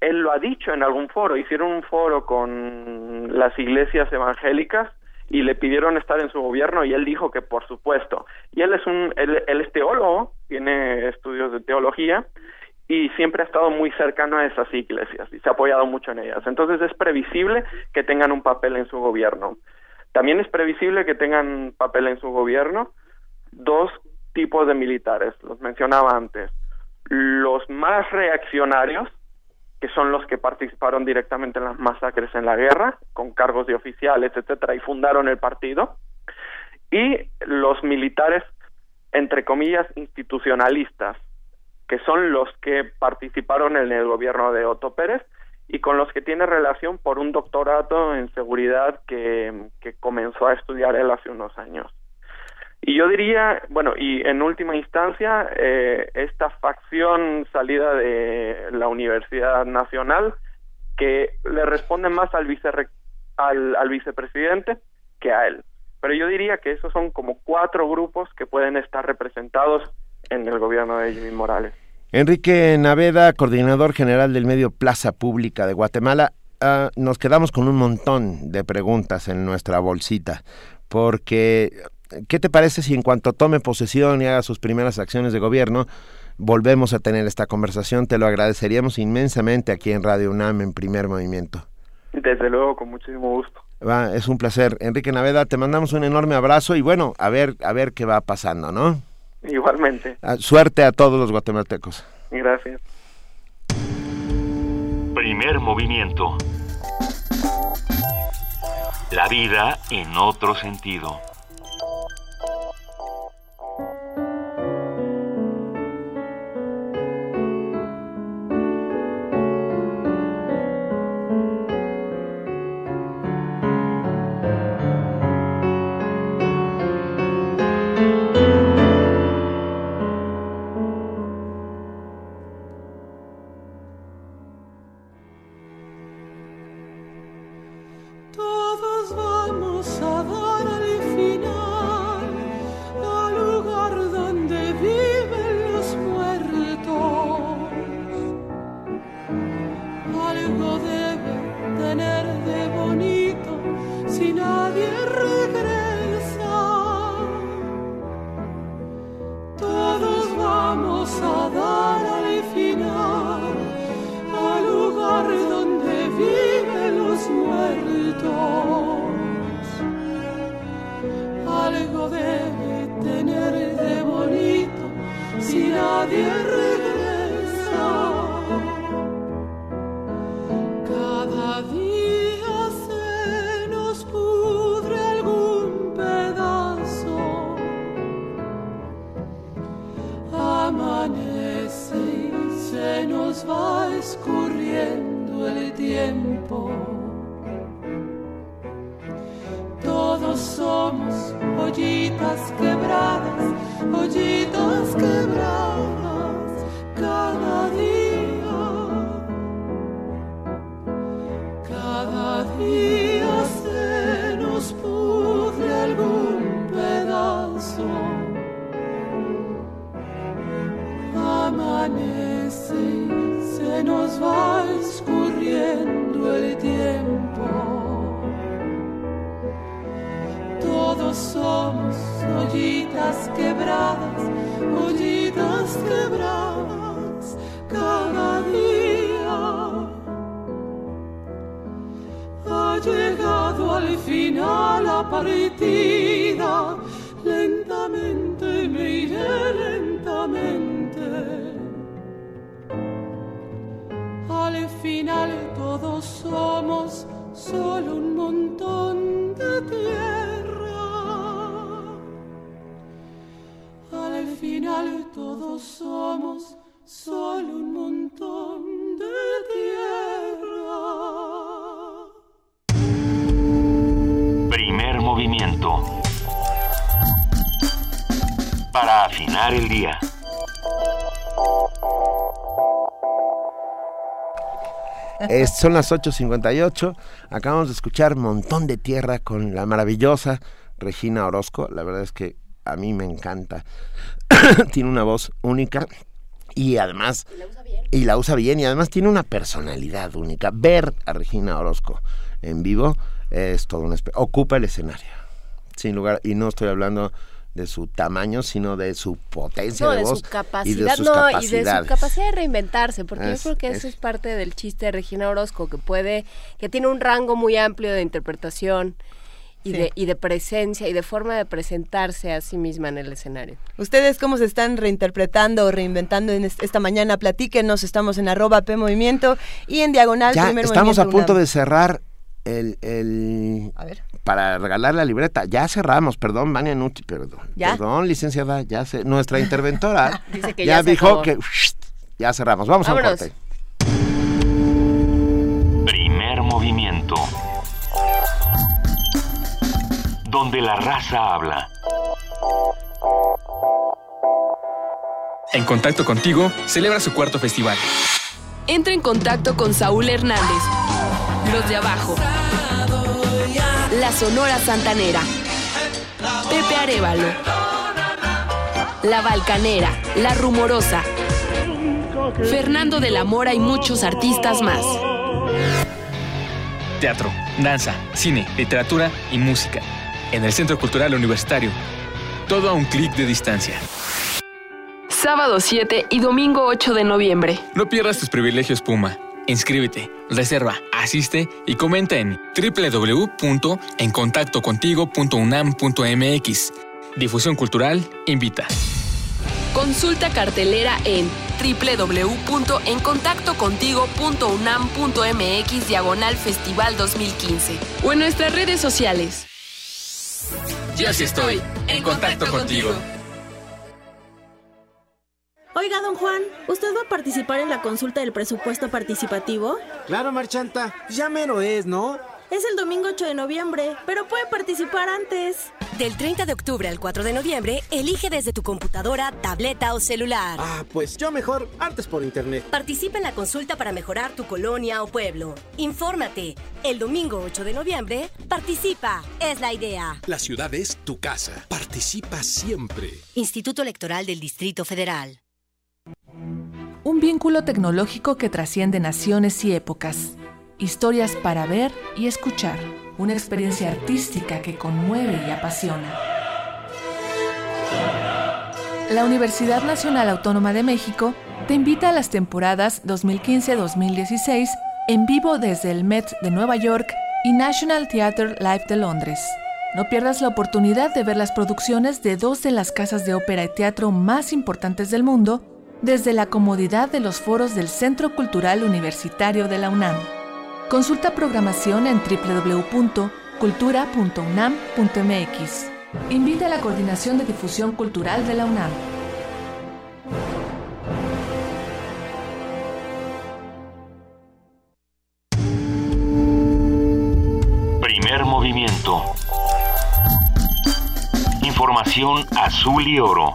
él lo ha dicho en algún foro, hicieron un foro con las iglesias evangélicas y le pidieron estar en su gobierno y él dijo que por supuesto. Y él es un él es teólogo, tiene estudios de teología y siempre ha estado muy cercano a esas iglesias y se ha apoyado mucho en ellas. Entonces es previsible que tengan un papel en su gobierno. También es previsible que tengan papel en su gobierno dos tipos de militares, los mencionaba antes. Los más reaccionarios, que son los que participaron directamente en las masacres en la guerra, con cargos de oficiales, etcétera, y fundaron el partido, y los militares, entre comillas, institucionalistas, que son los que participaron en el gobierno de Otto Pérez y con los que tiene relación por un doctorado en seguridad que, comenzó a estudiar él hace unos años. Y yo diría, bueno, y en última instancia, eh, esta facción salida de la Universidad Nacional, que le responde más al, vice, al vicepresidente que a él. Pero yo diría que esos son como cuatro grupos que pueden estar representados en el gobierno de Jimmy Morales.
Enrique Naveda, coordinador general del medio Plaza Pública de Guatemala, ah, nos quedamos con un montón de preguntas en nuestra bolsita, porque ¿qué te parece si en cuanto tome posesión y haga sus primeras acciones de gobierno, volvemos a tener esta conversación? Te lo agradeceríamos inmensamente aquí en Radio UNAM en primer movimiento.
Desde luego, con muchísimo gusto.
es un placer. Enrique Naveda, te mandamos un enorme abrazo y bueno, a ver, a ver qué va pasando, ¿no? (laughs)
Igualmente.
Ah, suerte a todos los guatemaltecos.
Gracias.
Primer movimiento. La vida en otro sentido.
Son las 8.58. Acabamos de escuchar Montón de Tierra con la maravillosa Regina Orozco. La verdad es que a mí me encanta. (coughs) tiene una voz única y además... Y la usa bien. Y la usa bien y además tiene una personalidad única. Ver a Regina Orozco en vivo es todo un... Ocupa el escenario. Sin lugar... Y no estoy hablando de su tamaño, sino de su potencia de, voz
y de sus no, y de su capacidad de reinventarse, porque yo creo que eso es parte del chiste de Regina Orozco, que puede, que tiene un rango muy amplio de interpretación. Y, de, y de presencia y de forma de presentarse a sí misma en el escenario.
¿Ustedes cómo se están reinterpretando o reinventando en esta mañana? Platíquenos, estamos en arroba P Movimiento y en Diagonal.
Ya estamos a punto de cerrar el, el para regalar la libreta. Ya cerramos, perdón, Vania Nuti, perdón. Perdón, licenciada, ya se, nuestra interventora (laughs) ya, dijo que ya cerramos. Vamos a un corte.
Primer movimiento. Donde la raza habla.
En contacto contigo, celebra su cuarto festival.
Entra en contacto con Saúl Hernández. Los de abajo la Sonora Santanera, Pepe Arevalo, La Balcanera, La Rumorosa, Fernando de la Mora y muchos artistas más.
Teatro, danza, cine, literatura y música. En el Centro Cultural Universitario. Todo a un clic de distancia.
Sábado 7 y domingo 8 de noviembre.
No pierdas tus privilegios Puma. Inscríbete, reserva, asiste y comenta en www.encontactocontigo.unam.mx. Difusión Cultural invita.
Consulta cartelera en www.encontactocontigo.unam.mx diagonal Festival 2015 o en nuestras redes sociales.
Yo sí estoy en contacto contigo.
Oiga, don Juan, ¿usted va a participar en la consulta del presupuesto participativo?
Claro, Marchanta, ya mero es, ¿no?
Es el domingo 8 de noviembre, pero puede participar antes.
Del 30 de octubre al 4 de noviembre, elige desde tu computadora, tableta o celular.
Ah, pues yo mejor antes por internet.
Participa en la consulta para mejorar tu colonia o pueblo. Infórmate. El domingo 8 de noviembre, participa. Es la idea.
La ciudad es tu casa. Participa siempre.
Instituto Electoral del Distrito Federal.
Un vínculo tecnológico que trasciende naciones y épocas. Historias para ver y escuchar. Una experiencia artística que conmueve y apasiona. La Universidad Nacional Autónoma de México te invita a las temporadas 2015-2016 en vivo desde el Met de Nueva York y National Theatre Live de Londres. No pierdas la oportunidad de ver las producciones de dos de las casas de ópera y teatro más importantes del mundo desde la comodidad de los foros del Centro Cultural Universitario de la UNAM. Consulta programación en www.cultura.unam.mx. Invita a la Coordinación de Difusión Cultural de la UNAM.
Primer movimiento. Información azul y oro.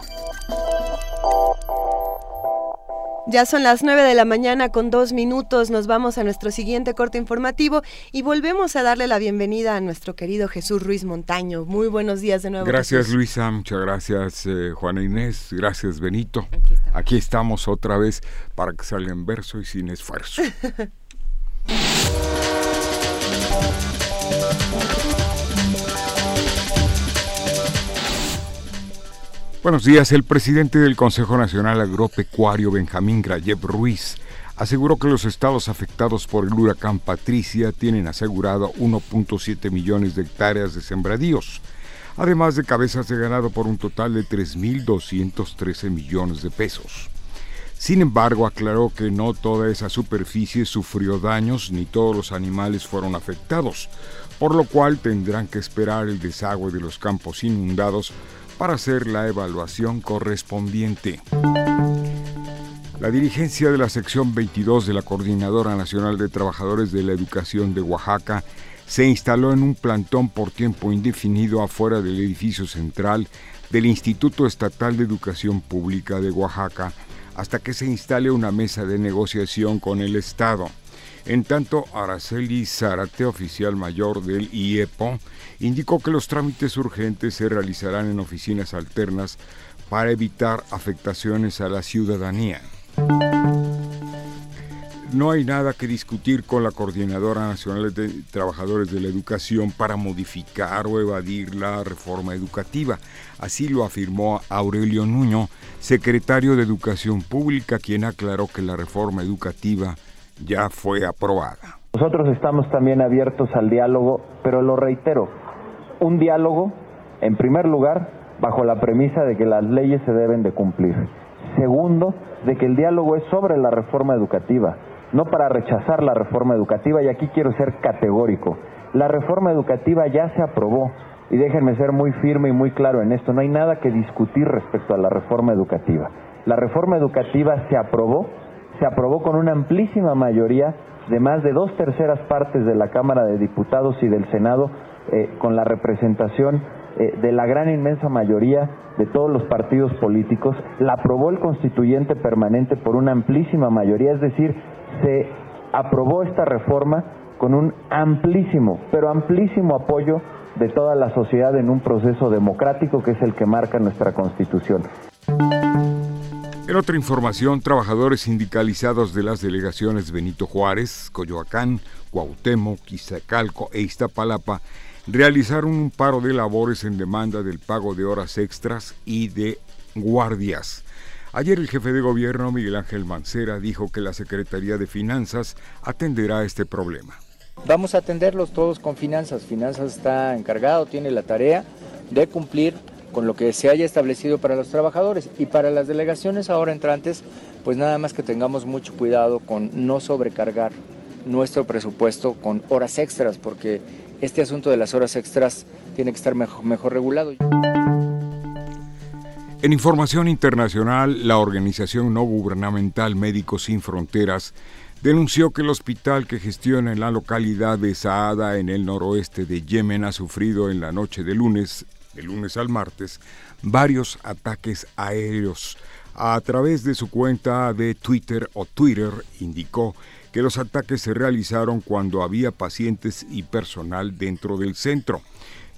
Ya son las 9 de la mañana con dos minutos. Nos vamos a nuestro siguiente corte informativo y volvemos a darle la bienvenida a nuestro querido Jesús Ruiz Montaño. Muy buenos días de nuevo.
Gracias Luisa, muchas gracias eh, Juana Inés, gracias Benito. Aquí estamos. otra vez para que salga en verso y sin esfuerzo. (laughs) Buenos días. El presidente del Consejo Nacional Agropecuario, Benjamín Grayev Ruiz, aseguró que los estados afectados por el huracán Patricia tienen asegurado 1.7 millones de hectáreas de sembradíos, además de cabezas de ganado por un total de 3.213 millones de pesos. Sin embargo, aclaró que no toda esa superficie sufrió daños ni todos los animales fueron afectados, por lo cual tendrán que esperar el desagüe de los campos inundados para hacer la evaluación correspondiente. La dirigencia de la sección 22 de la Coordinadora Nacional de Trabajadores de la Educación de Oaxaca se instaló en un plantón por tiempo indefinido afuera del edificio central del Instituto Estatal de Educación Pública de Oaxaca hasta que se instale una mesa de negociación con el Estado. En tanto, Araceli Zárate, oficial mayor del IEPO, indicó que los trámites urgentes se realizarán en oficinas alternas para evitar afectaciones a la ciudadanía. No hay nada que discutir con la Coordinadora Nacional de Trabajadores de la Educación para modificar o evadir la reforma educativa. Así lo afirmó Aurelio Nuño, secretario de Educación Pública, quien aclaró que la reforma educativa ya fue aprobada.
Nosotros estamos también abiertos al diálogo, pero lo reitero, un diálogo, en primer lugar, bajo la premisa de que las leyes se deben de cumplir. Segundo, de que el diálogo es sobre la reforma educativa, no para rechazar la reforma educativa, y aquí quiero ser categórico. La reforma educativa ya se aprobó, y déjenme ser muy firme y muy claro en esto, no hay nada que discutir respecto a la reforma educativa. La reforma educativa se aprobó, se aprobó con una amplísima mayoría de más de dos terceras partes de la Cámara de Diputados y del Senado, eh, con la representación eh, de la gran inmensa mayoría de todos los partidos políticos, la aprobó el constituyente permanente por una amplísima mayoría, es decir, se aprobó esta reforma con un amplísimo, pero amplísimo apoyo de toda la sociedad en un proceso democrático que es el que marca nuestra constitución.
En otra información, trabajadores sindicalizados de las delegaciones Benito Juárez, Coyoacán, Cuauhtémoc, Iztacalco e Iztapalapa realizaron un paro de labores en demanda del pago de horas extras y de guardias. Ayer el jefe de gobierno, Miguel Ángel Mancera, dijo que la Secretaría de Finanzas atenderá este problema.
Vamos a atenderlos todos con finanzas. Finanzas está encargado, tiene la tarea de cumplir con lo que se haya establecido para los trabajadores y para las delegaciones ahora entrantes, pues nada más que tengamos mucho cuidado con no sobrecargar nuestro presupuesto con horas extras, porque este asunto de las horas extras tiene que estar mejor, regulado.
En información internacional, la organización no gubernamental Médicos Sin Fronteras denunció que el hospital que gestiona en la localidad de Saada, en el noroeste de Yemen, ha sufrido en la noche de lunes, de lunes al martes, varios ataques aéreos. A través de su cuenta de Twitter o Twitter indicó que los ataques se realizaron cuando había pacientes y personal dentro del centro.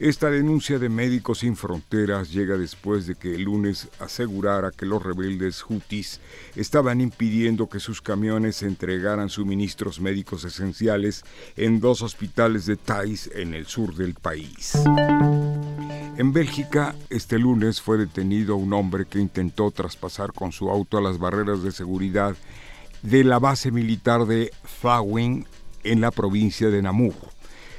Esta denuncia de Médicos Sin Fronteras llega después de que el lunes asegurara que los rebeldes hutis estaban impidiendo que sus camiones entregaran suministros médicos esenciales en dos hospitales de Thais en el sur del país. En Bélgica, este lunes fue detenido un hombre que intentó traspasar con su auto a las barreras de seguridad de la base militar de Fawin en la provincia de Namur.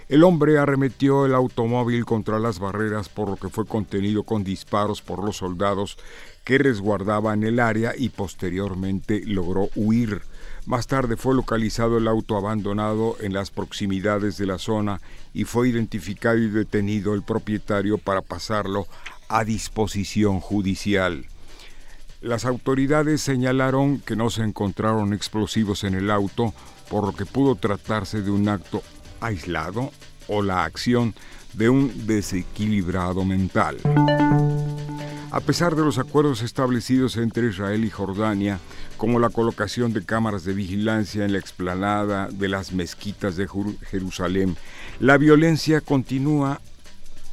El hombre arremetió el automóvil contra las barreras por lo que fue contenido con disparos por los soldados que resguardaban el área y posteriormente logró huir. Más tarde fue localizado el auto abandonado en las proximidades de la zona y fue identificado y detenido el propietario para pasarlo a disposición judicial. Las autoridades señalaron que no se encontraron explosivos en el auto, por lo que pudo tratarse de un acto aislado o la acción de un desequilibrado mental. A pesar de los acuerdos establecidos entre Israel y Jordania, como la colocación de cámaras de vigilancia en la explanada de las mezquitas de Jerusalén, la violencia continúa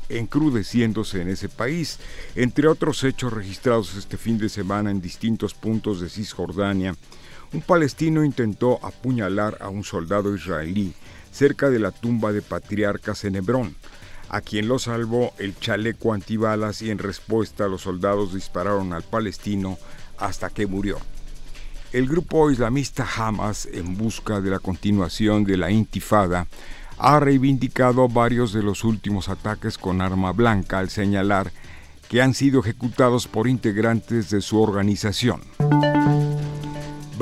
encrudeciéndose en ese país. Entre otros hechos registrados este fin de semana en distintos puntos de Cisjordania, un palestino intentó apuñalar a un soldado israelí cerca de la tumba de patriarcas en Hebrón. a quien lo salvó el chaleco antibalas y en respuesta los soldados dispararon al palestino hasta que murió. El grupo islamista Hamas, en busca de la continuación de la intifada, ha reivindicado varios de los últimos ataques con arma blanca al señalar que han sido ejecutados por integrantes de su organización.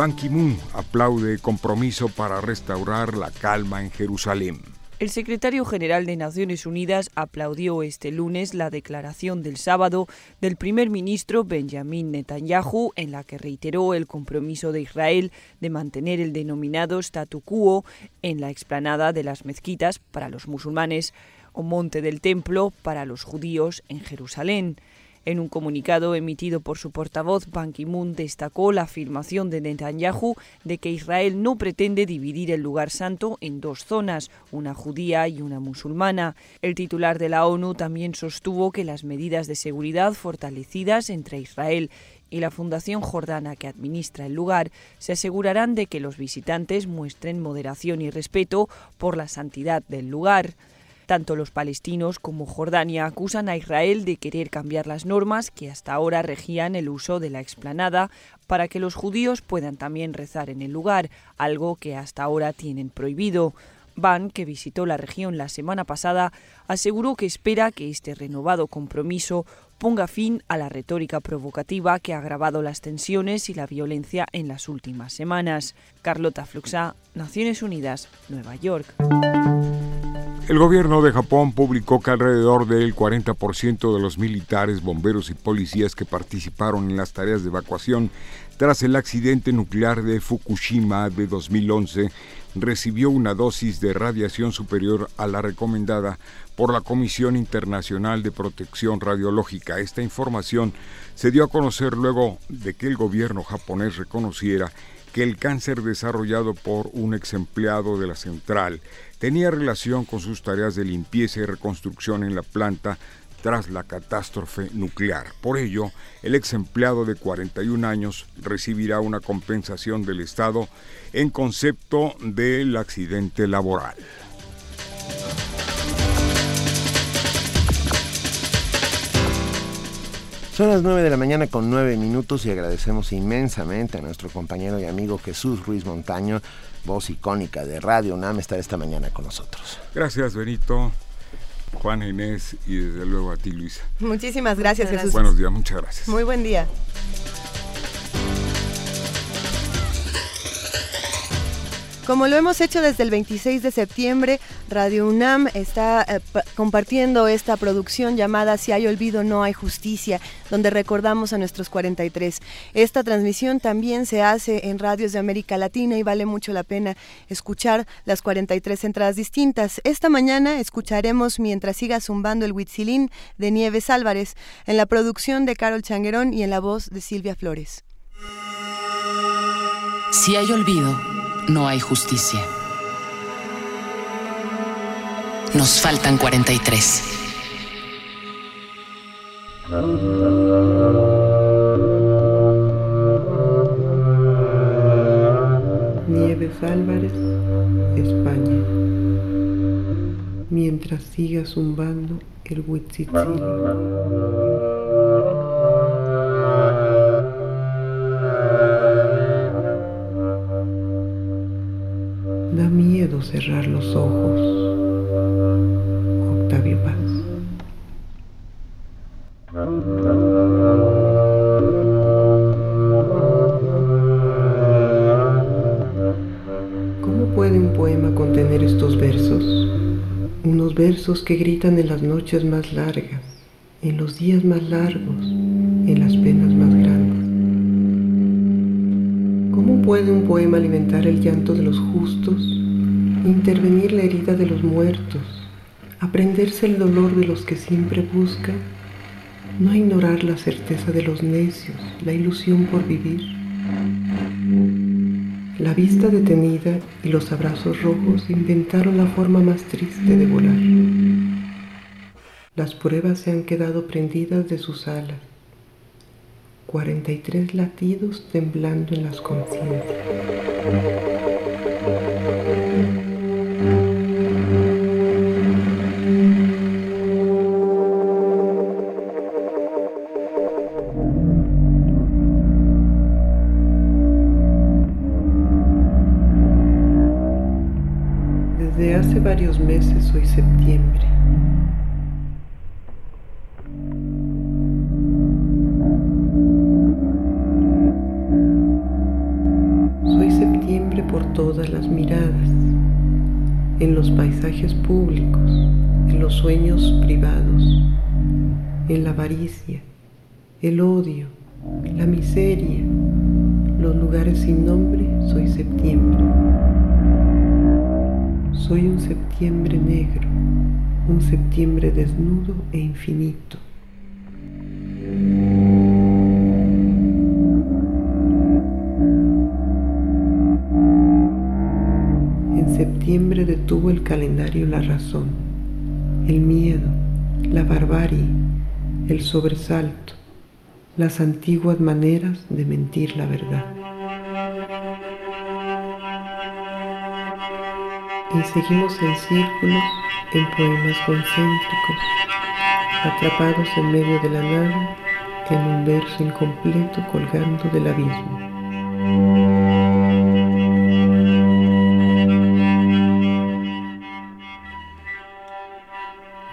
Ban Ki-moon aplaude compromiso para restaurar la calma en Jerusalén.
El secretario general de Naciones Unidas aplaudió este lunes la declaración del sábado del primer ministro Benjamin Netanyahu en la que reiteró el compromiso de Israel de mantener el denominado statu quo en la explanada de las mezquitas para los musulmanes o monte del templo para los judíos en Jerusalén. En un comunicado emitido por su portavoz, Ban Ki-moon destacó la afirmación de Netanyahu de que Israel no pretende dividir el lugar santo en dos zonas, una judía y una musulmana. El titular de la ONU también sostuvo que las medidas de seguridad fortalecidas entre Israel y la Fundación Jordana que administra el lugar se asegurarán de que los visitantes muestren moderación y respeto por la santidad del lugar. Tanto los palestinos como Jordania acusan a Israel de querer cambiar las normas que hasta ahora regían el uso de la explanada para que los judíos puedan también rezar en el lugar, algo que hasta ahora tienen prohibido. Ban, que visitó la región la semana pasada, aseguró que espera que este renovado compromiso ponga fin a la retórica provocativa que ha agravado las tensiones y la violencia en las últimas semanas. Carlota Fluxá, Naciones Unidas, Nueva York.
El gobierno de Japón publicó que alrededor del 40% de los militares, bomberos y policías que participaron en las tareas de evacuación tras el accidente nuclear de Fukushima de 2011 recibió una dosis de radiación superior a la recomendada por la Comisión Internacional de Protección Radiológica. Esta información se dio a conocer luego de que el gobierno japonés reconociera que el cáncer desarrollado por un ex empleado de la central tenía relación con sus tareas de limpieza y reconstrucción en la planta tras la catástrofe nuclear. Por ello, el ex empleado de 41 años recibirá una compensación del Estado en concepto del accidente laboral.
Son las 9 de la mañana con 9 minutos y agradecemos inmensamente a nuestro compañero y amigo Jesús Ruiz Montaño, voz icónica de Radio UNAM, estar esta mañana con nosotros.
Gracias, Benito. Juan Inés y desde luego a ti, Luisa.
Muchísimas gracias, Jesús.
Buenos días, muchas gracias.
Muy buen día. Como lo hemos hecho desde el 26 de septiembre, Radio UNAM está eh, compartiendo esta producción llamada Si hay olvido, no hay justicia, donde recordamos a nuestros 43. Esta transmisión también se hace en radios de América Latina y vale mucho la pena escuchar las 43 entradas distintas. Esta mañana escucharemos Mientras siga zumbando el Huitzilín de Nieves Álvarez, en la producción de Carol Changuerón y en la voz de Silvia Flores.
Si hay olvido no hay justicia. Nos faltan 43.
Nieves Álvarez, España. Mientras siga zumbando el huitzitzil. Da miedo cerrar los ojos. Octavio Paz. ¿Cómo puede un poema contener estos versos? Unos versos que gritan en las noches más largas, en los días más largos, en las penas más grandes. ¿Cómo puede un poema alimentar el llanto de los justos, intervenir la herida de los muertos, aprenderse el dolor de los que siempre buscan, no ignorar la certeza de los necios, la ilusión por vivir? La vista detenida y los abrazos rojos inventaron la forma más triste de volar. Las pruebas se han quedado prendidas de sus alas 43 latidos temblando en las conciencias. Desde hace varios meses hoy septiembre en la avaricia, el odio, la miseria, los lugares sin nombre, soy septiembre. Soy un septiembre negro, un septiembre desnudo e infinito. En septiembre detuvo el calendario la razón, el miedo, la barbarie, el sobresalto, las antiguas maneras de mentir la verdad. Y seguimos en círculos, en poemas concéntricos, atrapados en medio de la nada, en un verso incompleto colgando del abismo.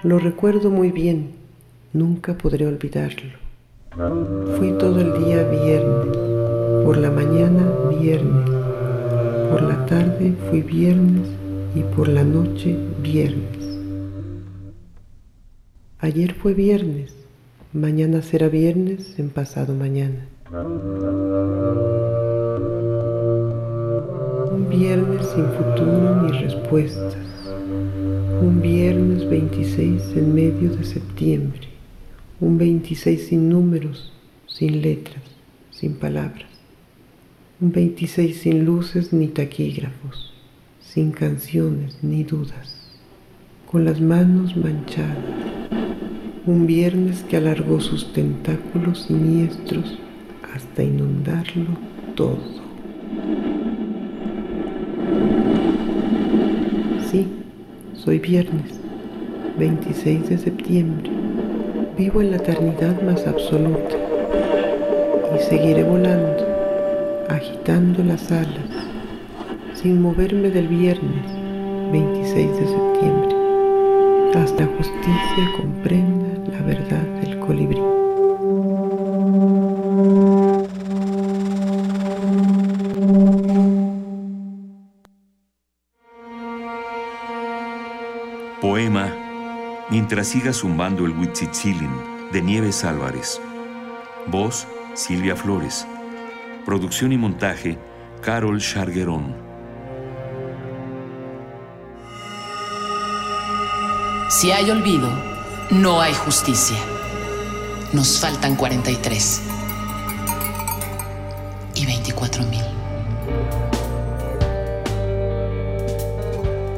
Lo recuerdo muy bien, nunca podré olvidarlo. Fui todo el día viernes, por la mañana viernes, por la tarde fui viernes y por la noche viernes. Ayer fue viernes, mañana será viernes en pasado mañana. Un viernes sin futuro ni respuestas. Un viernes 26 en medio de septiembre un 26 sin números, sin letras, sin palabras, un 26 sin luces ni taquígrafos, sin canciones ni dudas, con las manos manchadas, un viernes que alargó sus tentáculos siniestros hasta inundarlo todo. Sí, soy viernes, 26 de septiembre Vivo en la eternidad más absoluta y seguiré volando, agitando las alas, sin moverme del viernes 26 de septiembre, hasta justicia comprenda la verdad del colibrí.
Mientras siga zumbando el Huitzitzilin de Nieves Álvarez. Voz, Silvia Flores. Producción y montaje, Carol Charguerón.
Si hay olvido, no hay justicia. Nos faltan 43 y 24 mil.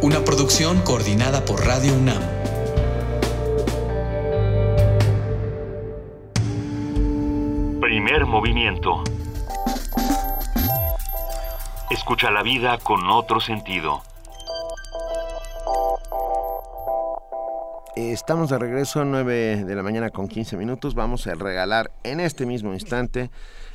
Una producción coordinada por Radio UNAM
movimiento. Escucha la vida con otro sentido.
Estamos de regreso a 9 de la mañana con 15 minutos. Vamos a regalar en este mismo instante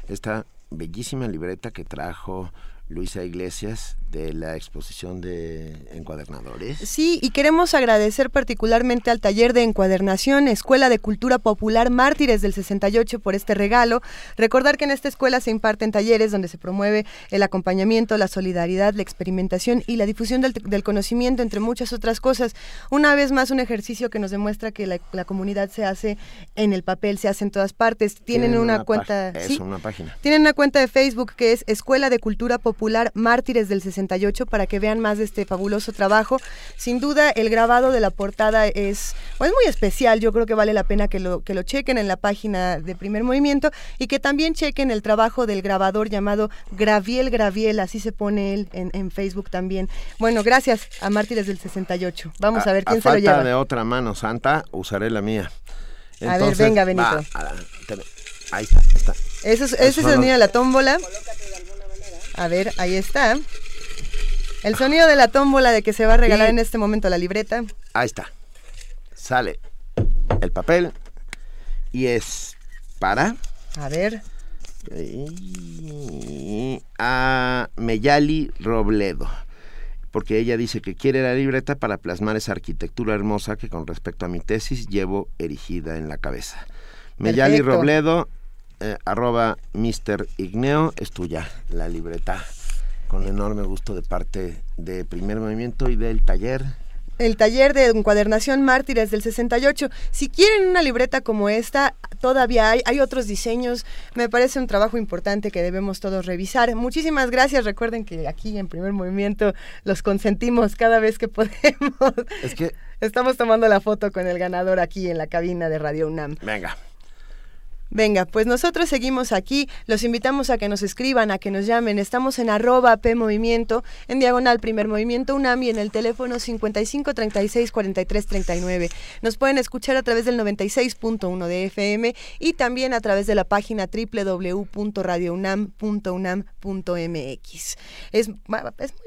esta bellísima libreta que trajo Luisa Iglesias de la exposición de encuadernadores.
Sí, y queremos agradecer particularmente al taller de encuadernación Escuela de Cultura Popular Mártires del 68 por este regalo. Recordar que en esta escuela se imparten talleres donde se promueve el acompañamiento, la solidaridad, la experimentación y la difusión del, conocimiento, entre muchas otras cosas. Una vez más, un ejercicio que nos demuestra que la, comunidad se hace en el papel, se hace en todas partes. Tienen, una, cuenta...
Es una página.
Tienen una cuenta de Facebook que es Escuela de Cultura Popular Mártires del 68 para que vean más de este fabuloso trabajo. Sin duda, el grabado de la portada es, pues, muy especial. Yo creo que vale la pena que lo, que lo chequen en la página de Primer Movimiento y que también chequen el trabajo del grabador llamado Graviel Graviel, así se pone él en, Facebook también. Bueno, gracias a Mártires del 68. Vamos a, ver quién se lo lleva.
de otra mano santa, usaré la mía.
a ver, venga, Benito.
ahí está.
Eso, ese es el sonido de la tómbola. A ver, ahí está. El sonido de la tómbola de que se va a regalar en este momento la libreta.
Ahí está. Sale el papel y es para...
A ver.
A Meyali Robledo. porque ella dice que quiere la libreta para plasmar esa arquitectura hermosa que con respecto a mi tesis llevo erigida en la cabeza. Meyali Robledo, eh, arroba Mr. Igneo, es tuya la libreta. Con enorme gusto de parte de Primer Movimiento y del taller
el taller de encuadernación Mártires del 68. Si quieren una libreta como esta, todavía hay, hay otros diseños. Me parece un trabajo importante que debemos todos revisar. Muchísimas gracias. Recuerden que aquí en primer movimiento los consentimos cada vez que (laughs) podemos.
Es que
estamos tomando la foto con el ganador aquí en la cabina de Radio UNAM.
Venga.
Venga, pues nosotros seguimos aquí. Los invitamos a que nos escriban, a que nos llamen. Estamos en arroba P Movimiento, en diagonal Primer Movimiento UNAM y en el teléfono 55 36 43 39. Nos pueden escuchar a través del 96.1 de FM y también a través de la página www.radiounam.unam.mx. Es, es muy,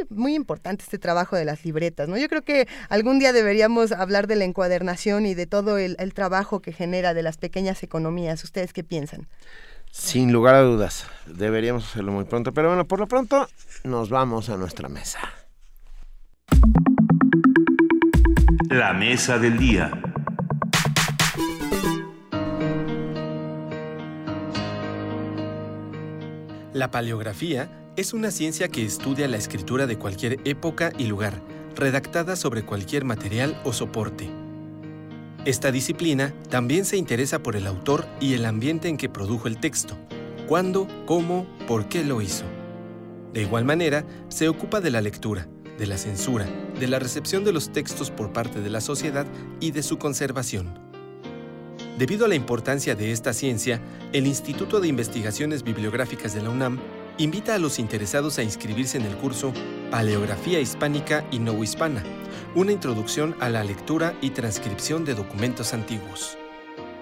muy importante este trabajo de las libretas, ¿no? Yo creo que algún día deberíamos hablar de la encuadernación y de todo el, el trabajo que genera de las pequeñas economías. Ustedes qué piensan?
Sin lugar a dudas, deberíamos hacerlo muy pronto, pero bueno, por lo pronto nos vamos a nuestra mesa.
La mesa del día.
La paleografía es una ciencia que estudia la escritura de cualquier época y lugar, redactada sobre cualquier material o soporte. Esta disciplina también se interesa por el autor y el ambiente en que produjo el texto, cuándo, cómo, por qué lo hizo. De igual manera, se ocupa de la lectura, de la censura, de la recepción de los textos por parte de la sociedad y de su conservación. Debido a la importancia de esta ciencia, el Instituto de Investigaciones Bibliográficas de la UNAM invita a los interesados a inscribirse en el curso Paleografía Hispánica y Hispana, una introducción a la lectura y transcripción de documentos antiguos.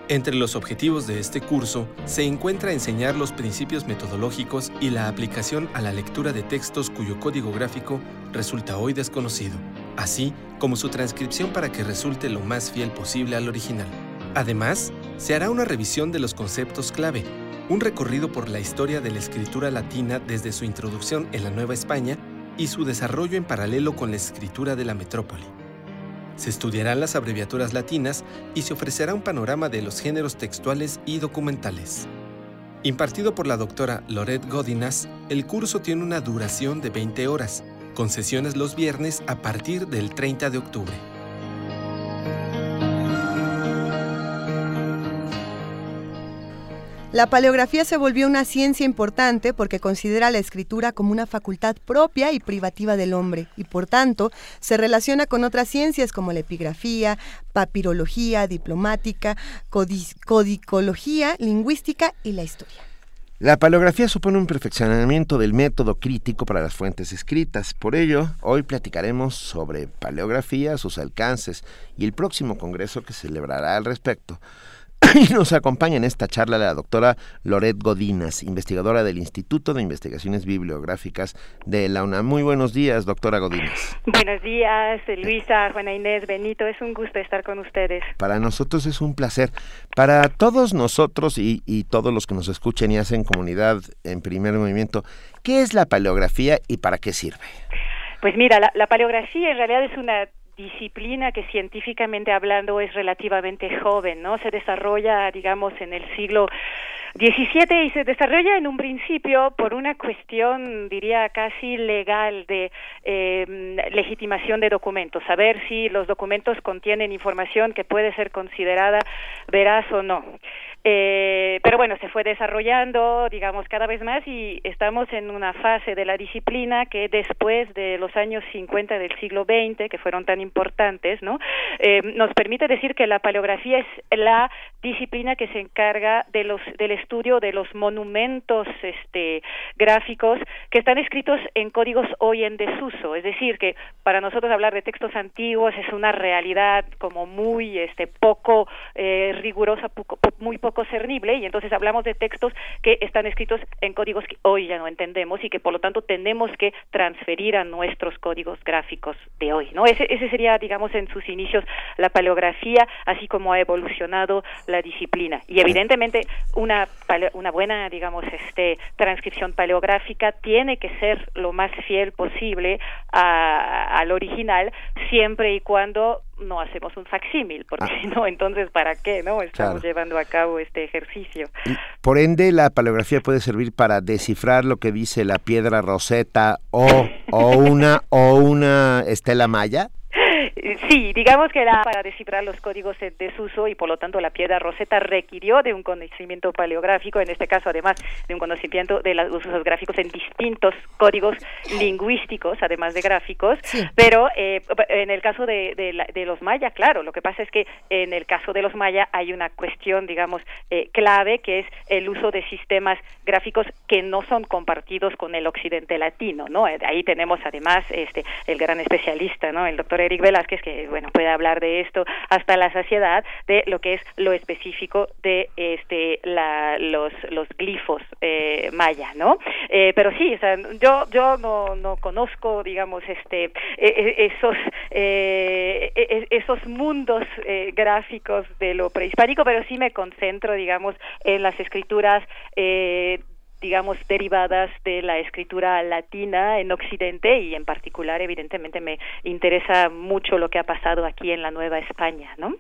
Entre los objetivos de este curso se encuentra enseñar los principios metodológicos y la aplicación a la lectura de textos cuyo código gráfico resulta hoy desconocido, así como su transcripción para que resulte lo más fiel posible al original. Además, se hará una revisión de los conceptos clave, un recorrido por la historia de la escritura latina desde su introducción en la Nueva España y su desarrollo en paralelo con la escritura de la metrópoli. Se estudiarán las abreviaturas latinas y se ofrecerá un panorama de los géneros textuales y documentales. Impartido por la doctora Loret Godinas, el curso tiene una duración de 20 horas, con sesiones los viernes a partir del 30 de octubre.
La paleografía se volvió una ciencia importante porque considera la escritura como una facultad propia y privativa del hombre y por tanto se relaciona con otras ciencias como la epigrafía, papirología, diplomática, codicología, lingüística y la historia.
La paleografía supone un perfeccionamiento del método crítico para las fuentes escritas. Por ello, hoy platicaremos sobre paleografía, sus alcances y el próximo congreso que celebrará al respecto. (laughs) Y nos acompaña en esta charla la doctora Loret Godinas, investigadora del Instituto de Investigaciones Bibliográficas de la UNAM. Muy buenos días, doctora Godinas.
Buenos días, Luisa, Juana Inés, Benito. Es un gusto estar con ustedes.
Para nosotros es un placer. Para todos nosotros y, todos los que nos escuchen y hacen comunidad en primer movimiento, ¿qué es la paleografía y para qué sirve?
Pues mira, la paleografía en realidad es una disciplina que científicamente hablando es relativamente joven, ¿no? Se desarrolla, digamos, en el siglo XVII y se desarrolla en un principio por una cuestión, diría, casi legal de eh, legitimación de documentos, saber si los documentos contienen información que puede ser considerada veraz o no. Eh, pero bueno, se fue desarrollando, digamos, cada vez más y estamos en una fase de la disciplina que después de los años 50 del siglo XX, que fueron tan importantes, ¿no? Eh, nos permite decir que la paleografía es la disciplina que se encarga de los, del estudio de los monumentos este, gráficos que están escritos en códigos hoy en desuso. Es decir, que para nosotros hablar de textos antiguos es una realidad como muy este, poco eh, rigurosa, muy poco poco cernible y entonces hablamos de textos que están escritos en códigos que hoy ya no entendemos y que por lo tanto tenemos que transferir a nuestros códigos gráficos de hoy, ¿no? Ese, ese sería, digamos, en sus inicios la paleografía, así como ha evolucionado la disciplina. Y evidentemente una, una buena, digamos, este, transcripción paleográfica tiene que ser lo más fiel posible al original, siempre y cuando no hacemos un facsímil, porque ah. si (laughs) no, entonces, ¿para qué no estamos llevando a cabo este ejercicio?
por ende, la paleografía puede servir para descifrar lo que dice la piedra roseta o, o una o una estela maya.
Sí, digamos que era para descifrar los códigos en desuso y por lo tanto la piedra roseta requirió de un conocimiento paleográfico, en este caso además de un conocimiento de los usos gráficos en distintos códigos lingüísticos, además de gráficos, pero eh, en el caso de, de, los mayas, claro, lo que pasa es que en el caso de los mayas hay una cuestión, digamos, eh, clave que es el uso de sistemas gráficos que no son compartidos con el occidente latino, ¿no? Ahí tenemos además este el gran especialista, ¿no? El doctor Eric Velázquez que bueno puede hablar de esto hasta la saciedad de lo que es lo específico de este la, los los glifos eh, maya no eh, pero sí o sea, yo yo no, no conozco digamos este e, e, esos eh, e, esos mundos gráficos de lo prehispánico pero sí me concentro digamos en las escrituras eh, digamos, derivadas de la escritura latina en Occidente y en particular, evidentemente, me interesa mucho lo que ha pasado aquí en la Nueva España, ¿no?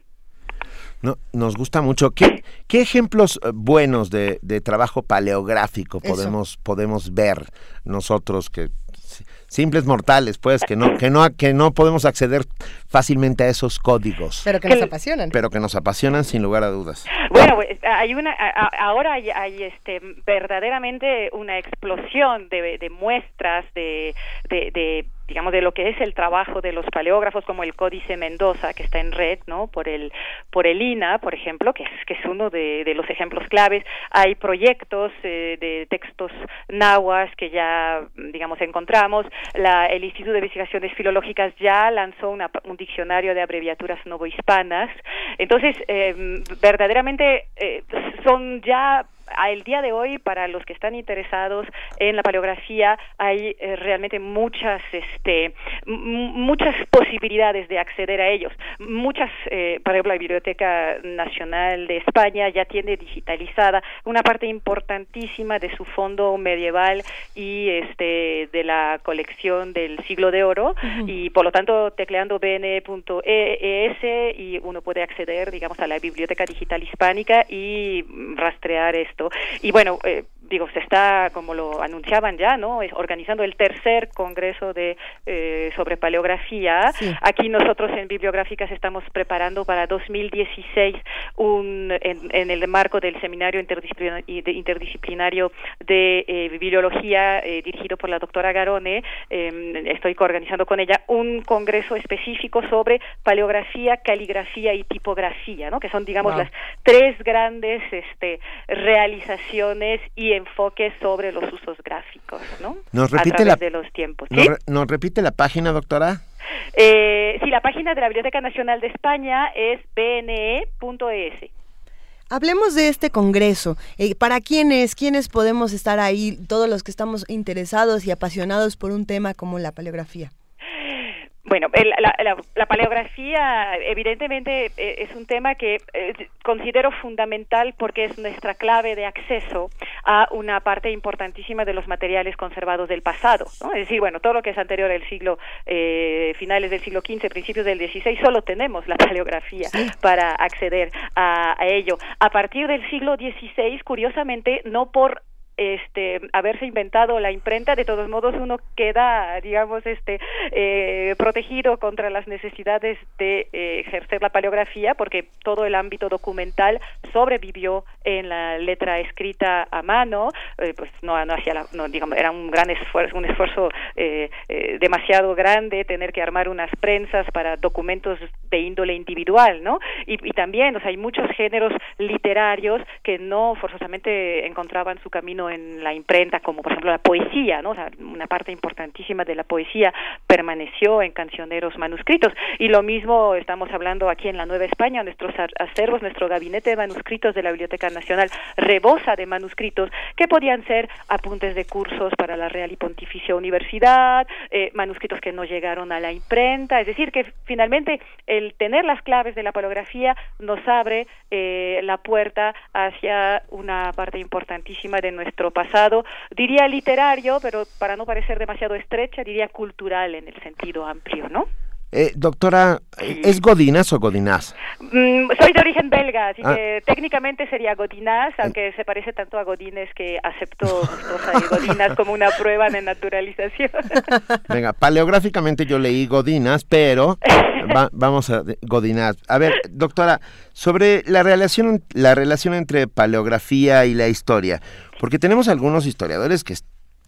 No, nos gusta mucho. ¿Qué, qué ejemplos eh, buenos de, de trabajo paleográfico podemos, podemos ver nosotros que simples mortales, pues, que no, que no, que no podemos acceder fácilmente a esos códigos.
Pero que nos apasionan.
Pero que nos apasionan sin lugar a dudas.
Bueno, pues, hay una, ahora hay, este, verdaderamente una explosión de, de muestras de, de digamos de lo que es el trabajo de los paleógrafos como el Códice Mendoza que está en red no por el por el INA por ejemplo que es que es uno de, de los ejemplos claves. Hay proyectos eh, de textos nahuas que ya digamos encontramos. La, el Instituto de Investigaciones Filológicas ya lanzó una, un diccionario de abreviaturas novohispanas. Entonces eh, verdaderamente eh, son ya el día de hoy para los que están interesados en la paleografía hay eh, realmente muchas este muchas posibilidades de acceder a ellos. Muchas eh, por ejemplo la biblioteca nacional de España ya tiene digitalizada una parte importantísima de su fondo medieval y este de la colección del siglo de oro y por lo tanto tecleando bn.es y uno puede acceder digamos a la biblioteca digital hispánica y rastrear y bueno, eh, digo, se está, como lo anunciaban ya, ¿no? organizando el tercer congreso de eh, sobre paleografía. Aquí nosotros en Bibliográficas estamos preparando para 2016 un en, el marco del seminario interdisciplinario de eh, bibliología eh, dirigido por la doctora Garone. Em, estoy coorganizando con ella un congreso específico sobre paleografía, caligrafía y tipografía, ¿no? Que son, digamos, las tres grandes este, realizaciones y enfoque sobre los usos gráficos, ¿no?
Nos repite
la,
de
los tiempos.
¿Nos, repite la página, doctora?
Eh, sí, la página de la Biblioteca Nacional de España es bne.es.
Hablemos de este congreso. Eh, ¿Para quiénes? ¿Quiénes podemos estar ahí? Todos los que estamos interesados y apasionados por un tema como la paleografía.
Bueno, la, paleografía evidentemente eh, es un tema que eh, considero fundamental porque es nuestra clave de acceso a una parte importantísima de los materiales conservados del pasado. ¿no? Es decir, bueno, todo lo que es anterior al siglo, eh, finales del siglo XV, principios del XVI, solo tenemos la (laughs) paleografía para acceder a, a ello. A partir del siglo XVI, curiosamente, no por este haberse inventado la imprenta de todos modos uno queda digamos este eh, protegido contra las necesidades de eh, ejercer la paleografía porque todo el ámbito documental sobrevivió en la letra escrita a mano eh, pues no no hacía no digamos era un gran esfuerzo un esfuerzo demasiado grande tener que armar unas prensas para documentos de índole individual no y, y también o sea hay muchos géneros literarios que no forzosamente encontraban su camino en la imprenta, como por ejemplo la poesía, ¿no? una parte importantísima de la poesía permaneció en cancioneros manuscritos. Y lo mismo estamos hablando aquí en la Nueva España, nuestros acervos, nuestro gabinete de manuscritos de la Biblioteca Nacional rebosa de manuscritos que podían ser apuntes de cursos para la Real y Pontificia Universidad, eh, manuscritos que no llegaron a la imprenta, es decir, que finalmente el tener las claves de la paleografía nos abre eh, la puerta hacia una parte importantísima de nuestro pasado, diría literario, pero para no parecer demasiado estrecha, diría cultural en el sentido amplio, ¿no?
Eh, doctora, ¿es Godinas o Godinás?
Mm, soy de origen belga, así ah. que técnicamente sería Godinás, aunque se parece tanto a Godines que acepto Godinas como una prueba de naturalización. (laughs)
Venga, paleográficamente yo leí Godinas, pero vamos a Godinás. A ver, doctora, sobre la relación, la relación entre paleografía y la historia, porque tenemos algunos historiadores que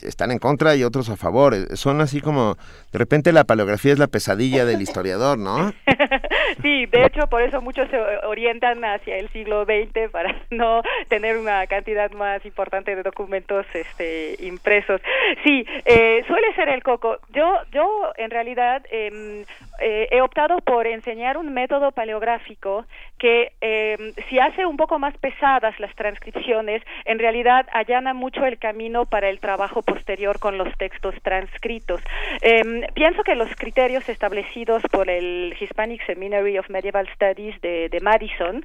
están en contra y otros a favor. Eh, son así como, de repente la paleografía es la pesadilla del historiador, ¿no? (laughs)
Sí, de hecho por eso muchos se orientan hacia el siglo XX para (laughs) no tener una cantidad más importante de documentos este, impresos. Sí, eh, suele ser el coco. Yo, yo en realidad em, eh, he optado por enseñar un método paleográfico que em, si hace un poco más pesadas las transcripciones, en realidad allana mucho el camino para el trabajo posterior con los textos transcritos. Em, pienso que los criterios establecidos por el Hispanic Seminary of Medieval Studies de, Madison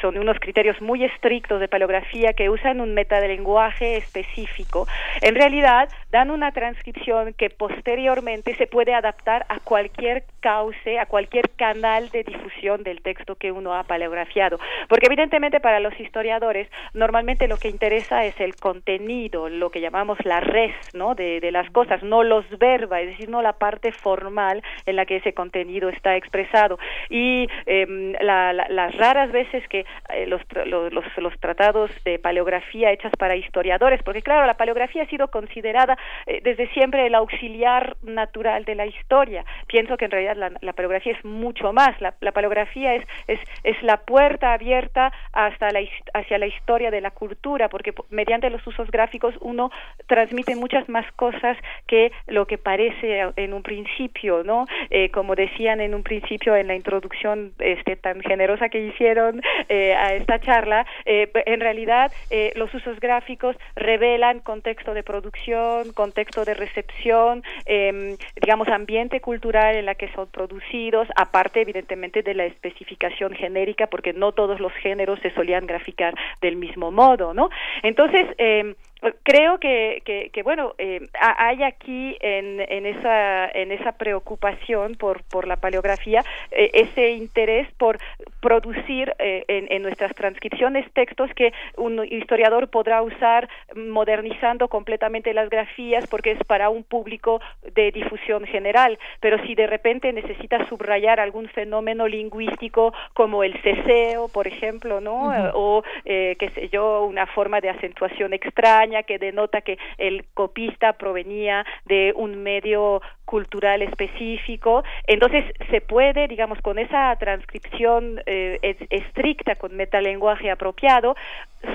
son unos criterios muy estrictos de paleografía que usan un metalenguaje específico. En realidad, dan una transcripción que posteriormente se puede adaptar a cualquier cauce, a cualquier canal de difusión del texto que uno ha paleografiado. Porque evidentemente para los historiadores normalmente lo que interesa es el contenido, lo que llamamos la red ¿no? De, las cosas, no los verba, es decir, no la parte formal en la que ese contenido está expresado. Y em, las raras veces que eh, los, los, tratados de paleografía hechas para historiadores, porque claro, la paleografía ha sido considerada eh, desde siempre el auxiliar natural de la historia. Pienso que en realidad la, paleografía es mucho más. La, paleografía es, es, es la puerta abierta hasta la, hacia la historia de la cultura, porque mediante los usos gráficos uno transmite muchas más cosas que lo que parece en un principio, ¿no? Eh, como decían en un principio en la introducción este, tan generosa que hicieron eh, a esta charla, eh, en realidad los usos gráficos revelan contexto de producción, contexto de recepción, em, digamos, ambiente cultural en la que son producidos, aparte evidentemente de la especificación genérica, porque no todos los géneros se solían graficar del mismo modo, ¿no? Entonces, em, creo que, que, bueno eh, hay aquí en, en esa en esa preocupación por por la paleografía eh, ese interés por producir eh, en, en, nuestras transcripciones textos que un historiador podrá usar modernizando completamente las grafías porque es para un público de difusión general. Pero si de repente necesita subrayar algún fenómeno lingüístico como el ceseo por ejemplo no o qué sé yo una forma de acentuación extraña que denota que el copista provenía de un medio cultural específico. Entonces se puede, digamos, con esa transcripción eh, estricta, con metalenguaje apropiado,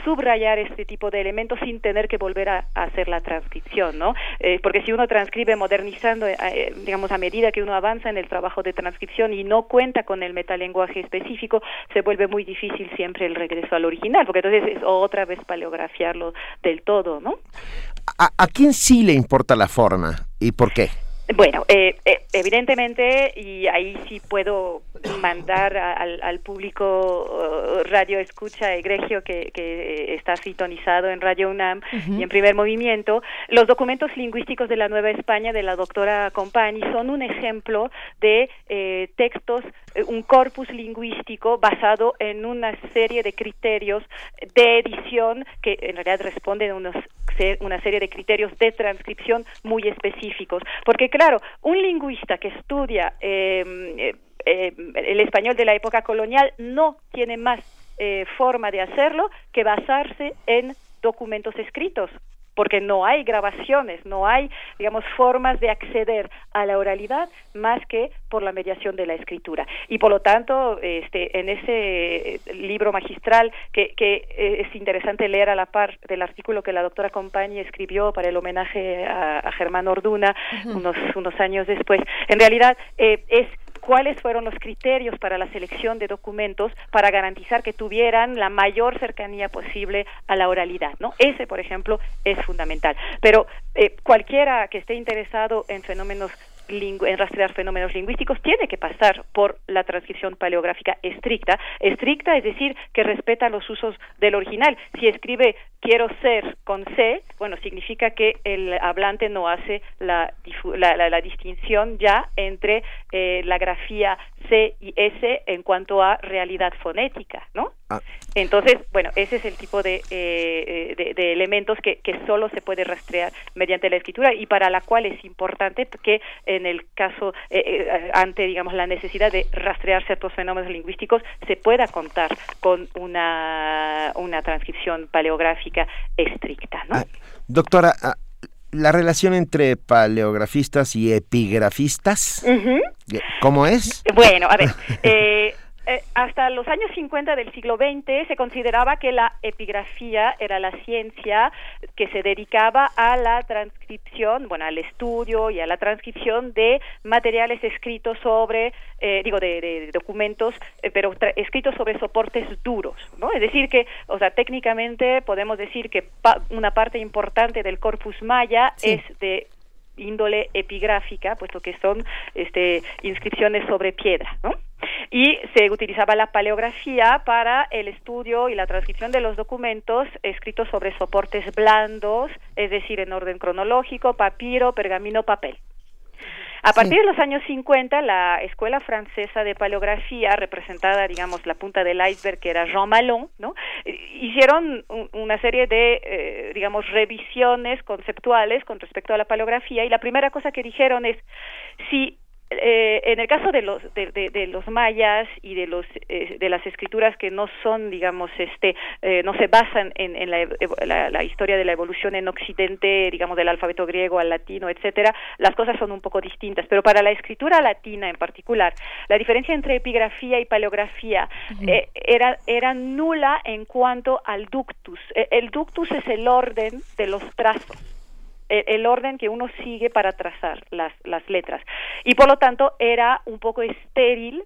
subrayar este tipo de elementos sin tener que volver a, hacer la transcripción, ¿no? Eh, porque si uno transcribe modernizando, eh, digamos, a medida que uno avanza en el trabajo de transcripción y no cuenta con el metalenguaje específico, se vuelve muy difícil siempre el regreso al original, porque entonces es otra vez paleografiarlo del todo,
¿A, a quién sí le importa la forma y por qué?
Bueno, eh, eh, evidentemente, y ahí sí puedo mandar al, público uh, radio escucha egregio que, que, está sintonizado en Radio UNAM y en primer movimiento, los documentos lingüísticos de la Nueva España de la doctora Compani son un ejemplo de eh, textos, un corpus lingüístico basado en una serie de criterios de edición que en realidad responden a unos, una serie de criterios de transcripción muy específicos. Porque claro, un lingüista que estudia eh, el español de la época colonial no tiene más eh, forma de hacerlo que basarse en documentos escritos porque no hay grabaciones, no hay, digamos, formas de acceder a la oralidad más que por la mediación de la escritura. Y por lo tanto, este, en ese libro magistral que, que eh, es interesante leer a la par del artículo que la doctora Compañi escribió para el homenaje a, Germán Orduna unos, unos años después, en realidad eh, es cuáles fueron los criterios para la selección de documentos para garantizar que tuvieran la mayor cercanía posible a la oralidad, ¿no? Ese, por ejemplo, es fundamental. Pero eh, cualquiera que esté interesado en fenómenos en rastrear fenómenos lingüísticos tiene que pasar por la transcripción paleográfica estricta. Estricta es decir, que respeta los usos del original. Si escribe quiero ser con C, bueno, significa que el hablante no hace la, la, distinción ya entre eh, la grafía C y S en cuanto a realidad fonética, ¿no? Ah. Entonces, bueno, ese es el tipo de, eh, de, elementos que, que, solo se puede rastrear mediante la escritura y para la cual es importante que en el caso, eh, ante, digamos, la necesidad de rastrear ciertos fenómenos lingüísticos, se pueda contar con una, una transcripción paleográfica estricta. ¿no? Ah,
doctora, ah, la relación entre paleografistas y epigrafistas, ¿cómo es?
Bueno, a ver, (laughs) eh, eh, hasta los años 50 del siglo XX se consideraba que la epigrafía era la ciencia que se dedicaba a la transcripción, bueno, al estudio y a la transcripción de materiales escritos sobre, eh, digo, de, documentos, eh, pero escritos sobre soportes duros, ¿no? Es decir, que, o sea, técnicamente podemos decir que una parte importante del corpus maya es de índole epigráfica, puesto que son este, inscripciones sobre piedra, ¿no? Y se utilizaba la paleografía para el estudio y la transcripción de los documentos escritos sobre soportes blandos, es decir, en orden cronológico, papiro, pergamino, papel. A partir de los años 50, la Escuela Francesa de Paleografía, representada, digamos, la punta del iceberg, que era Jean Malon, ¿no? hicieron una serie de, eh, digamos, revisiones conceptuales con respecto a la paleografía y la primera cosa que dijeron es, si eh, en el caso de los de, los mayas y de los eh, de las escrituras que no son digamos este eh, no se basan en, en la, la, historia de la evolución en Occidente digamos del alfabeto griego al latino etcétera las cosas son un poco distintas. Pero para la escritura latina en particular la diferencia entre epigrafía y paleografía era era nula en cuanto al ductus. El ductus es el orden de los trazos el orden que uno sigue para trazar las, las letras. Y por lo tanto era un poco estéril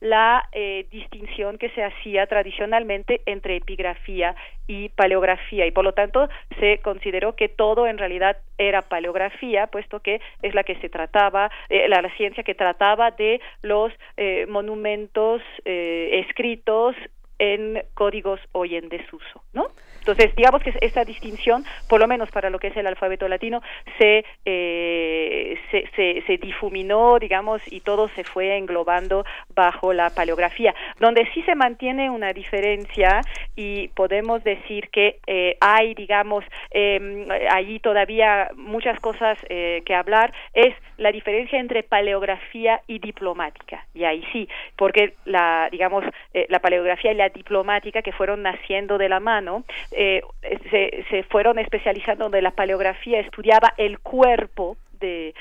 la eh, distinción que se hacía tradicionalmente entre epigrafía y paleografía y por lo tanto se consideró que todo en realidad era paleografía puesto que es la que se trataba eh, la, ciencia que trataba de los eh, monumentos escritos en códigos hoy en desuso, ¿no? Entonces, digamos que esta distinción, por lo menos para lo que es el alfabeto latino, se, eh, se, se, difuminó, digamos, y todo se fue englobando bajo la paleografía, donde sí se mantiene una diferencia y podemos decir que eh, hay, digamos, eh, allí todavía muchas cosas eh, que hablar, es la diferencia entre paleografía y diplomática. Y ahí sí, porque la, digamos, eh, la paleografía y la diplomática que fueron naciendo de la mano, eh, se, se fueron especializando donde la paleografía estudiaba el cuerpo de,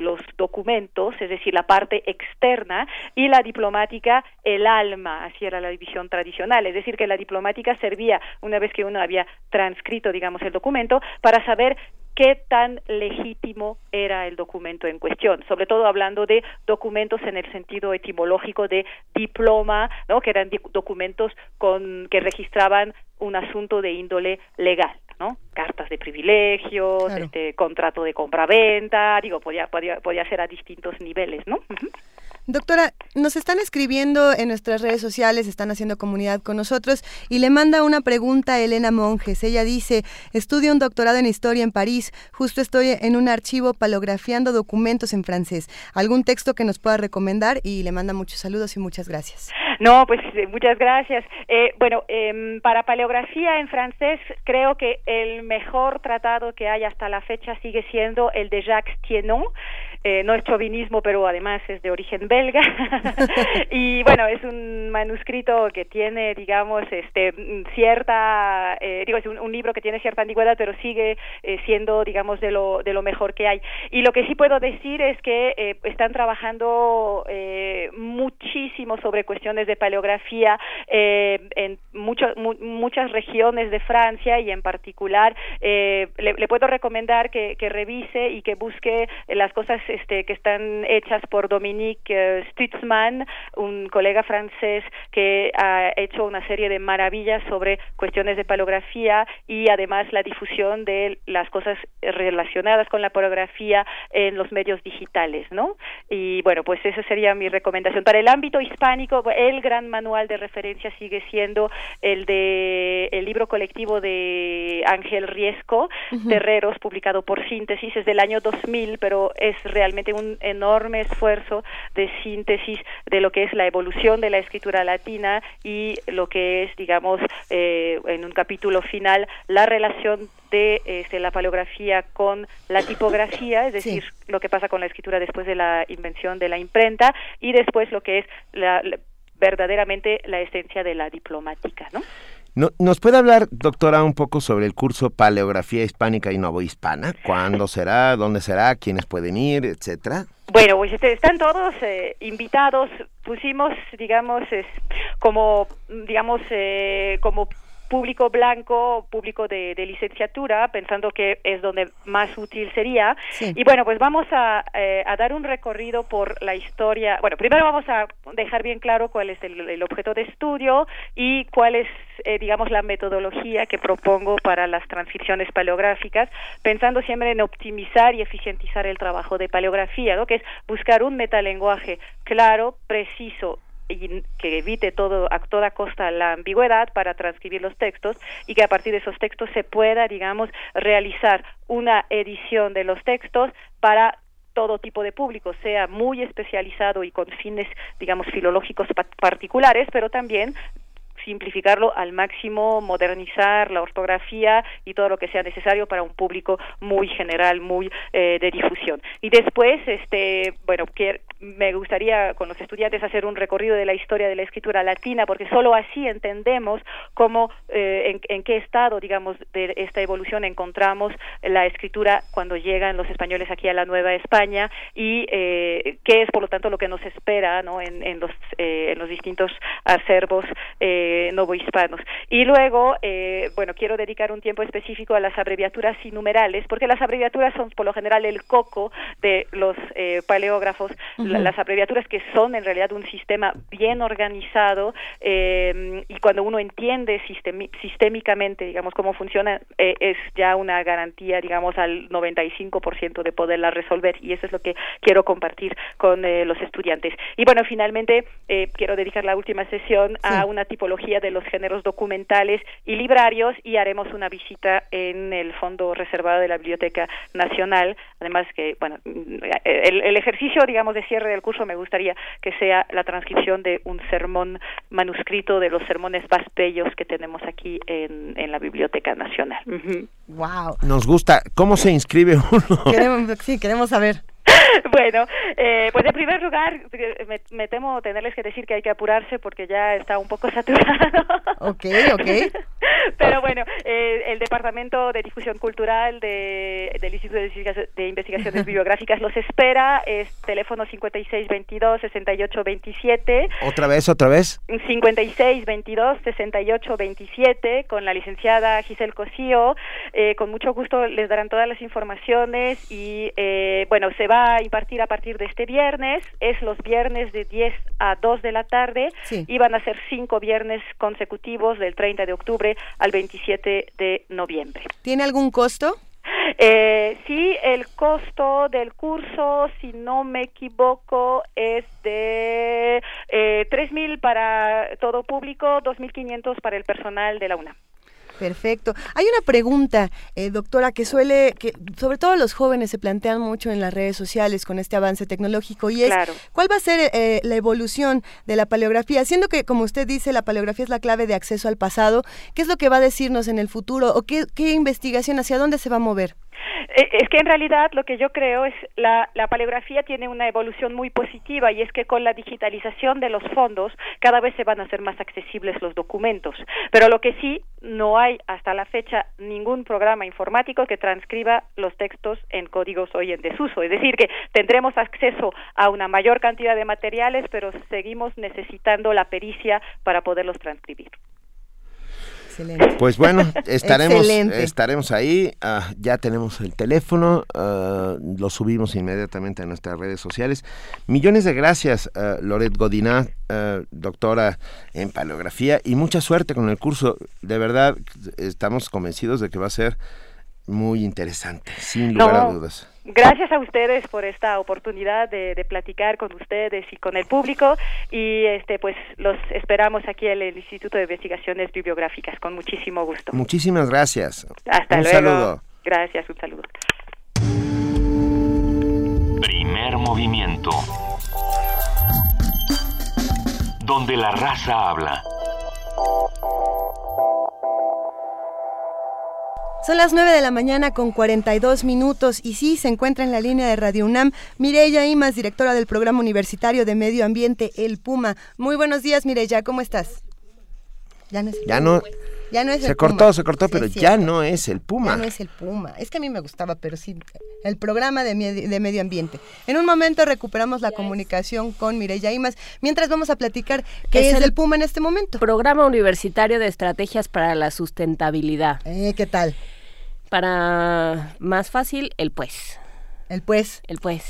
los documentos, es decir, la parte externa, y la diplomática el alma, así era la división tradicional, es decir, que la diplomática servía, una vez que uno había transcrito, digamos, el documento, para saber qué tan legítimo era el documento en cuestión, sobre todo hablando de documentos en el sentido etimológico de diploma, ¿no? que eran documentos con que registraban un asunto de índole legal. ¿No? Cartas de privilegios, este contrato de compra-venta, digo, podía, podía, podía ser a distintos niveles, ¿no?
Doctora, nos están escribiendo en nuestras redes sociales, están haciendo comunidad con nosotros y le manda una pregunta a Elena Monjes. Ella dice, estudio un doctorado en historia en París, justo estoy en un archivo palografiando documentos en francés. ¿Algún texto que nos pueda recomendar? Y le manda muchos saludos y muchas gracias.
No, pues muchas gracias. Eh, bueno, em, para paleografía en francés creo que el mejor tratado que hay hasta la fecha sigue siendo el de Jacques Thienon, eh, no es chauvinismo, pero además es de origen belga. (laughs) y bueno, es un manuscrito que tiene, digamos, este, cierta, eh, digo, es un, libro que tiene cierta antigüedad, pero sigue eh, siendo, digamos, de lo, de lo mejor que hay. Y lo que sí puedo decir es que están trabajando muchísimo sobre cuestiones de paleografía en muchas regiones de Francia y en particular le, le, puedo recomendar que, que revise y que busque las cosas este, que están hechas por Dominique eh, Stutzmann, un colega francés que ha hecho una serie de maravillas sobre cuestiones de palografía y además la difusión de las cosas relacionadas con la palografía en los medios digitales, ¿no? Y bueno, pues esa sería mi recomendación. Para el ámbito hispánico, el gran manual de referencia sigue siendo el de el libro colectivo de Ángel Riesco, Terreros, publicado por Síntesis, es del año 2000, pero es realmente un enorme esfuerzo de síntesis de lo que es la evolución de la escritura latina y lo que es, digamos, eh, en un capítulo final, la relación de este, la paleografía con la tipografía, es decir, lo que pasa con la escritura después de la invención de la imprenta y después lo que es la, verdaderamente la esencia de la diplomática, ¿no?
¿Nos puede hablar, doctora, un poco sobre el curso Paleografía Hispánica y Novohispana? ¿Cuándo (laughs) será? ¿Dónde será? ¿Quiénes pueden ir? Etcétera.
Bueno, pues este, están todos eh, invitados. Pusimos, digamos, es, como, digamos, eh, como público blanco, público de, licenciatura, pensando que es donde más útil sería. Y bueno, pues vamos eh, a, dar un recorrido por la historia. Bueno, primero vamos a dejar bien claro cuál es el, objeto de estudio y cuál es, eh, digamos, la metodología que propongo para las transcripciones paleográficas, pensando siempre en optimizar y eficientizar el trabajo de paleografía, ¿no? que es buscar un metalenguaje claro, preciso y que evite todo a toda costa la ambigüedad para transcribir los textos y que a partir de esos textos se pueda, digamos, realizar una edición de los textos para todo tipo de público, sea muy especializado y con fines, digamos, filológicos particulares, pero también simplificarlo al máximo, modernizar la ortografía y todo lo que sea necesario para un público muy general, muy eh, de difusión. Y después, este, bueno, que me gustaría con los estudiantes hacer un recorrido de la historia de la escritura latina, porque solo así entendemos cómo, eh, en, qué estado, digamos, de esta evolución encontramos la escritura cuando llegan los españoles aquí a la Nueva España y eh, qué es, por lo tanto, lo que nos espera, ¿no? En, en los, en los distintos acervos eh, novohispanos. Y luego, eh, bueno, quiero dedicar un tiempo específico a las abreviaturas y numerales, porque las abreviaturas son por lo general el coco de los eh, paleógrafos, las abreviaturas que son en realidad un sistema bien organizado eh, y cuando uno entiende sistémicamente, digamos, cómo funciona, es ya una garantía, digamos, al 95% de poderla resolver y eso es lo que quiero compartir con los estudiantes. Y bueno, finalmente quiero dedicar la última sesión a una tipología de los géneros documentales y librarios y haremos una visita en el fondo reservado de la Biblioteca Nacional. Además que, bueno, el, ejercicio, digamos, de cierre del curso me gustaría que sea la transcripción de un sermón manuscrito de los sermones más bellos que tenemos aquí en, la Biblioteca Nacional.
Wow.
Nos gusta. ¿Cómo se inscribe
uno? sí, queremos saber. (laughs)
bueno, eh, pues en primer lugar, me, temo tenerles que decir que hay que apurarse porque ya está un poco (laughs) saturado.
ok, ok. (laughs)
Pero bueno, eh, el Departamento de Difusión Cultural de, del Instituto de, Investigaciones Bibliográficas los espera. Es teléfono 5622-6827.
¿Otra vez, otra vez?
5622-6827 con la licenciada Giselle Cosío. Eh, con mucho gusto les darán todas las informaciones y, eh, bueno, se va a impartir a partir de este viernes. Es los viernes de 10 a 2 de la tarde y van a ser cinco viernes consecutivos del 30 de octubre al 27 de noviembre.
¿Tiene algún costo?
Eh, sí, el costo del curso, si no me equivoco, es de eh, tres mil para todo público, dos mil quinientos para el personal de la UNAM.
Perfecto. Hay una pregunta, eh, doctora, que suele, que sobre todo los jóvenes se plantean mucho en las redes sociales con este avance tecnológico y es cuál va a ser eh, la evolución de la paleografía, siendo que, como usted dice, la paleografía es la clave de acceso al pasado. ¿Qué es lo que va a decirnos en el futuro o qué, qué investigación, hacia dónde se va a mover?
Eh, es que en realidad lo que yo creo es la, la paleografía tiene una evolución muy positiva y es que con la digitalización de los fondos cada vez se van a hacer más accesibles los documentos. Pero lo que sí, no hay hasta la fecha ningún programa informático que transcriba los textos en códigos hoy en desuso. Es decir, que tendremos acceso a una mayor cantidad de materiales, pero seguimos necesitando la pericia para poderlos transcribir.
Pues bueno, (laughs) estaremos, estaremos ahí. Ah, ya tenemos el teléfono, ah, lo subimos inmediatamente a nuestras redes sociales. Millones de gracias, uh, Loret Godinat, doctora en paleografía, y mucha suerte con el curso. De verdad, estamos convencidos de que va a ser muy interesante, sin lugar a dudas.
Gracias a ustedes por esta oportunidad de, platicar con ustedes y con el público y este pues los esperamos aquí en el Instituto de Investigaciones Bibliográficas con muchísimo gusto.
Muchísimas gracias.
Hasta
un
luego.
saludo.
Gracias, un saludo.
Primer movimiento. Donde la raza habla.
Son las 9 de la mañana con 42 minutos y sí, se encuentra en la línea de Radio UNAM Mireya Imas, directora del Programa Universitario de Medio Ambiente, El Puma. Muy buenos días, Mireya, ¿cómo estás?
Ya no ya No, ya no es se cortó, se cortó, pero ya no es el Puma.
Ya no es el Puma. Es que a mí me gustaba, pero sí, el programa de, de medio ambiente. En un momento recuperamos la comunicación con Mireya Imas, mientras vamos a platicar qué es, el Puma en este momento.
Programa Universitario de Estrategias para la Sustentabilidad.
Eh, ¿Qué tal?
Para más fácil, el pues.
El pues.
El pues.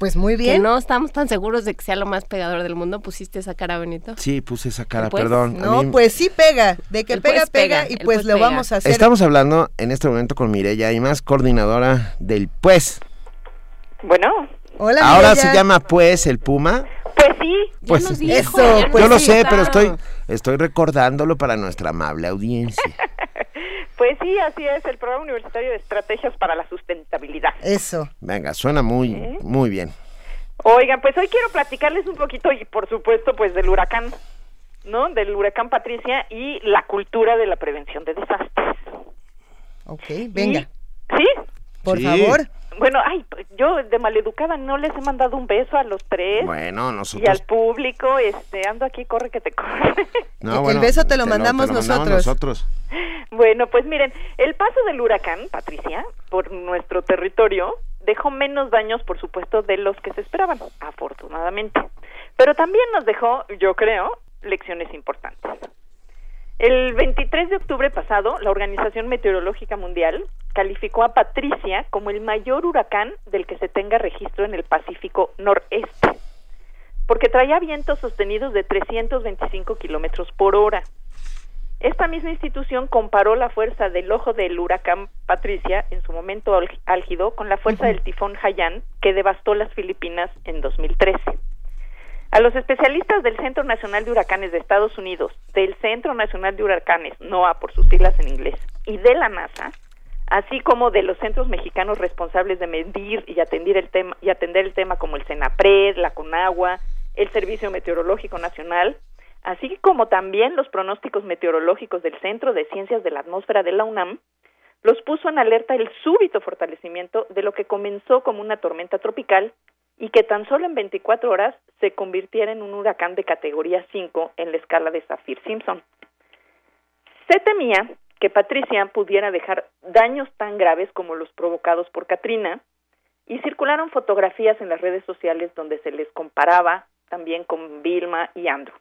Pues muy bien.
Que no estamos tan seguros de que sea lo más pegador del mundo. ¿Pusiste esa cara, Benito?
Sí, puse esa cara, pues, perdón.
No, pues sí pega. De que pega, pues pega, y pues, pues lo vamos a hacer.
Estamos hablando en este momento con Mireya y más coordinadora del Pues.
Bueno.
Hola,
Ahora se llama Pues el Puma.
Pues sí.
Pues eso, pues yo lo sé, pero estoy, estoy recordándolo para nuestra amable audiencia. (laughs)
Pues sí, así es, el programa universitario de estrategias para la sustentabilidad.
Eso.
Venga, suena muy, muy bien.
Oigan, pues hoy quiero platicarles un poquito y por supuesto pues del huracán, ¿no? Del huracán Patricia y la cultura de la prevención de desastres.
Ok, venga.
¿Sí?
Por favor.
Bueno, ay, yo de maleducada no les he mandado un beso a los tres.
Bueno, nosotros.
Y al público, este, ando aquí, corre que te corre. (laughs)
No, el beso te lo, mandamos, nosotros.
Bueno, pues miren, el paso del huracán, Patricia, por nuestro territorio, dejó menos daños, por supuesto, de los que se esperaban, afortunadamente. Pero también nos dejó, yo creo, lecciones importantes. El 23 de octubre pasado, la Organización Meteorológica Mundial calificó a Patricia como el mayor huracán del que se tenga registro en el Pacífico Noreste, porque traía vientos sostenidos de 325 kilómetros por hora. Esta misma institución comparó la fuerza del ojo del huracán Patricia en su momento álgido con la fuerza del tifón Haiyan que devastó las Filipinas en 2013. A los especialistas del Centro Nacional de Huracanes de Estados Unidos, del Centro Nacional de Huracanes, NOAA por sus siglas en inglés, y de la NASA, así como de los centros mexicanos responsables de medir y atender el tema, y atender el tema como el CENAPRED, la CONAGUA, el Servicio Meteorológico Nacional, así como también los pronósticos meteorológicos del Centro de Ciencias de la Atmósfera de la UNAM, los puso en alerta el súbito fortalecimiento de lo que comenzó como una tormenta tropical y que tan solo en 24 horas se convirtiera en un huracán de categoría 5 en la escala de Saffir-Simpson. Se temía que Patricia pudiera dejar daños tan graves como los provocados por Katrina y circularon fotografías en las redes sociales donde se les comparaba también con Vilma y Andrew.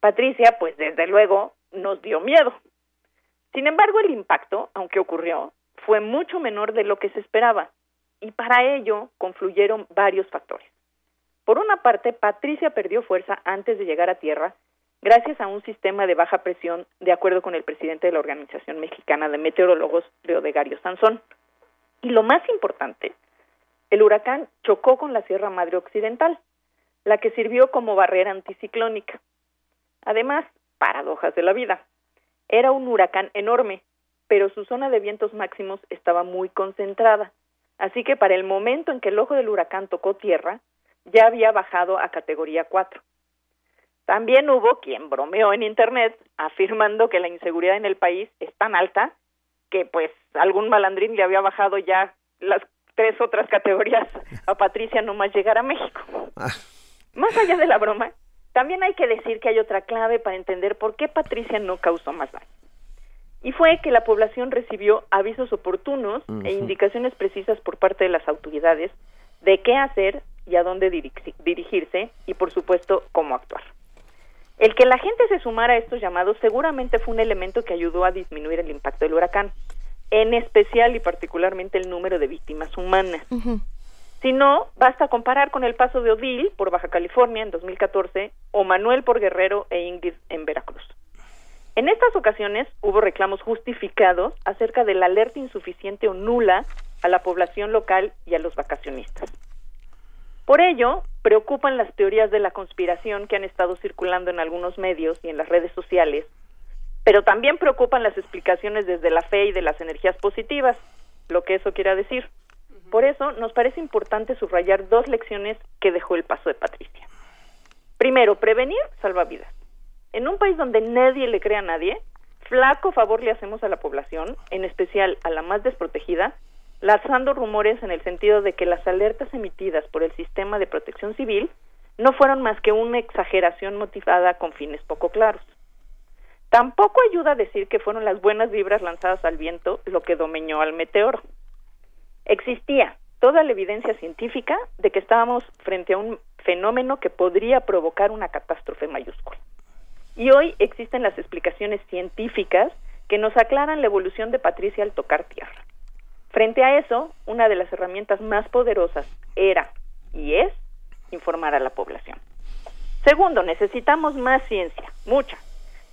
Patricia, pues desde luego, nos dio miedo. Sin embargo, el impacto, aunque ocurrió, fue mucho menor de lo que se esperaba y para ello confluyeron varios factores. Por una parte, Patricia perdió fuerza antes de llegar a tierra gracias a un sistema de baja presión, de acuerdo con el presidente de la Organización Mexicana de Meteorólogos, Leodegario Sansón. Y lo más importante, el huracán chocó con la Sierra Madre Occidental, la que sirvió como barrera anticiclónica. Además, paradojas de la vida, era un huracán enorme pero su zona de vientos máximos estaba muy concentrada. Así que para el momento en que el ojo del huracán tocó tierra, ya había bajado a categoría 4. También hubo quien bromeó en Internet afirmando que la inseguridad en el país es tan alta que pues algún malandrín le había bajado ya las tres otras categorías a Patricia nomás llegar a México. Ah. Más allá de la broma, también hay que decir que hay otra clave para entender por qué Patricia no causó más daño. Y fue que la población recibió avisos oportunos e indicaciones precisas por parte de las autoridades de qué hacer y a dónde dirigirse y por supuesto cómo actuar. El que la gente se sumara a estos llamados seguramente fue un elemento que ayudó a disminuir el impacto del huracán, en especial y particularmente el número de víctimas humanas. Si no, basta comparar con el paso de Odil por Baja California en 2014 o Manuel por Guerrero e Ingrid en Veracruz. En estas ocasiones hubo reclamos justificados acerca de la alerta insuficiente o nula a la población local y a los vacacionistas. Por ello, preocupan las teorías de la conspiración que han estado circulando en algunos medios y en las redes sociales, pero también preocupan las explicaciones desde la fe y de las energías positivas, lo que eso quiera decir. Por eso, nos parece importante subrayar dos lecciones que dejó el paso de Patricia. Primero, prevenir salva vidas. En un país donde nadie le cree a nadie, flaco favor le hacemos a la población, en especial a la más desprotegida, lanzando rumores en el sentido de que las alertas emitidas por el sistema de protección civil no fueron más que una exageración motivada con fines poco claros. Tampoco ayuda a decir que fueron las buenas vibras lanzadas al viento lo que domeñó al meteoro. Existía toda la evidencia científica de que estábamos frente a un fenómeno que podría provocar una catástrofe mayúscula. Y hoy existen las explicaciones científicas que nos aclaran la evolución de Patricia al tocar tierra. Frente a eso, una de las herramientas más poderosas era y es informar a la población. Segundo, necesitamos más ciencia, mucha,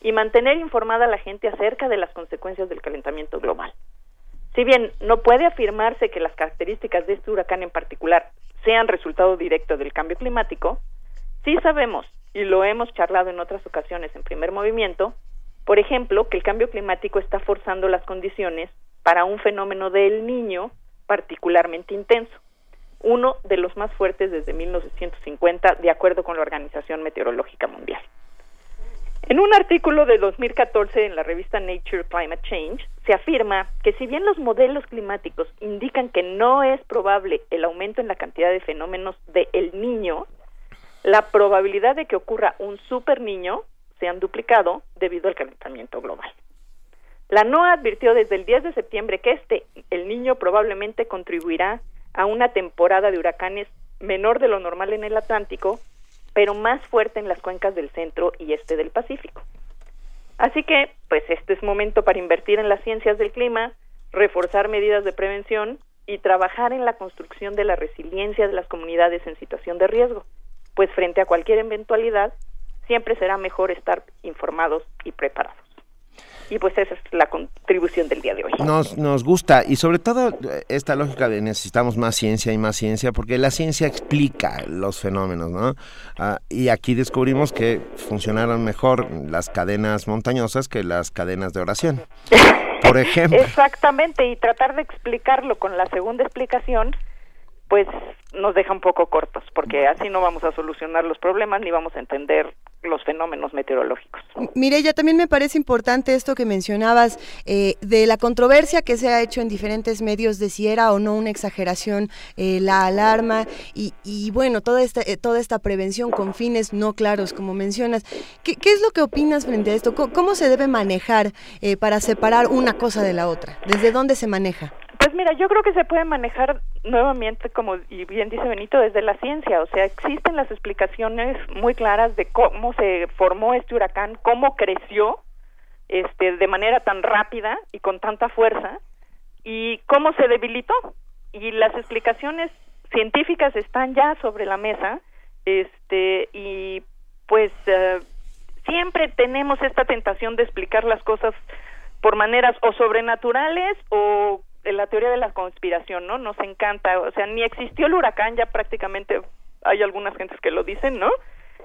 y mantener informada a la gente acerca de las consecuencias del calentamiento global. Si bien no puede afirmarse que las características de este huracán en particular sean resultado directo del cambio climático, sí sabemos, y lo hemos charlado en otras ocasiones en primer movimiento, por ejemplo, que el cambio climático está forzando las condiciones para un fenómeno del niño particularmente intenso, uno de los más fuertes desde 1950, de acuerdo con la Organización Meteorológica Mundial. En un artículo de 2014 en la revista Nature Climate Change, se afirma que si bien los modelos climáticos indican que no es probable el aumento en la cantidad de fenómenos de niño, la probabilidad de que ocurra un super niño se han duplicado debido al calentamiento global. La NOAA advirtió desde el 10 de septiembre que este, el niño, probablemente contribuirá a una temporada de huracanes menor de lo normal en el Atlántico, pero más fuerte en las cuencas del centro y este del Pacífico. Así que, pues este es momento para invertir en las ciencias del clima, reforzar medidas de prevención y trabajar en la construcción de la resiliencia de las comunidades en situación de riesgo, pues frente a cualquier eventualidad, siempre será mejor estar informados y preparados. Y pues esa es la contribución del día de hoy.
Nos, nos gusta y sobre todo esta lógica de necesitamos más ciencia y más ciencia porque la ciencia explica los fenómenos, ¿no? Ah, y aquí descubrimos que funcionaron mejor las cadenas montañosas que las cadenas de oración. (laughs) Por ejemplo.
Exactamente, y tratar de explicarlo con la segunda explicación pues nos deja un poco cortos, porque así no vamos a solucionar los problemas ni vamos a entender los fenómenos meteorológicos.
ya también me parece importante esto que mencionabas eh, de la controversia que se ha hecho en diferentes medios de si era o no una exageración eh, la alarma y, bueno, toda esta, eh, toda esta prevención con fines no claros, como mencionas. ¿Qué, es lo que opinas frente a esto? ¿Cómo, se debe manejar para separar una cosa de la otra? ¿Desde dónde se maneja?
Pues mira, yo creo que se puede manejar nuevamente, como y bien dice Benito, desde la ciencia. O sea, existen las explicaciones muy claras de cómo se formó este huracán, cómo creció este, de manera tan rápida y con tanta fuerza y cómo se debilitó. Y las explicaciones científicas están ya sobre la mesa este y pues eh, siempre tenemos esta tentación de explicar las cosas por maneras o sobrenaturales o la teoría de la conspiración, ¿no? Nos encanta, o sea, ni existió el huracán, ya prácticamente hay algunas gentes que lo dicen, ¿no?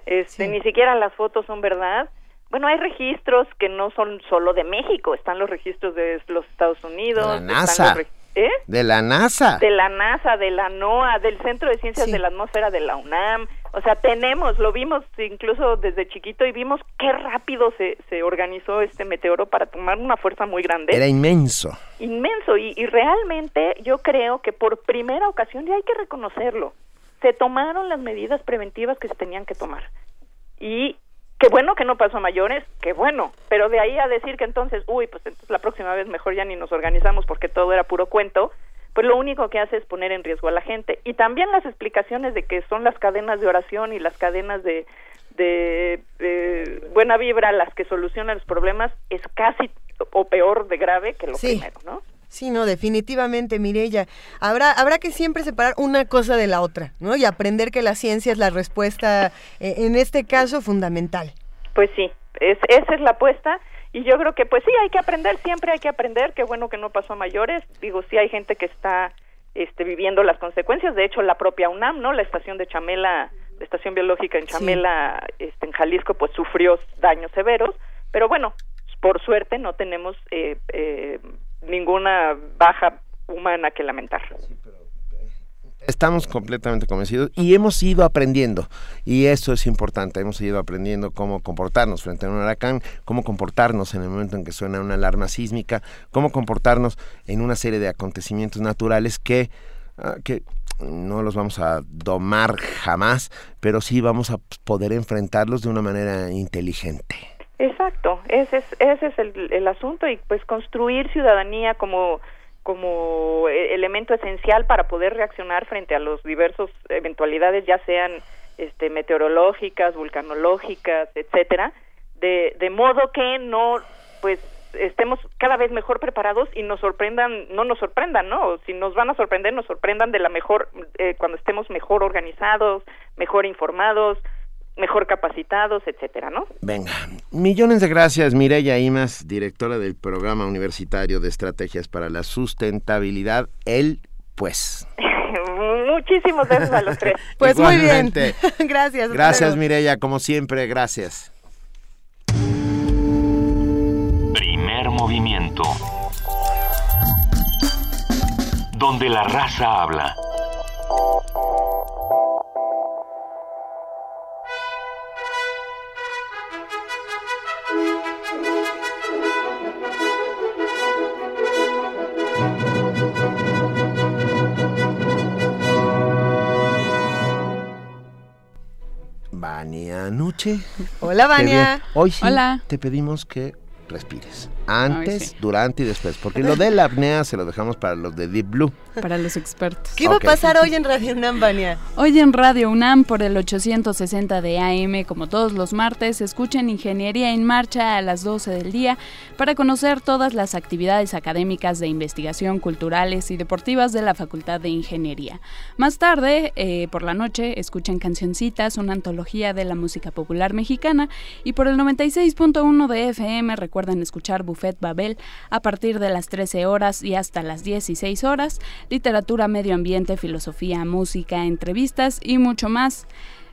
Este, ni siquiera las fotos son verdad. Bueno, hay registros que no son solo de México, están los registros de los Estados Unidos,
la NASA.
¿Eh?
De la NASA.
De la NASA, de la NOAA, del Centro de Ciencias de la Atmósfera de la UNAM. O sea, tenemos, lo vimos incluso desde chiquito y vimos qué rápido se, se organizó este meteoro para tomar una fuerza muy grande.
Era inmenso.
Inmenso. Y, y realmente yo creo que por primera ocasión, ya hay que reconocerlo, se tomaron las medidas preventivas que se tenían que tomar. Y qué bueno que no pasó a mayores, qué bueno, pero de ahí a decir que entonces, uy, pues entonces la próxima vez mejor ya ni nos organizamos porque todo era puro cuento, pues lo único que hace es poner en riesgo a la gente. Y también las explicaciones de que son las cadenas de oración y las cadenas de, de, buena vibra las que solucionan los problemas es casi o peor de grave que lo primero, ¿no?
Sí, no, definitivamente, Mirella. Habrá, habrá que siempre separar una cosa de la otra, ¿no? Y aprender que la ciencia es la respuesta, eh, en este caso, fundamental.
Pues sí, es, esa es la apuesta. Y yo creo que, pues sí, hay que aprender, siempre hay que aprender. Qué bueno que no pasó a mayores. Digo, sí hay gente que está este, viviendo las consecuencias. De hecho, la propia UNAM, ¿no? La estación de Chamela, la estación biológica en Chamela, este, en Jalisco, pues sufrió daños severos. Pero bueno, por suerte no tenemos eh, eh, ninguna baja humana que lamentar.
Estamos completamente convencidos y hemos ido aprendiendo, y eso es importante, hemos ido aprendiendo cómo comportarnos frente a un huracán, cómo comportarnos en el momento en que suena una alarma sísmica, cómo comportarnos en una serie de acontecimientos naturales que, ah, que no los vamos a domar jamás, pero sí vamos a poder enfrentarlos de una manera inteligente.
Exacto, ese es, ese es el, el asunto y pues construir ciudadanía como como e, elemento esencial para poder reaccionar frente a los diversos eventualidades ya sean este meteorológicas, vulcanológicas, etcétera, de, de modo que no pues estemos cada vez mejor preparados y nos sorprendan, no nos sorprendan, ¿no? Si nos van a sorprender, nos sorprendan de la mejor, eh, cuando estemos mejor organizados, mejor informados, mejor capacitados, etcétera, ¿no?
Venga, millones de gracias, Mireya Imas, directora del Programa Universitario de Estrategias para la Sustentabilidad, el pues. (laughs)
Muchísimos gracias a los tres. (laughs)
pues muy bien. (laughs) gracias.
Gracias, Mireya, como siempre, gracias.
Primer movimiento. Donde la raza habla.
Vania Nuche.
Hola, Vania.
Hoy sí te pedimos que respires. Antes, durante y después. Porque lo de la apnea se lo dejamos para los de Deep Blue.
Para los expertos.
¿Qué va a pasar hoy en Radio UNAM, Vania?
Hoy en Radio UNAM por el 860 de AM, como todos los martes, escuchen Ingeniería en Marcha a las 12 del día para conocer todas las actividades académicas de investigación, culturales y deportivas de la Facultad de Ingeniería. Más tarde, eh, por la noche, escuchen Cancioncitas, una antología de la música popular mexicana. Y por el 96.1 de FM, recuerden escuchar Buffet Babel a partir de las 13 horas y hasta las 16 horas, literatura, medio ambiente, filosofía, música, entrevistas y mucho más.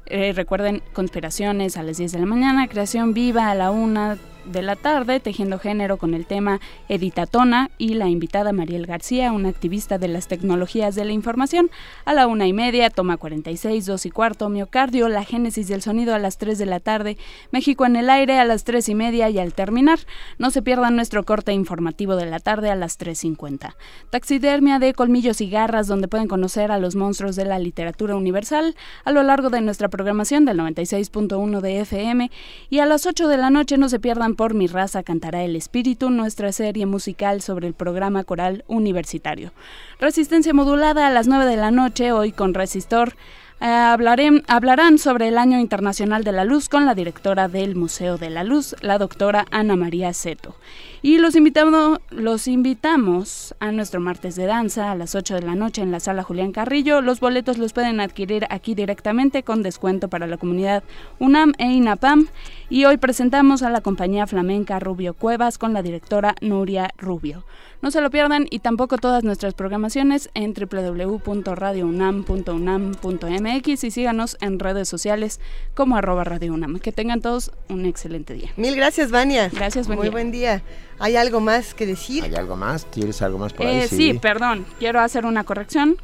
Eh, recuerden conspiraciones a las 10 de la mañana, creación viva a la 1 de la tarde, Tejiendo Género con el tema Editatona y la invitada Mariel García, una activista de las tecnologías de la información. A la una y media, toma 46, dos y cuarto, Miocardio, la génesis del sonido a las 3 de la tarde, México en el aire a las 3 y media y al terminar, no se pierdan nuestro corte informativo de la tarde a las 3.50. Taxidermia de colmillos y garras, donde pueden conocer a los monstruos de la literatura universal a lo largo de nuestra programación del 96.1 de FM y a las 8 de la noche no se pierdan por Mi raza cantará el espíritu, nuestra serie musical sobre el programa coral universitario. Resistencia modulada a las 9 de la noche, hoy con Resistor. Eh, hablarán sobre el Año Internacional de la Luz con la directora del Museo de la Luz, la doctora Ana María Seto. Y los invitamos, los invitamos a nuestro martes de danza a las 8 de la noche en la sala Julián Carrillo. Los boletos los pueden adquirir aquí directamente con descuento para la comunidad UNAM e INAPAM. Y hoy presentamos a la compañía flamenca Rubio Cuevas con la directora Nuria Rubio. No se lo pierdan y tampoco todas nuestras programaciones en www.radiounam.unam.mx
MX y síganos en redes sociales como arroba Radio UNAM. Que tengan todos un excelente día.
Mil gracias, Vania.
Gracias,
Muy buen día. ¿Hay algo más que decir?
¿Hay algo más? ¿Tienes algo más por ahí? Eh,
sí, perdón. Quiero hacer una corrección.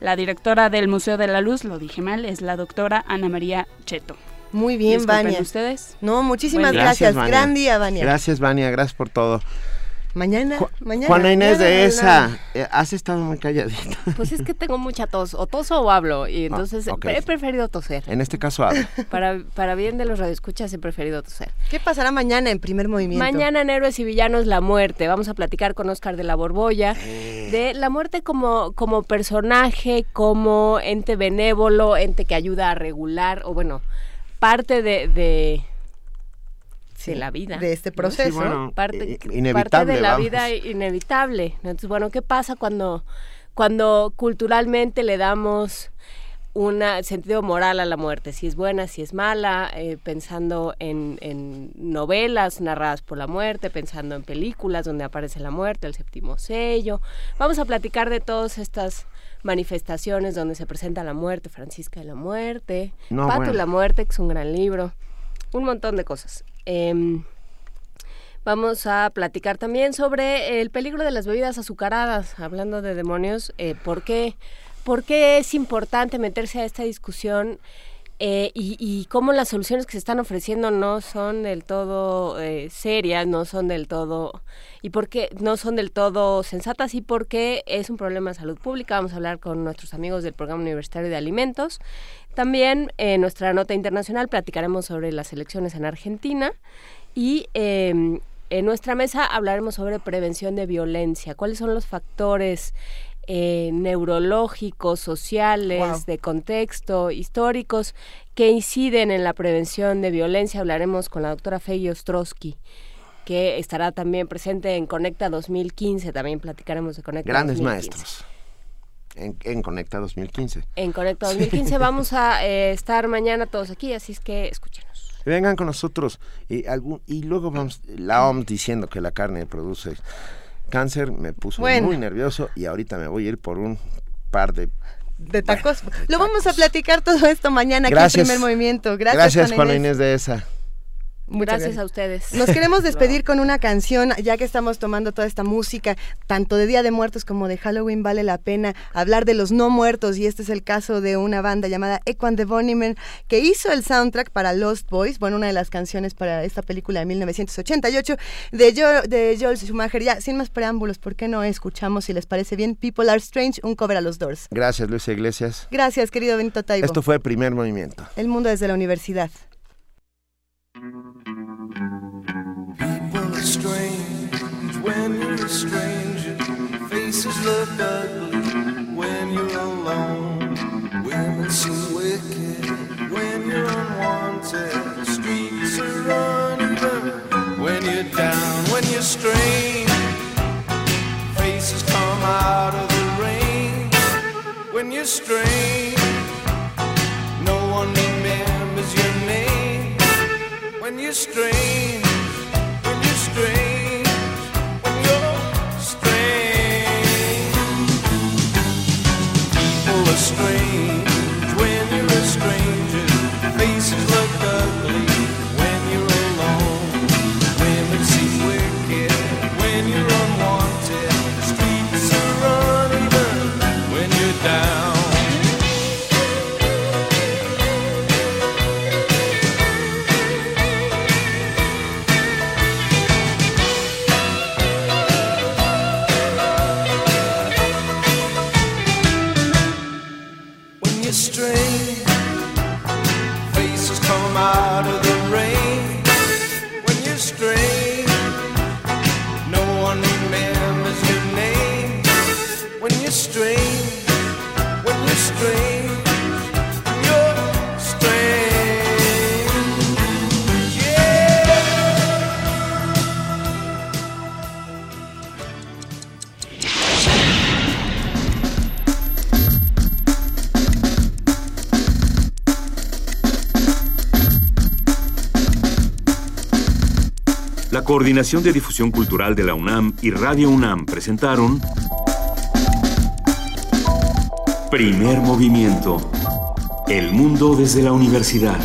La directora del Museo de la Luz, lo dije mal, es la doctora Ana María Cheto.
Muy bien,
Disculpen
Vania.
ustedes?
No, muchísimas gracias. Gran día, Vania.
Gracias, Vania. Gracias por todo.
Mañana, mañana.
Juana Inés de esa, eh, has estado muy calladita. (laughs)
Pues es que tengo mucha tos, o toso o hablo, y ah, entonces he preferido toser.
En este caso hablo. (laughs)
Para, para bien de los radioescuchas he preferido toser.
¿Qué pasará mañana en primer movimiento?
Mañana en Héroes y Villanos, la muerte. Vamos a platicar con Oscar de la Borbolla de la muerte como, como personaje, como ente benévolo, ente que ayuda a regular, o bueno, parte de de la vida.
De este proceso.
parte, parte de la vida inevitable. Entonces, bueno, ¿qué pasa cuando, cuando culturalmente le damos un sentido moral a la muerte, si es buena, si es mala, eh, pensando en, en, novelas narradas por la muerte, pensando en películas donde aparece la muerte, el séptimo sello. Vamos a platicar de todas estas manifestaciones donde se presenta la muerte, Francisca de la Muerte, Pato y la Muerte, que es un gran libro, un montón de cosas. Em, vamos a platicar también sobre el peligro de las bebidas azucaradas, hablando de demonios, eh, ¿por, qué, ¿por qué es importante meterse a esta discusión? Eh, y, cómo las soluciones que se están ofreciendo no son del todo eh, serias, no son del todo y por qué no son del todo sensatas y por qué es un problema de salud pública. Vamos a hablar con nuestros amigos del Programa Universitario de Alimentos también en nuestra nota internacional platicaremos sobre las elecciones en Argentina y em, en nuestra mesa hablaremos sobre prevención de violencia, cuáles son los factores eh, neurológicos, sociales, de contexto, históricos, que inciden en la prevención de violencia. Hablaremos con la doctora Fey Ostrowski que estará también presente en Conecta 2015, también platicaremos de Conecta
Grandes maestros en, Conecta 2015.
En Conecta 2015 (laughs) vamos a eh, estar mañana todos aquí, así es que escúchenos.
Vengan con nosotros y, algún, y luego vamos, la OMS diciendo que la carne produce cáncer, me puso muy nervioso y ahorita me voy a ir por un par de
de tacos. Lo vamos a platicar todo esto mañana aquí en Primer Movimiento. Gracias,
Gracias Juana Inés de esa.
Gracias a ustedes.
Nos queremos (laughs) despedir con una canción, ya que estamos tomando toda esta música, tanto de Día de Muertos como de Halloween, vale la pena hablar de los no muertos, y este es el caso de una banda llamada Equan de Bonnieman, que hizo el soundtrack para Lost Boys, bueno, una de las canciones para esta película de 1988 de, jo de Joel Schumacher. Ya, sin más preámbulos, ¿por qué no escuchamos, si les parece bien, People Are Strange, un cover a los Doors?
Gracias, Luis Iglesias.
Gracias, querido Benito Taibo.
Esto fue Primer Movimiento.
El mundo desde la universidad.
When you're a stranger. Faces look ugly when you're alone. Women seem wicked when you're unwanted. Streets are uneven when you're down, when you're strange. Faces come out of the rain when you're strange.
Coordinación de Difusión Cultural de la UNAM y Radio UNAM presentaron Primer Movimiento. El mundo desde la universidad.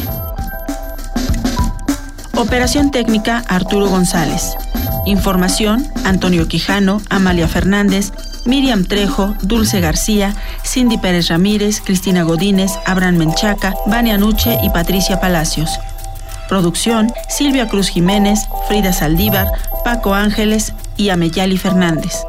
Operación técnica Arturo González. Información Antonio Quijano, Amalia Fernández, Miriam Trejo, Dulce García, Cindy Pérez Ramírez, Cristina Godínez, Abraham Menchaca, Vania Nuche y Patricia Palacios. Producción Silvia Cruz Jiménez, Frida Saldívar, Paco Ángeles y Ameyali Fernández.